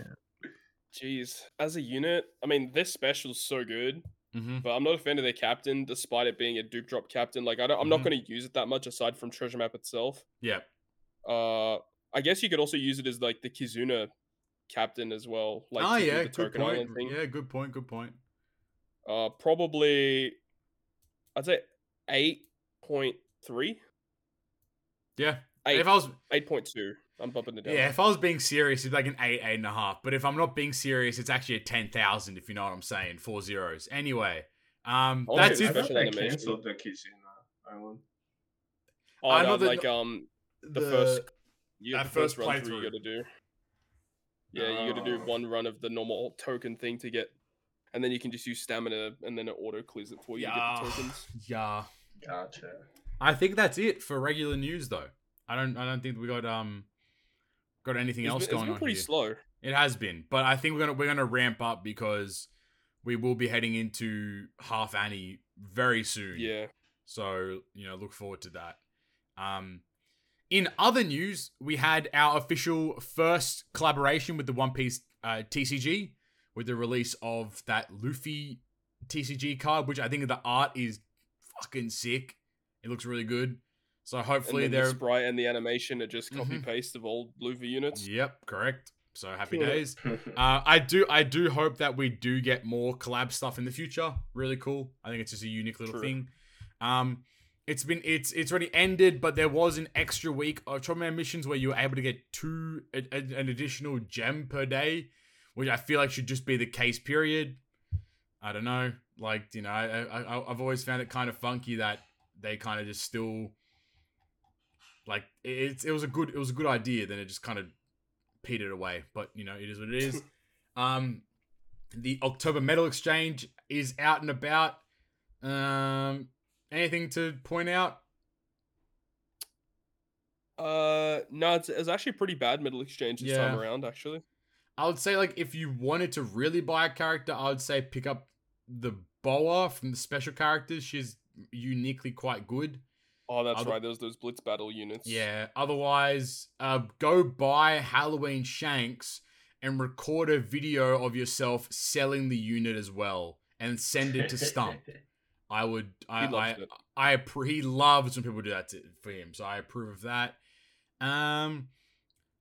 Speaker 2: jeez. As a unit, I mean, this special's so good,
Speaker 1: Mm-hmm.
Speaker 2: but I'm not a fan of their captain, despite it being a dupe drop captain. Like, I don't, I'm not
Speaker 1: Mhm.
Speaker 2: going to use it that much aside from treasure map itself.
Speaker 1: Yeah.
Speaker 2: Uh, I guess you could also use it as like the Kizuna captain as well. Like,
Speaker 1: oh yeah,
Speaker 2: the
Speaker 1: good point.
Speaker 2: thing.
Speaker 1: Yeah, good point. Good point.
Speaker 2: Uh, probably, I'd say eight point three.
Speaker 1: Yeah.
Speaker 2: Eight,
Speaker 1: If I was
Speaker 2: eight point two. I'm bumping it down.
Speaker 1: yeah, if I was being serious, it's like an eight, eight and a half. But if I'm not being serious, it's actually a ten thousand. If you know what I'm saying, four zeros. Anyway, um,
Speaker 2: Oh,
Speaker 1: that's it.
Speaker 3: thought they canceled the Kizuna Island.
Speaker 2: Oh,
Speaker 1: I
Speaker 2: no,
Speaker 1: know that-
Speaker 2: like um, the first you
Speaker 1: that
Speaker 2: the first,
Speaker 1: first
Speaker 2: run through you got to do. Yeah, you got to do
Speaker 3: Oh.
Speaker 2: one run of the normal token thing to get, and then you can just use stamina, and then it auto clears it for you to
Speaker 1: Yeah.
Speaker 2: get the tokens.
Speaker 1: Yeah.
Speaker 3: Gotcha.
Speaker 1: I think that's it for regular news, though. I don't. I don't think we got um got anything
Speaker 2: It's
Speaker 1: else
Speaker 2: been, it's
Speaker 1: going
Speaker 2: been
Speaker 1: on
Speaker 2: pretty slow.
Speaker 1: It has been, but I think we're gonna we're gonna ramp up because we will be heading into half Annie very soon.
Speaker 2: Yeah.
Speaker 1: So you know, look forward to that. Um, in other news, we had our official first collaboration with the One Piece uh, TCG with the release of that Luffy TCG card, which I think the art is fucking sick. It looks really good. So hopefully
Speaker 2: and then
Speaker 1: they're
Speaker 2: the sprite and the animation are just copy paste of old Luffy units.
Speaker 1: Yep, correct. So happy
Speaker 2: Yeah.
Speaker 1: days. Uh, I do I do hope that we do get more collab stuff in the future. Really cool. I think it's just a unique little
Speaker 2: True.
Speaker 1: thing. Um, it's been it's it's already ended, but there was an extra week of Ultraman missions where you were able to get two a, a- an additional gem per day, which I feel like should just be the case. Period. I don't know. Like you know, I, I I've always found it kind of funky that they kind of just still like it, it was a good it was a good idea. Then it just kind of petered away. But you know, it is what it is. um, The October Medal Exchange is out and about. Um, anything to point out?
Speaker 2: Uh, no, it's, it's actually a pretty bad Medal exchange this time around. Actually,
Speaker 1: I would say like if you wanted to really buy a character, I would say pick up the Boa from the special characters. She's uniquely quite good.
Speaker 2: Oh, that's
Speaker 1: Other-
Speaker 2: right. There's those blitz battle units.
Speaker 1: Yeah. Otherwise, uh, go buy Halloween Shanks and record a video of yourself selling the unit as well, and send it to Stump. I would. I.
Speaker 2: He loves
Speaker 1: I,
Speaker 2: it.
Speaker 1: I. appre- He loves when people do that to, for him, so I approve of that. Um,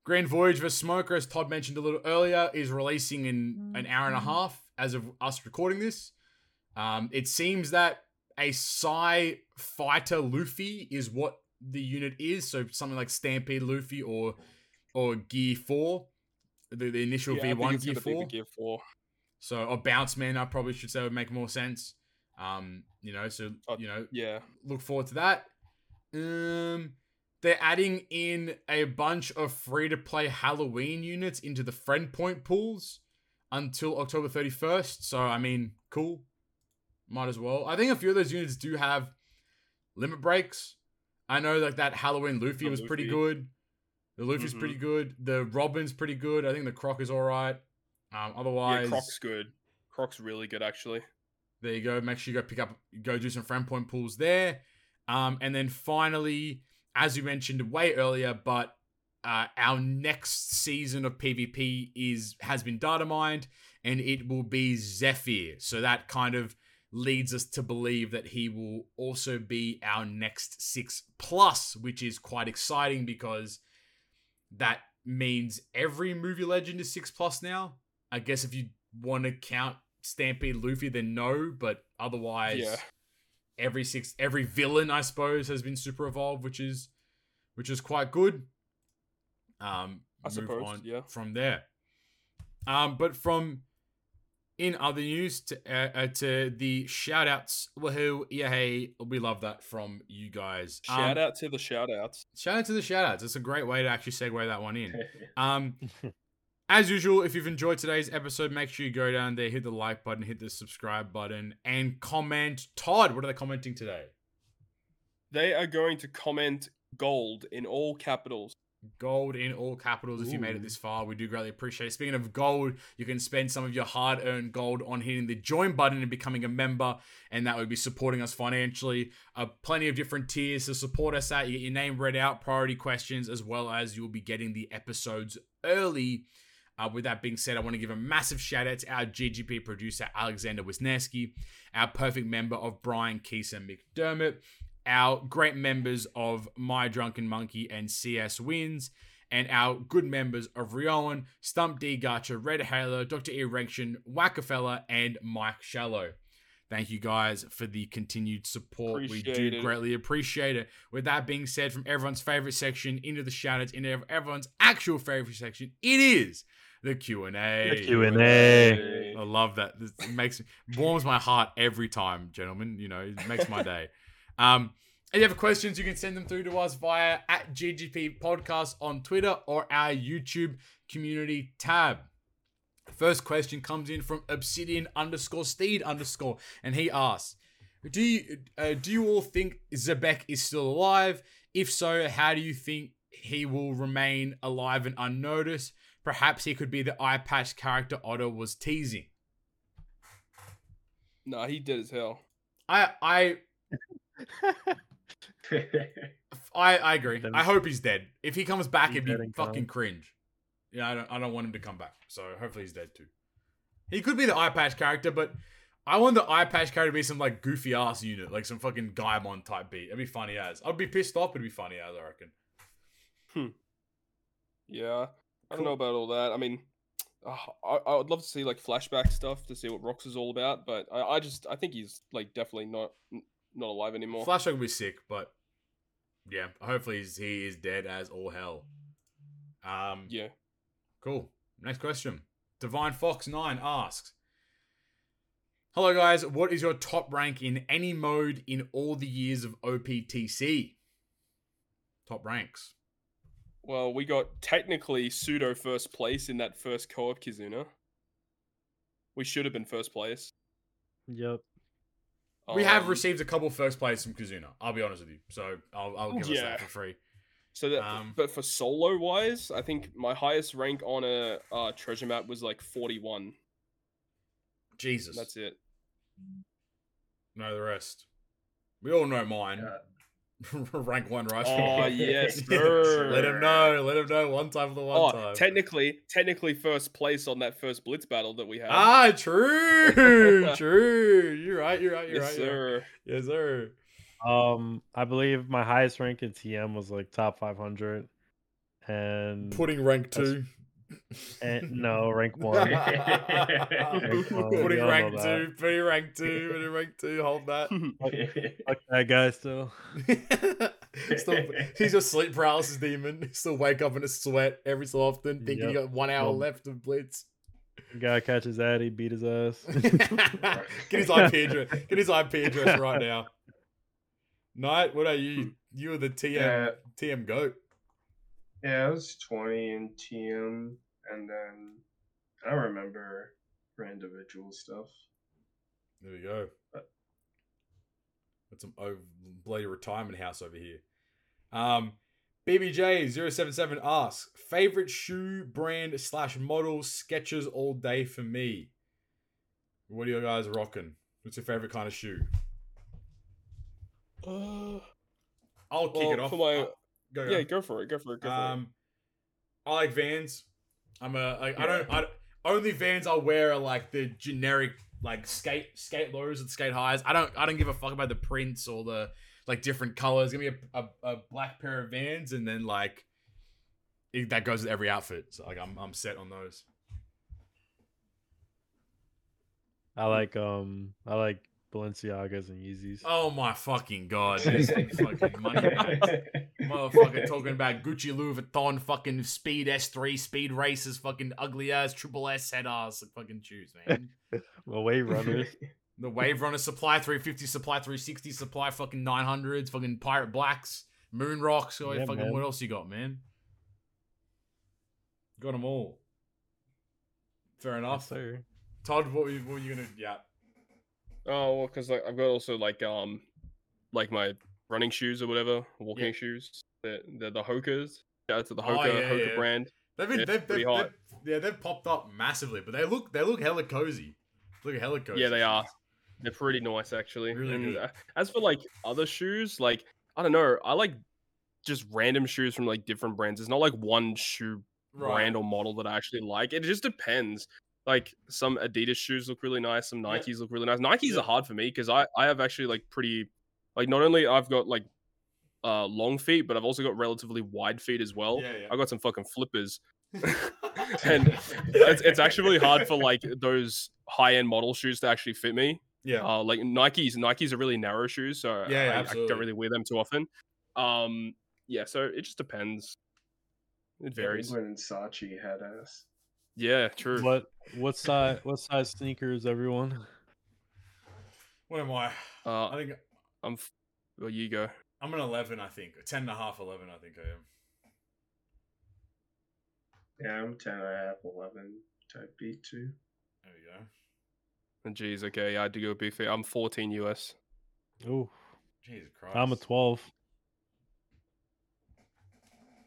Speaker 1: Grand Voyage vs Smoker, as Todd mentioned a little earlier, is releasing in an hour and a half as of us recording this. Um, it seems that a Psy fighter Luffy is what the unit is, so something like Stampede Luffy or or Gear Four, the, the initial
Speaker 2: Yeah,
Speaker 1: V one Gear
Speaker 2: gonna be the
Speaker 1: Four.
Speaker 2: Gear Four.
Speaker 1: So a bounce man, I probably should say would make more sense. Um, you know, so
Speaker 2: Uh,
Speaker 1: you know,
Speaker 2: Yeah.
Speaker 1: look forward to that. Um, they're adding in a bunch of free to play Halloween units into the friend point pools until October 31st. So, I mean, cool. Might as well. I think a few of those units do have limit breaks. I know like that Halloween Luffy
Speaker 2: The
Speaker 1: was pretty good. The Luffy's
Speaker 2: Mhm.
Speaker 1: pretty good. The Robin's pretty good. I think the Croc is all right. Um, otherwise,
Speaker 2: Yeah, Croc's good. Croc's really good actually.
Speaker 1: there you go. Make sure you go pick up, go do some friend point pools there. Um, and then finally, as we mentioned way earlier, but uh, our next season of PvP is has been data mined, and it will be Zephyr. So that kind of leads us to believe that he will also be our next six plus, which is quite exciting because that means every movie legend is six plus now. I guess if you want to count Stampede Luffy, then no, but otherwise,
Speaker 2: Yeah.
Speaker 1: every six every villain I suppose has been super evolved, which is which is quite good. Um,
Speaker 2: I
Speaker 1: move
Speaker 2: suppose,
Speaker 1: on
Speaker 2: yeah.
Speaker 1: From there, um, but from in other news to uh, uh, to the shout outs, woohoo, yeah, hey, we love that from you guys. Um,
Speaker 2: Shout out to the shout outs.
Speaker 1: Shout out to the shout outs. It's a great way to actually segue that one in. Um, as usual, if you've enjoyed today's episode, make sure you go down there, hit the like button, hit the subscribe button, and comment. Todd, what are they commenting today?
Speaker 2: They are going to comment gold in all capitals.
Speaker 1: Gold in all capitals if you made it this far. We do greatly appreciate it. Speaking of gold, you can spend some of your hard earned gold on hitting the join button and becoming a member, and that would be supporting us financially. Uh, plenty of different tiers to support us at. You get your name read out, priority questions, as well as you'll be getting the episodes early. Uh, with that being said, I want to give a massive shout out to our GGP producer, Alexander Wisniewski, our perfect member of Brian Keesa McDermott, our great members of My Drunken Monkey and CS Wins, and our good members of Rioan, Stump D Garcher, Red Halo, Dr. E. Erection, Wackafella, and Mike Shallow. Thank you guys for the continued support. we do
Speaker 2: it.
Speaker 1: greatly appreciate it. With that being said, from everyone's favorite section into the shoutouts, into everyone's actual favorite section, it is the Q and A.
Speaker 4: The Q&A.
Speaker 1: I love that. This it makes warms my heart every time, gentlemen. You know, it makes my day. Um, if you have questions, you can send them through to us via at GGP Podcast on Twitter or our YouTube community tab. First question comes in from Obsidian underscore Steed underscore, and he asks, "Do you uh, do you all think Xebec is still alive? If so, how do you think he will remain alive and unnoticed? Perhaps he could be the eye patch character Oda was teasing."
Speaker 2: Nah, he did as hell.
Speaker 1: I I I, I agree.
Speaker 4: Then-
Speaker 1: I hope he's dead. If he comes back,
Speaker 4: He's
Speaker 1: it'd be fucking
Speaker 4: gone.
Speaker 1: cringe. Yeah, I don't I don't want him to come back. So hopefully he's dead too. He could be the eye patch character, but I want the eye patch character to be some like goofy ass unit, like some fucking Gaimon type beat. It'd be funny as. I'd be pissed off, it'd be funny as I reckon. Hmm.
Speaker 2: Yeah, I don't know about all that. I mean, uh, I, I would love to see like flashback stuff to see what Rocks is all about, but I, I just I think he's like definitely not n- not alive anymore.
Speaker 1: Flashback will be sick, but yeah, hopefully he's, he is dead as all hell. Um,
Speaker 2: yeah,
Speaker 1: Cool. Next question. Divine Fox 9 asks Hello, guys. What is your top rank in any mode in all the years of OPTC? Top ranks.
Speaker 2: well, we got technically pseudo first place in that first co-op Kizuna. We should have been first place.
Speaker 4: Yep.
Speaker 1: We have
Speaker 2: Um,
Speaker 1: received a couple first place from Kizuna. I'll be honest with you, so I'll, I'll give us that for free.
Speaker 2: So that,
Speaker 1: um,
Speaker 2: but for solo wise, I think my highest rank on a uh, treasure map was like 41.
Speaker 1: Jesus,
Speaker 2: That's it.
Speaker 1: know the rest. We all know mine.
Speaker 3: Yeah.
Speaker 1: Rank one rush.
Speaker 2: Oh yes,
Speaker 3: Yes,
Speaker 2: sir.
Speaker 1: let him know. Let him know. One time for the one
Speaker 2: Oh,
Speaker 1: time.
Speaker 2: technically, technically first place on that first blitz battle that we had.
Speaker 1: ah, true, true. You're right. You're right. You're
Speaker 2: yes,
Speaker 1: right. you're right.
Speaker 2: sir.
Speaker 1: Yes, sir.
Speaker 4: Um, I believe my highest rank in TM was like top 500, and
Speaker 1: putting rank
Speaker 4: That's-
Speaker 1: two.
Speaker 4: And no rank one.
Speaker 3: one.
Speaker 1: Pudding
Speaker 4: We all
Speaker 1: rank
Speaker 4: know
Speaker 1: two. Pudding rank two. Pudding rank two. Hold that.
Speaker 4: Fuck that guy still.
Speaker 1: Still, he's a sleep paralysis demon. Still wake up in a sweat every so often, thinking you
Speaker 4: Yep.
Speaker 1: got one hour
Speaker 4: Um,
Speaker 1: left of blitz.
Speaker 4: Guy catches that, he beat his ass.
Speaker 1: Get his IP address. Get his IP address right now. Knight, what are you? You are the TM
Speaker 3: yeah,
Speaker 1: TM goat.
Speaker 3: Yeah, I was 20 in TM, and then I remember for individual stuff.
Speaker 1: There we go. That's some oh, bloody retirement house over here. Um, BBJ077 asks favorite shoe brand slash model Skechers all day for me. What are you guys rocking? What's your favorite kind of shoe?
Speaker 2: Uh,
Speaker 1: I'll kick
Speaker 2: Well,
Speaker 1: it off.
Speaker 2: for my-
Speaker 1: Uh, go, go.
Speaker 2: yeah, go for it. Go for it. Go for it.
Speaker 1: Um, I like Vans. I'm a like I don't I only Vans I wear are like the generic like skate skate lows and skate highs. I don't I don't give a fuck about the prints or the like different colors. Give me a, a, a black pair of Vans and then like it, that goes with every outfit. So like I'm I'm set on those.
Speaker 4: I like um I like Balenciagas and Yeezys.
Speaker 1: Oh my fucking god! This fucking money bags. Motherfucker talking about Gucci Louis Vuitton fucking Speed S3 Speed Races fucking ugly ass triple S head ass fucking shoes, man.
Speaker 4: Well, wave runners.
Speaker 1: The Wave Runner Supply 350, Supply 360, Supply fucking 900s, fucking Pirate Blacks, Moon Rocks. Oh,
Speaker 4: Yeah,
Speaker 1: fucking
Speaker 4: man.
Speaker 1: what else you got, man? Got them all. Fair
Speaker 4: yes,
Speaker 1: enough.
Speaker 4: sir.
Speaker 1: Todd, what were you, what were you gonna? Yeah.
Speaker 2: Oh, well, because like I've got also like um, like my running shoes or whatever, walking
Speaker 1: Yeah.
Speaker 2: shoes. They're, they're the Hokas. Shout out to the
Speaker 1: Oh,
Speaker 2: Hoka
Speaker 1: yeah,
Speaker 2: Hoka
Speaker 1: yeah.
Speaker 2: brand.
Speaker 1: They've been
Speaker 2: Yeah,
Speaker 1: they've, they've, they've- yeah they've popped up massively, but they look they look hella cozy. Look hella cozy.
Speaker 2: Yeah, they are. They're pretty nice actually.
Speaker 1: Really
Speaker 2: and uh, as for like other shoes, like I don't know, I like just random shoes from like different brands. It's not like one shoe brand or model that I actually like. It just depends. Like some Adidas shoes look really nice, some. Nikes look really nice. Nikes are hard for me because I I have actually like pretty like not only I've got like uh long feet, but I've also got relatively wide feet as well.
Speaker 1: Yeah, yeah.
Speaker 2: I got some fucking flippers. and it's, it's actually really hard for like those high end model shoes to actually fit me.
Speaker 1: yeah.
Speaker 2: Uh, like Nikes, Nikes are really narrow shoes, so
Speaker 1: Yeah, yeah,
Speaker 2: I, I, don't really wear them too often. Um, yeah, so it just depends. It varies.
Speaker 3: When Sachi had ass.
Speaker 2: Yeah, true.
Speaker 4: What what size what size sneakers, everyone?
Speaker 1: What am I?
Speaker 2: Uh,
Speaker 1: I think
Speaker 2: I'm. f- Well, you go.
Speaker 1: I'm an 11. I think 10 and a half, 11. I think I am.
Speaker 3: Yeah, I'm 10 and a half, 11 type B2.
Speaker 1: There we go.
Speaker 2: Oh, and Jeez, okay, yeah, I do go beefy. I'm 14 US.
Speaker 4: Oh,
Speaker 1: Jesus Christ.
Speaker 4: I'm a 12.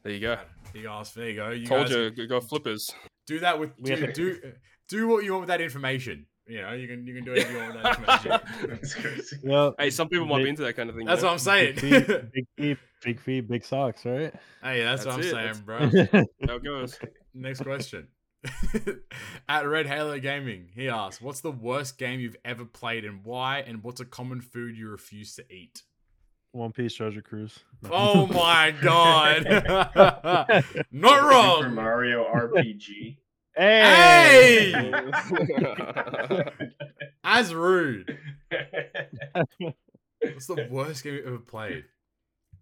Speaker 2: There you go.
Speaker 1: Big ass. There you go. You
Speaker 2: Told
Speaker 1: guys
Speaker 2: you, go- go flippers.
Speaker 1: do that with
Speaker 4: We
Speaker 1: do,
Speaker 4: have to-
Speaker 1: do do what you want with that information. You know, you can you can do whatever you want with that.
Speaker 3: That's crazy.
Speaker 4: Yeah.
Speaker 2: Hey, some people might be into that kind of thing.
Speaker 1: That's
Speaker 2: you
Speaker 1: what I'm saying.
Speaker 4: Big feet, big feet, big feet, big socks, right?
Speaker 1: hey, that's, what I'm
Speaker 2: it,
Speaker 1: saying,
Speaker 2: that's-
Speaker 1: bro.
Speaker 2: How it goes.
Speaker 1: Next question. At Red Halo Gaming, he asks, "What's the worst game you've ever played and why? And what's a common food you refuse to eat?"
Speaker 4: One Piece Treasure Cruise. No.
Speaker 1: Oh my god! Not wrong.
Speaker 3: Super
Speaker 1: wrong.
Speaker 3: Mario RPG.
Speaker 1: Hey!
Speaker 2: Uh,
Speaker 1: As rude. What's the worst game you've ever played?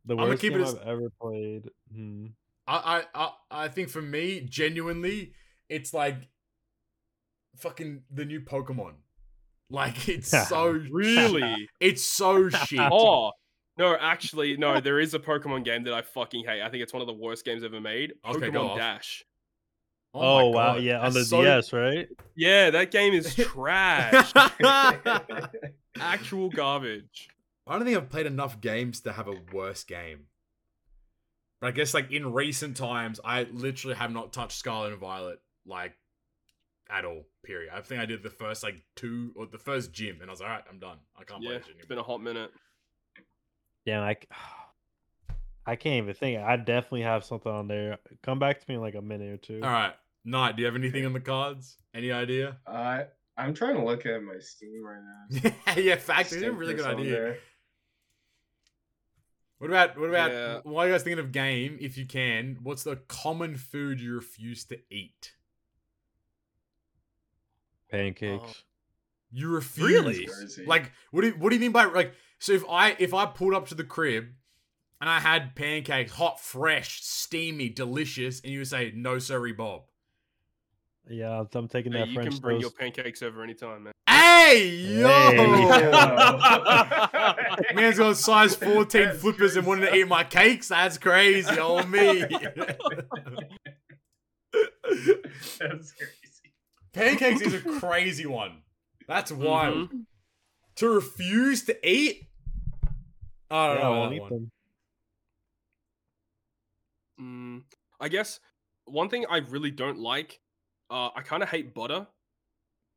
Speaker 4: the
Speaker 1: I'ma
Speaker 4: worst game
Speaker 1: as-
Speaker 4: I've ever played. Hmm.
Speaker 1: I, I, I, I think for me, genuinely, it's like fucking the new Pokemon. Like it's so
Speaker 2: really?
Speaker 1: it's so shit.
Speaker 2: Oh no, actually, no. There is a Pokemon game that I fucking hate. I think it's one of the worst games ever made.
Speaker 1: Okay, go
Speaker 2: Pokemon
Speaker 1: off.
Speaker 2: Dash.
Speaker 1: Oh oh, my
Speaker 4: Oh, wow, yeah, on the
Speaker 1: so-
Speaker 4: DS, right?
Speaker 2: Yeah, that game is trash. Actual garbage.
Speaker 1: I don't think I've played enough games to have a worse game. But I guess like in recent times, I literally have not touched Scarlet and Violet like at all. Period. I think I did the first like two or the first gym, and I was like, all right, I'm done. I can't
Speaker 2: Yeah,
Speaker 1: play this
Speaker 2: it's been a hot minute.
Speaker 4: Yeah, like I can't even think. I definitely have something on there. Come back to me in like a minute or two.
Speaker 1: All right, Knight, do you have anything on the cards? Any idea?
Speaker 3: Uh, I'm trying to look at my Steam right now.
Speaker 1: yeah, yeah, facts.
Speaker 3: See
Speaker 1: It's a really good
Speaker 3: on
Speaker 1: idea.
Speaker 3: there.
Speaker 1: What about what about
Speaker 2: Yeah.
Speaker 1: while you guys thinking of game, if you can, what's the common food you refuse to eat?
Speaker 4: Pancakes.
Speaker 1: You refuse.
Speaker 2: Really?
Speaker 3: Crazy.
Speaker 1: Like, what do you, what do you mean by like? So if I if I pulled up to the crib and I had pancakes, hot, fresh, steamy, delicious, and you would say no, sorry, Bob.
Speaker 4: Yeah, I'm- I'm taking
Speaker 2: Hey,
Speaker 4: that
Speaker 2: you
Speaker 4: French
Speaker 2: can bring your pancakes over anytime, man.
Speaker 1: Hey yo,
Speaker 4: Hey.
Speaker 1: man's got size fourteen
Speaker 3: That's
Speaker 1: flippers and wanted to eat my cakes. That's crazy, old me.
Speaker 3: That's crazy.
Speaker 1: Pancakes is a crazy one. That's wild.
Speaker 2: Mhm.
Speaker 1: To refuse to eat? I don't
Speaker 4: Yeah, I
Speaker 1: know
Speaker 4: won't
Speaker 1: that
Speaker 4: eat
Speaker 1: one.
Speaker 4: them.
Speaker 2: Mm, I guess one thing I really don't like, uh, I kind of hate butter.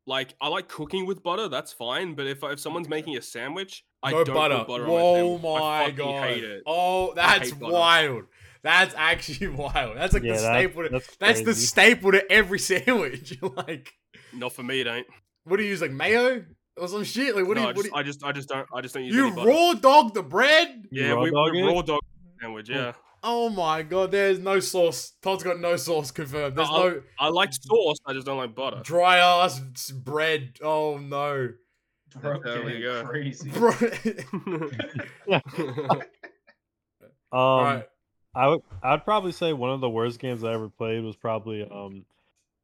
Speaker 2: Like I like cooking with butter, that's fine. But if if someone's making a sandwich, I
Speaker 1: no
Speaker 2: don't
Speaker 1: butter.
Speaker 2: put butter on
Speaker 1: Whoa
Speaker 2: my
Speaker 1: my
Speaker 2: I
Speaker 1: god.
Speaker 2: hate it.
Speaker 1: Oh, that's
Speaker 2: hate
Speaker 1: wild. That's actually wild. That's like
Speaker 4: Yeah,
Speaker 1: the
Speaker 4: that-
Speaker 1: staple. To,
Speaker 4: that's
Speaker 1: that's the staple to every sandwich. like,
Speaker 2: Not for me, it ain't.
Speaker 1: what do you use? Like mayo or some shit? Like, what do you?
Speaker 2: I
Speaker 1: What
Speaker 2: just,
Speaker 1: do you,
Speaker 2: I just, I just don't, I just don't use
Speaker 1: you
Speaker 2: any
Speaker 1: raw dog the bread?
Speaker 2: Yeah,
Speaker 4: raw
Speaker 2: we,
Speaker 4: dog
Speaker 2: we
Speaker 4: it?
Speaker 2: raw dog sandwich. Yeah,
Speaker 1: Oh my god, there's no sauce. Todd's got no sauce confirmed. There's
Speaker 2: I'll-
Speaker 1: no
Speaker 2: I like sauce. I just don't like butter.
Speaker 1: dry ass bread. Oh no.
Speaker 3: Bro,
Speaker 2: There we go.
Speaker 3: crazy.
Speaker 1: Bro.
Speaker 4: Um,
Speaker 1: Alright.
Speaker 4: I would I'd probably say one of the worst games I ever played was probably um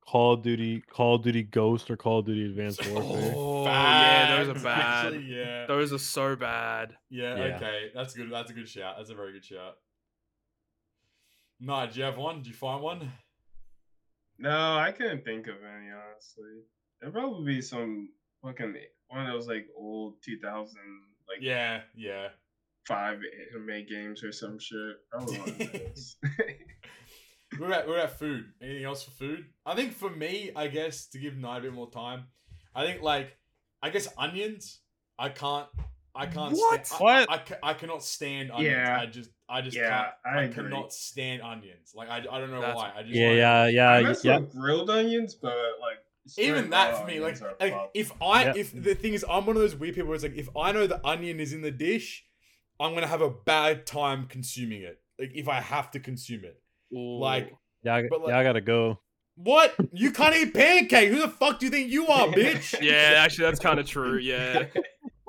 Speaker 4: Call of Duty Call of Duty Ghost or Call of Duty Advanced Warfare.
Speaker 2: Oh, yeah, those are bad.
Speaker 1: actually, yeah.
Speaker 2: Those are so bad.
Speaker 1: Yeah,
Speaker 4: Yeah.
Speaker 1: okay. That's good. That's a good shout. That's a very good shout. Nah, do you have one? Did you find one?
Speaker 3: No, I couldn't think of any honestly. There'd probably be some fucking one of those like old 2000 like
Speaker 1: Yeah, yeah.
Speaker 3: five anime games or some shit. Probably one of those.
Speaker 1: What about, what about food? Anything else for food? I think for me, I guess to give Night a bit more time, I think like I guess onions. I can't. I can't.
Speaker 2: What?
Speaker 1: Sta- I,
Speaker 4: What?
Speaker 1: I, I, I cannot stand onions.
Speaker 3: Yeah.
Speaker 1: I just. I just
Speaker 3: Yeah,
Speaker 1: can't.
Speaker 3: I
Speaker 1: I, cannot stand onions. Like I. I don't know
Speaker 2: That's-
Speaker 1: why. I just.
Speaker 4: Yeah,
Speaker 1: like-
Speaker 4: yeah, yeah,
Speaker 3: I
Speaker 4: y-
Speaker 3: mess
Speaker 4: yeah.
Speaker 3: with grilled onions, but like
Speaker 1: even that for me, like, like if I
Speaker 4: Yeah.
Speaker 1: if the thing is, I'm one of those weird people. Where it's like if I know the onion is in the dish, I'm gonna have a bad time consuming it. Like if I have to consume it. Like
Speaker 4: Yeah, I,
Speaker 1: But, like-
Speaker 4: yeah, I gotta go.
Speaker 1: what? You can't eat pancake. Who the fuck do you think you are, bitch?
Speaker 2: yeah, actually, that's kind of true. Yeah.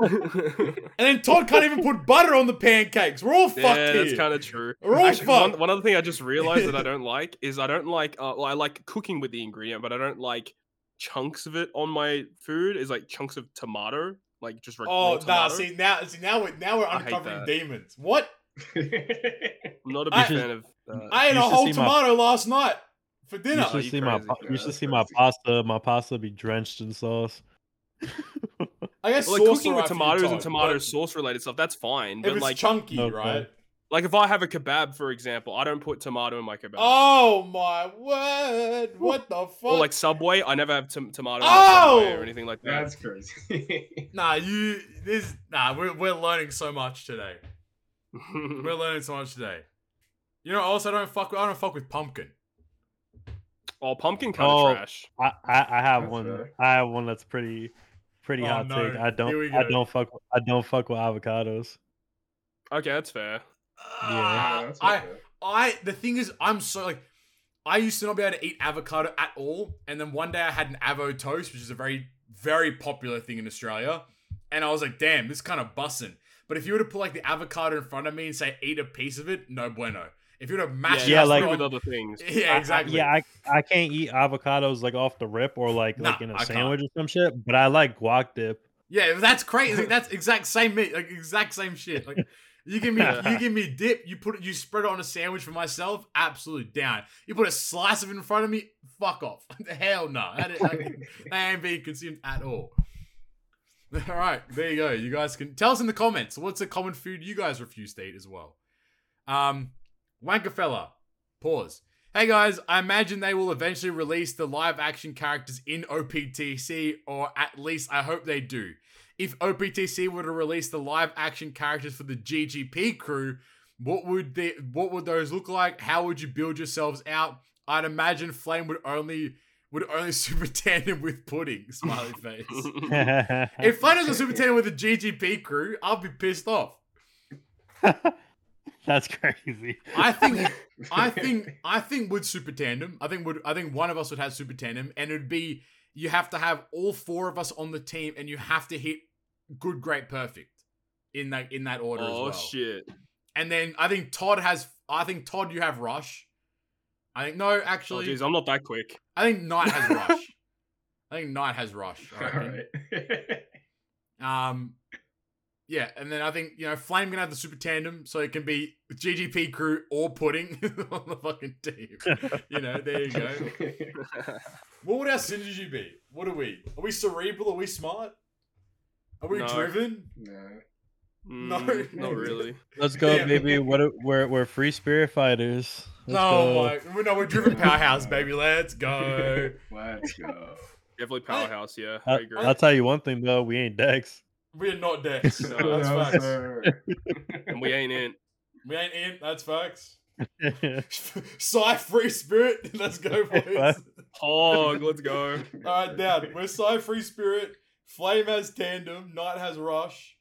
Speaker 1: And then Todd can't even put butter on the pancakes. We're all fucked
Speaker 2: yeah,
Speaker 1: here.
Speaker 2: that's kind of true.
Speaker 1: We're all
Speaker 2: Actually, one,
Speaker 1: fucked.
Speaker 2: one other thing I just realized that I don't like is I don't like. Uh, well, I like cooking with the ingredient, but I don't like chunks of it on my food. Is like chunks of tomato, like just raw,
Speaker 1: Oh
Speaker 2: raw
Speaker 1: nah,
Speaker 2: tomato.
Speaker 1: see now, see now we're now we're uncovering demons. What?
Speaker 2: I'm not a
Speaker 1: I-
Speaker 2: big fan of. Uh,
Speaker 1: I ate a whole
Speaker 4: see my-
Speaker 1: tomato last night for dinner.
Speaker 2: Oh,
Speaker 4: should
Speaker 2: you
Speaker 4: see
Speaker 2: crazy.
Speaker 4: pa-
Speaker 3: Yeah,
Speaker 4: you should
Speaker 3: that's
Speaker 4: see my pasta. My pasta be drenched in sauce.
Speaker 1: I guess
Speaker 2: well, like cooking with
Speaker 1: right for you,
Speaker 2: tomatoes and tomato sauce related stuff, that's fine.
Speaker 1: If
Speaker 2: But
Speaker 1: it's
Speaker 2: like,
Speaker 1: chunky,
Speaker 4: Okay.
Speaker 1: right?
Speaker 2: like if I have a kebab, for example, I don't put tomato in my kebab.
Speaker 1: Oh my word! What the fuck?
Speaker 2: or like Subway, I never have tom- tomato in oh! Subway
Speaker 1: Oh!
Speaker 2: or anything like that.
Speaker 3: That's crazy.
Speaker 1: nah, you this nah. We're we're learning so much today. We're learning so much today. You know, also I don't fuck. I don't fuck with pumpkin.
Speaker 2: oh, pumpkin kind of
Speaker 4: Oh,
Speaker 2: trash.
Speaker 4: I, I, I have
Speaker 3: That's
Speaker 4: one.
Speaker 3: fair.
Speaker 4: I have one that's pretty pretty
Speaker 1: Oh,
Speaker 4: hot
Speaker 1: no.
Speaker 4: take. I don't I don't fuck with- I don't fuck with avocados.
Speaker 2: Okay, that's fair.
Speaker 1: Ah,
Speaker 3: that's
Speaker 1: I
Speaker 3: okay.
Speaker 1: I the thing is I'm so like I used to not be able to eat avocado at all, and then one day I had an avo toast, which is a very very popular thing in Australia, and I was like, damn, this kind of bussin'. But if you were to put like the avocado in front of me and say eat a piece of it, no bueno. If you were to mash
Speaker 4: Yeah,
Speaker 1: it up
Speaker 4: like-
Speaker 2: with other things.
Speaker 1: yeah,
Speaker 4: I- I-
Speaker 1: exactly.
Speaker 4: yeah, I, I can't eat avocados like off the rip or like like
Speaker 1: Nah,
Speaker 4: in
Speaker 1: I
Speaker 4: a
Speaker 1: can't.
Speaker 4: sandwich or some shit. But I like guac dip.
Speaker 1: Yeah, that's crazy. That's exact same meat, like exact same shit. Like, You give me you give me dip, you put it you spread it on a sandwich for myself, absolutely down. You put a slice of it in front of me, fuck off. Hell no. That, that, that ain't being consumed at all. All right, there you go. You guys can tell us in the comments what's a common food you guys refuse to eat as well. Um, Wankerfella, pause. Hey guys, I imagine they will eventually release the live action characters in OPTC, or at least I hope they do. If OPTC were to release the live action characters for the GGP crew, what would they what would those look like? How would you build yourselves out? I'd imagine Flame would only would only super tandem with pudding. Smiley face. if Flame was a super tandem with the GGP crew, I'll be pissed off.
Speaker 4: That's crazy.
Speaker 1: I think I think I think would super tandem. I think would I think one of us would have super tandem, and it'd be you have to have all four of us on the team, and you have to hit good, great, perfect in that in that order as well.
Speaker 2: oh
Speaker 1: well.
Speaker 2: shit!
Speaker 1: And then I think Todd has. I think Todd, you have rush. I think no,
Speaker 2: Oh
Speaker 1: actually,
Speaker 2: jeez, I'm not that quick.
Speaker 1: I think Knight has rush. I think Knight has rush. I
Speaker 3: All
Speaker 1: reckon.
Speaker 3: right.
Speaker 1: Um, yeah, and then I think you know Flame gonna have the super tandem, so it can be GGP crew or pudding on the fucking team. You know, there you go. What would our synergy be? What are we? Are we cerebral? Are we smart? Are we
Speaker 2: No.
Speaker 1: driven?
Speaker 3: no.
Speaker 1: No.
Speaker 2: Mm, not really.
Speaker 4: Let's go,
Speaker 1: Yeah.
Speaker 4: baby. What a- we're we're free spirit fighters. Let's
Speaker 1: no,
Speaker 4: go.
Speaker 1: my, no, we're driven powerhouse, baby. Let's go.
Speaker 3: Let's go.
Speaker 2: Definitely powerhouse. Yeah,
Speaker 4: I,
Speaker 2: I agree.
Speaker 4: I'll tell you one thing though, we ain't Dex.
Speaker 1: We are not Dex.
Speaker 2: No,
Speaker 3: No,
Speaker 1: that's facts.
Speaker 2: and we ain't in.
Speaker 1: We ain't in. That's facts. Psy free spirit. Let's go, boys.
Speaker 2: Hog, let's go.
Speaker 1: All right, Dad. We're Psy free spirit. Flame has tandem. Knight has rush.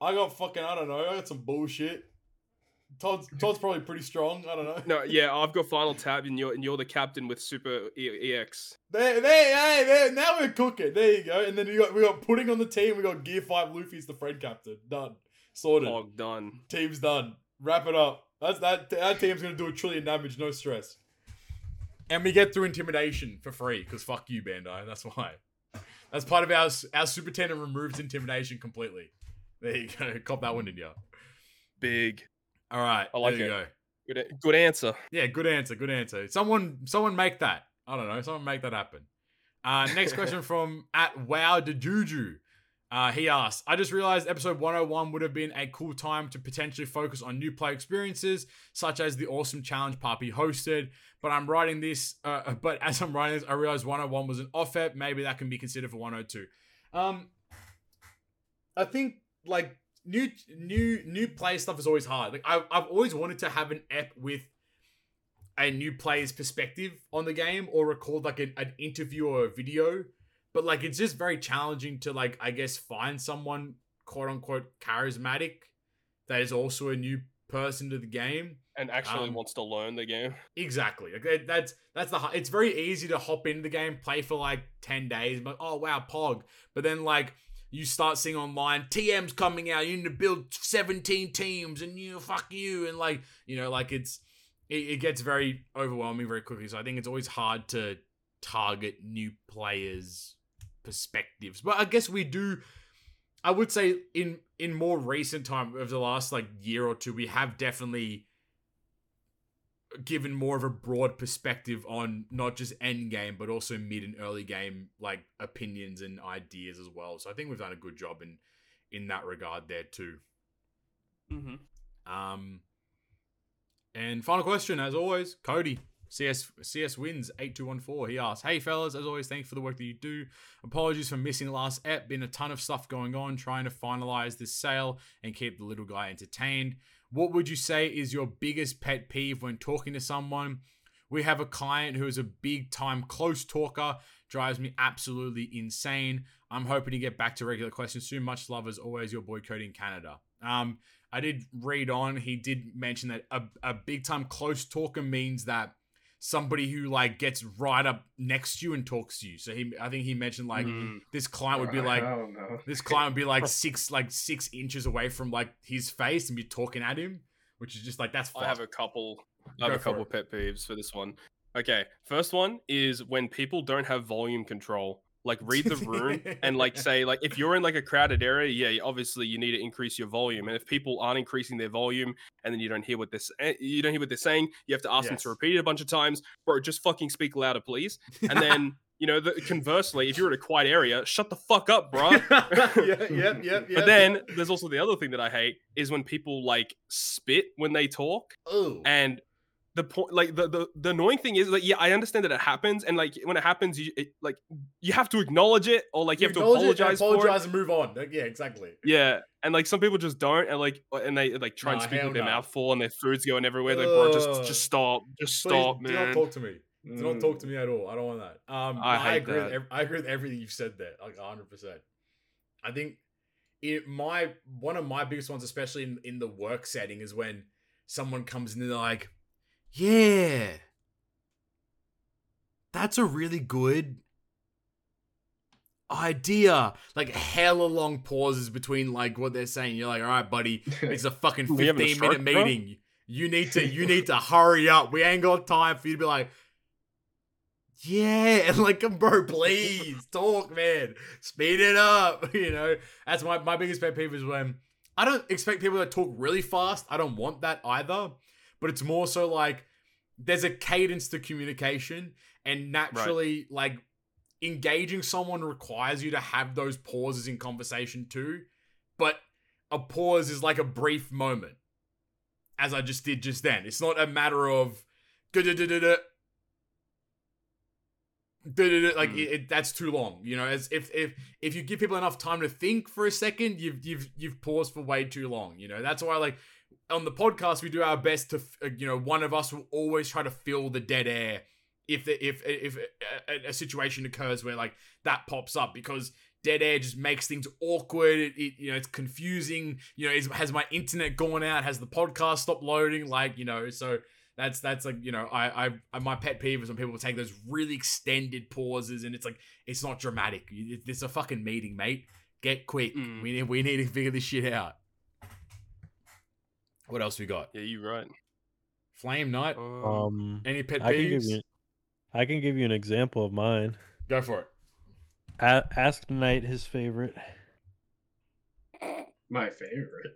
Speaker 1: I got fucking. I don't know. I got some bullshit. Todd's Todd's probably pretty strong. I don't know.
Speaker 2: No, yeah, I've got final tap, and you're and you're the captain with super e- ex.
Speaker 1: There, there, hey, there. Now we're cooking. There you go. And then we got we got pudding on the team. We got Gear Five. Luffy's the friend captain. Done. Sorted.
Speaker 2: Done.
Speaker 1: Team's done. Wrap it up. That's that. That team's gonna do a trillion damage. No stress. And we get through intimidation for free because fuck you, Bandai. That's why. That's part of our our super tandem removes intimidation completely. There you go. Cop that one, in you?
Speaker 2: Big.
Speaker 1: All right.
Speaker 2: I like
Speaker 1: there you
Speaker 2: it.
Speaker 1: go.
Speaker 2: Good, good answer.
Speaker 1: Yeah, good answer. Good answer. Someone, someone make that. I don't know. Someone make that happen. Uh, next question from at Wow de Juju. Uh, he asked, I just realized episode 101 would have been a cool time to potentially focus on new player experiences, such as the awesome challenge Papi hosted. But I'm writing this, uh, but as I'm writing this, I realized 101 was an off ep. Maybe that can be considered for 102. Um, I think like new, new, new player stuff is always hard. Like I've, I've always wanted to have an app with a new player's perspective on the game or record like an, an interview or a video but like it's just very challenging to like i guess find someone quote unquote charismatic that is also a new person to the game
Speaker 2: And actually
Speaker 1: Um,
Speaker 2: wants to learn the game.
Speaker 1: exactly like that's that's the it's very easy to hop into the game play for like 10 days but oh wow pog but then like you start seeing online tm's coming out you need to build 17 teams and you fuck you and like you know like it's it, it gets very overwhelming very quickly so i think it's always hard to target new players perspectives but i guess we do i would say in in more recent time of the last like year or two we have definitely given more of a broad perspective on not just end game but also mid and early game like opinions and ideas as well so i think we've done a good job in in that regard there too
Speaker 2: Mm-hmm.
Speaker 1: um, and final question, as always, Cody. CS CS wins eight two one four. He asks, "Hey fellas, as always, thanks for the work that you do. Apologies for missing last ep. Been a ton of stuff going on, trying to finalize this sale and keep the little guy entertained. What would you say is your biggest pet peeve when talking to someone? We have a client who is a big time close talker, drives me absolutely insane. I'm hoping to get back to regular questions soon. Much love as always, your boy Cody in Canada. Um, I did read on. He did mention that a, a big time close talker means that somebody who like gets right up next to you and talks to you. So he, I think he mentioned like
Speaker 2: Mm.
Speaker 1: this client would be like this client would be like six like six inches away from like his face and be talking at him, which is just like that's.
Speaker 2: I have a couple. I have
Speaker 1: Go
Speaker 2: a couple
Speaker 1: it.
Speaker 2: pet peeves for this one. Okay, first one is when people don't have volume control like read the room and like say like if you're in like a crowded area yeah obviously you need to increase your volume and if people aren't increasing their volume and then you don't hear what this eh, you don't hear what they're saying you have to ask them to repeat it a bunch of times bro just fucking speak louder please and then you know the, conversely if you're in a quiet area shut the fuck up bro
Speaker 1: yeah, yep, yep, yep.
Speaker 2: but then there's also the other thing that i hate is when people like spit when they talk
Speaker 1: Ooh.
Speaker 2: and the point like the, the the annoying thing is like yeah i understand that it happens and like when it happens you it, like you have to acknowledge it or like you, have to apologize for it
Speaker 1: apologize and move on. Like, yeah, exactly.
Speaker 2: yeah and like some people just don't and like uh, and they like try and speak with their
Speaker 1: no.
Speaker 2: mouth full and their food's going everywhere like bro just just stop just stop
Speaker 1: do not talk to me. Do not talk to
Speaker 3: Mm.
Speaker 1: me at all. I don't want that. Um,
Speaker 2: I
Speaker 1: I, agree. With ev- I agree with everything you've said there, like hundred percent. I think it my one of my biggest ones, especially in, in the work setting, is when someone comes in and they're like, "Yeah, that's a really good idea." Like hella long pauses between like what they're saying. You're like, "All right, buddy, it's a fucking
Speaker 2: having a
Speaker 1: 15 minute
Speaker 2: stroke, bro?
Speaker 1: meeting. You need to you need to hurry up. We ain't got time for you to be like, yeah, and like, bro, please talk, man. Speed it up. You know, that's my my biggest pet peeve is when I don't expect people to talk really fast. I don't want that either. But it's more so like there's a cadence to communication, and naturally, like engaging someone requires you to have those pauses in conversation too. But a pause is like a brief moment, as I just did just then. It's not a matter of like
Speaker 2: Hmm.
Speaker 1: it, it- that's too long. You know, as if if if you give people enough time to think for a second, you've you've you've paused for way too long. You know, that's why like on the podcast we do our best to uh, you know one of us will always try to fill the dead air if the, if if a, a situation occurs where like that pops up because dead air just makes things awkward. It, it you know it's confusing. You know is, has my internet gone out? Has the podcast stopped loading? Like you know so that's that's like you know I, I I my pet peeve is when people take those really extended pauses and it's like it's not dramatic. It's a fucking meeting mate. Get quick.
Speaker 2: Mm.
Speaker 1: we need we need to figure this shit out what else we got
Speaker 2: yeah you're right
Speaker 1: flame Knight.
Speaker 2: um,
Speaker 4: Um,
Speaker 1: any pet
Speaker 4: I can give
Speaker 1: peeves
Speaker 4: you, I can give you an example of mine.
Speaker 1: go for it
Speaker 4: A- ask Knight his favorite.
Speaker 3: My favorite.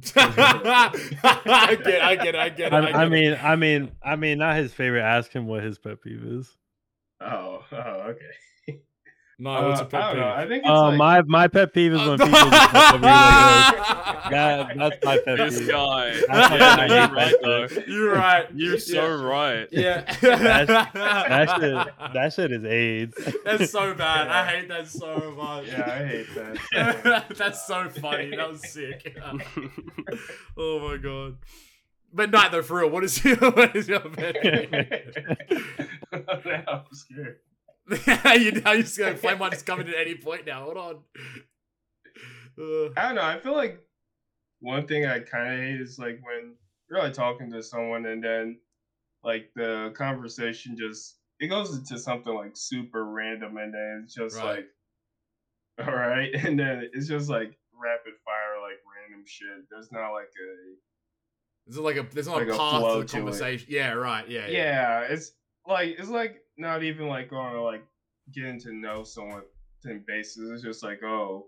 Speaker 1: I get I get I get it.
Speaker 4: I,
Speaker 1: I, get
Speaker 4: I
Speaker 1: it.
Speaker 4: mean, I mean, I mean, not his favorite. Ask him what his pet peeve is.
Speaker 3: Oh, oh, okay.
Speaker 1: No, what's
Speaker 3: Uh,
Speaker 1: a pet
Speaker 3: I don't know.
Speaker 1: peeve?
Speaker 3: I think it's
Speaker 4: Uh,
Speaker 3: like,
Speaker 4: my my pet peeve is when people just talk over you like. That, that's my pet peeve.
Speaker 2: this guy
Speaker 4: That's my
Speaker 2: you're right though
Speaker 1: You're right.
Speaker 2: you're so right
Speaker 1: Yeah.
Speaker 4: That shit, that shit is AIDS.
Speaker 1: That's so bad. I hate that so much.
Speaker 3: Yeah, I hate that.
Speaker 1: That's so funny. That was sick. oh my god. But no, though, for real, what is your what is your pet peeve?
Speaker 3: I'm scared.
Speaker 1: you now you're just gonna flame might just come in at any point now. Hold on. Uh,
Speaker 3: I don't know. I feel like one thing I kind of hate is like when you're like talking to someone and then like the conversation just it goes into something like super random and then it's just
Speaker 1: Right.
Speaker 3: like all right and then it's just like rapid fire like random shit. There's not like a
Speaker 1: Is it like a there's not
Speaker 3: Like
Speaker 1: a path to the
Speaker 3: to
Speaker 1: conversation? Yeah, right. Yeah, yeah.
Speaker 3: yeah, it's like it's like not even like going to like getting to know someone in bases. It's just like, oh,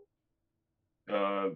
Speaker 3: uh,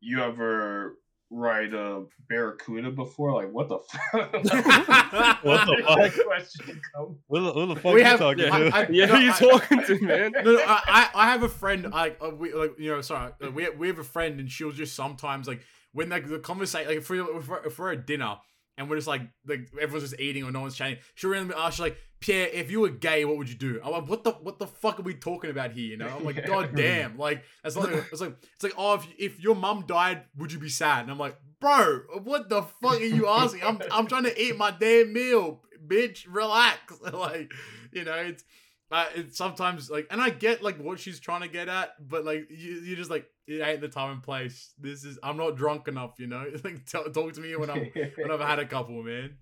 Speaker 3: you ever ride a barracuda before? Like, what the fuck?
Speaker 4: What the
Speaker 3: Where that
Speaker 4: fuck?
Speaker 3: question come?
Speaker 4: Who the, who the fuck
Speaker 1: We
Speaker 4: you
Speaker 1: have-
Speaker 4: talking
Speaker 2: yeah,
Speaker 4: to?
Speaker 1: I-
Speaker 2: yeah
Speaker 1: no,
Speaker 2: who you
Speaker 1: I-
Speaker 2: talking to man
Speaker 1: no, no, I, I I have a friend. Like, uh, we like you know, sorry, uh, we we have a friend, and she'll just sometimes like when like the conversation, like if we're, if we're if we're at dinner and we're just like like everyone's just eating or no one's chatting, she'll randomly ask, she's like, Pierre, if you were gay, what would you do? I'm like, what the what the fuck are we talking about here? You know, I'm like, god damn, like that's not. It's like it's like, oh, if if your mum died, would you be sad? And I'm like, bro, what the fuck are you asking? I'm I'm trying to eat my damn meal, bitch. Relax, like you know, it's uh, it's sometimes like, and I get like what she's trying to get at, but like you, you're just like, it ain't the time and place. This is, I'm not drunk enough, you know. like, tell, talk to me when I'm when I've had a couple, man.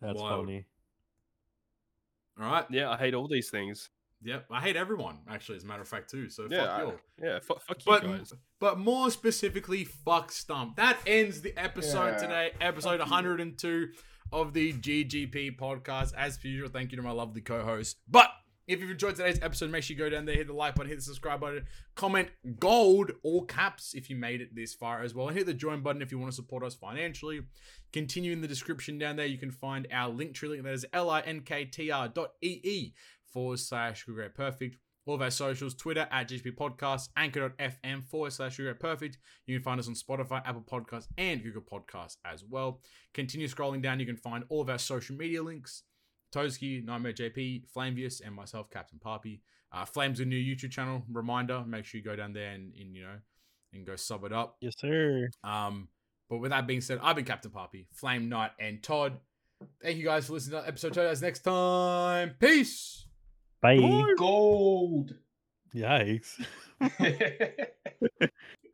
Speaker 4: That's
Speaker 1: Wild.
Speaker 4: funny.
Speaker 1: All right.
Speaker 2: yeah i hate all these things
Speaker 1: Yep. I hate everyone, actually, as a matter of fact, too. So
Speaker 2: yeah
Speaker 1: fuck
Speaker 2: I-
Speaker 1: you. all.
Speaker 2: yeah fuck, fuck you
Speaker 1: But
Speaker 2: guys
Speaker 1: but more specifically, fuck Stump. That ends the episode
Speaker 3: Yeah.
Speaker 1: today, episode
Speaker 3: Fuck you.
Speaker 1: 102 of the GGP podcast. As per usual, thank you to my lovely co-host. But If you've enjoyed today's episode, make sure you go down there, hit the like button, hit the subscribe button, comment gold, all caps if you made it this far as well, and hit the join button if you want to support us financially. Continue in the description down there, you can find our link tree link that is linktr dot ee forward slash Great Perfect. All of our socials, Twitter at GGP Podcast, anchor.fm forward slash Great Perfect. You can find us on Spotify, Apple Podcasts, and Google Podcasts as well. Continue scrolling down, you can find all of our social media links. Toadskii, Nitemare JP, Flamevious, and myself, Captain Papi. Uh, Flame's a new YouTube channel. Reminder: make sure you go down there and, and you know and go sub it up.
Speaker 4: Yes, sir.
Speaker 1: Um, but with that being said, I've been Captain Papi, Flame Knight, and Todd. Thank you guys for listening to episode two. As next time, peace.
Speaker 4: Bye.
Speaker 3: Gold.
Speaker 4: Yikes.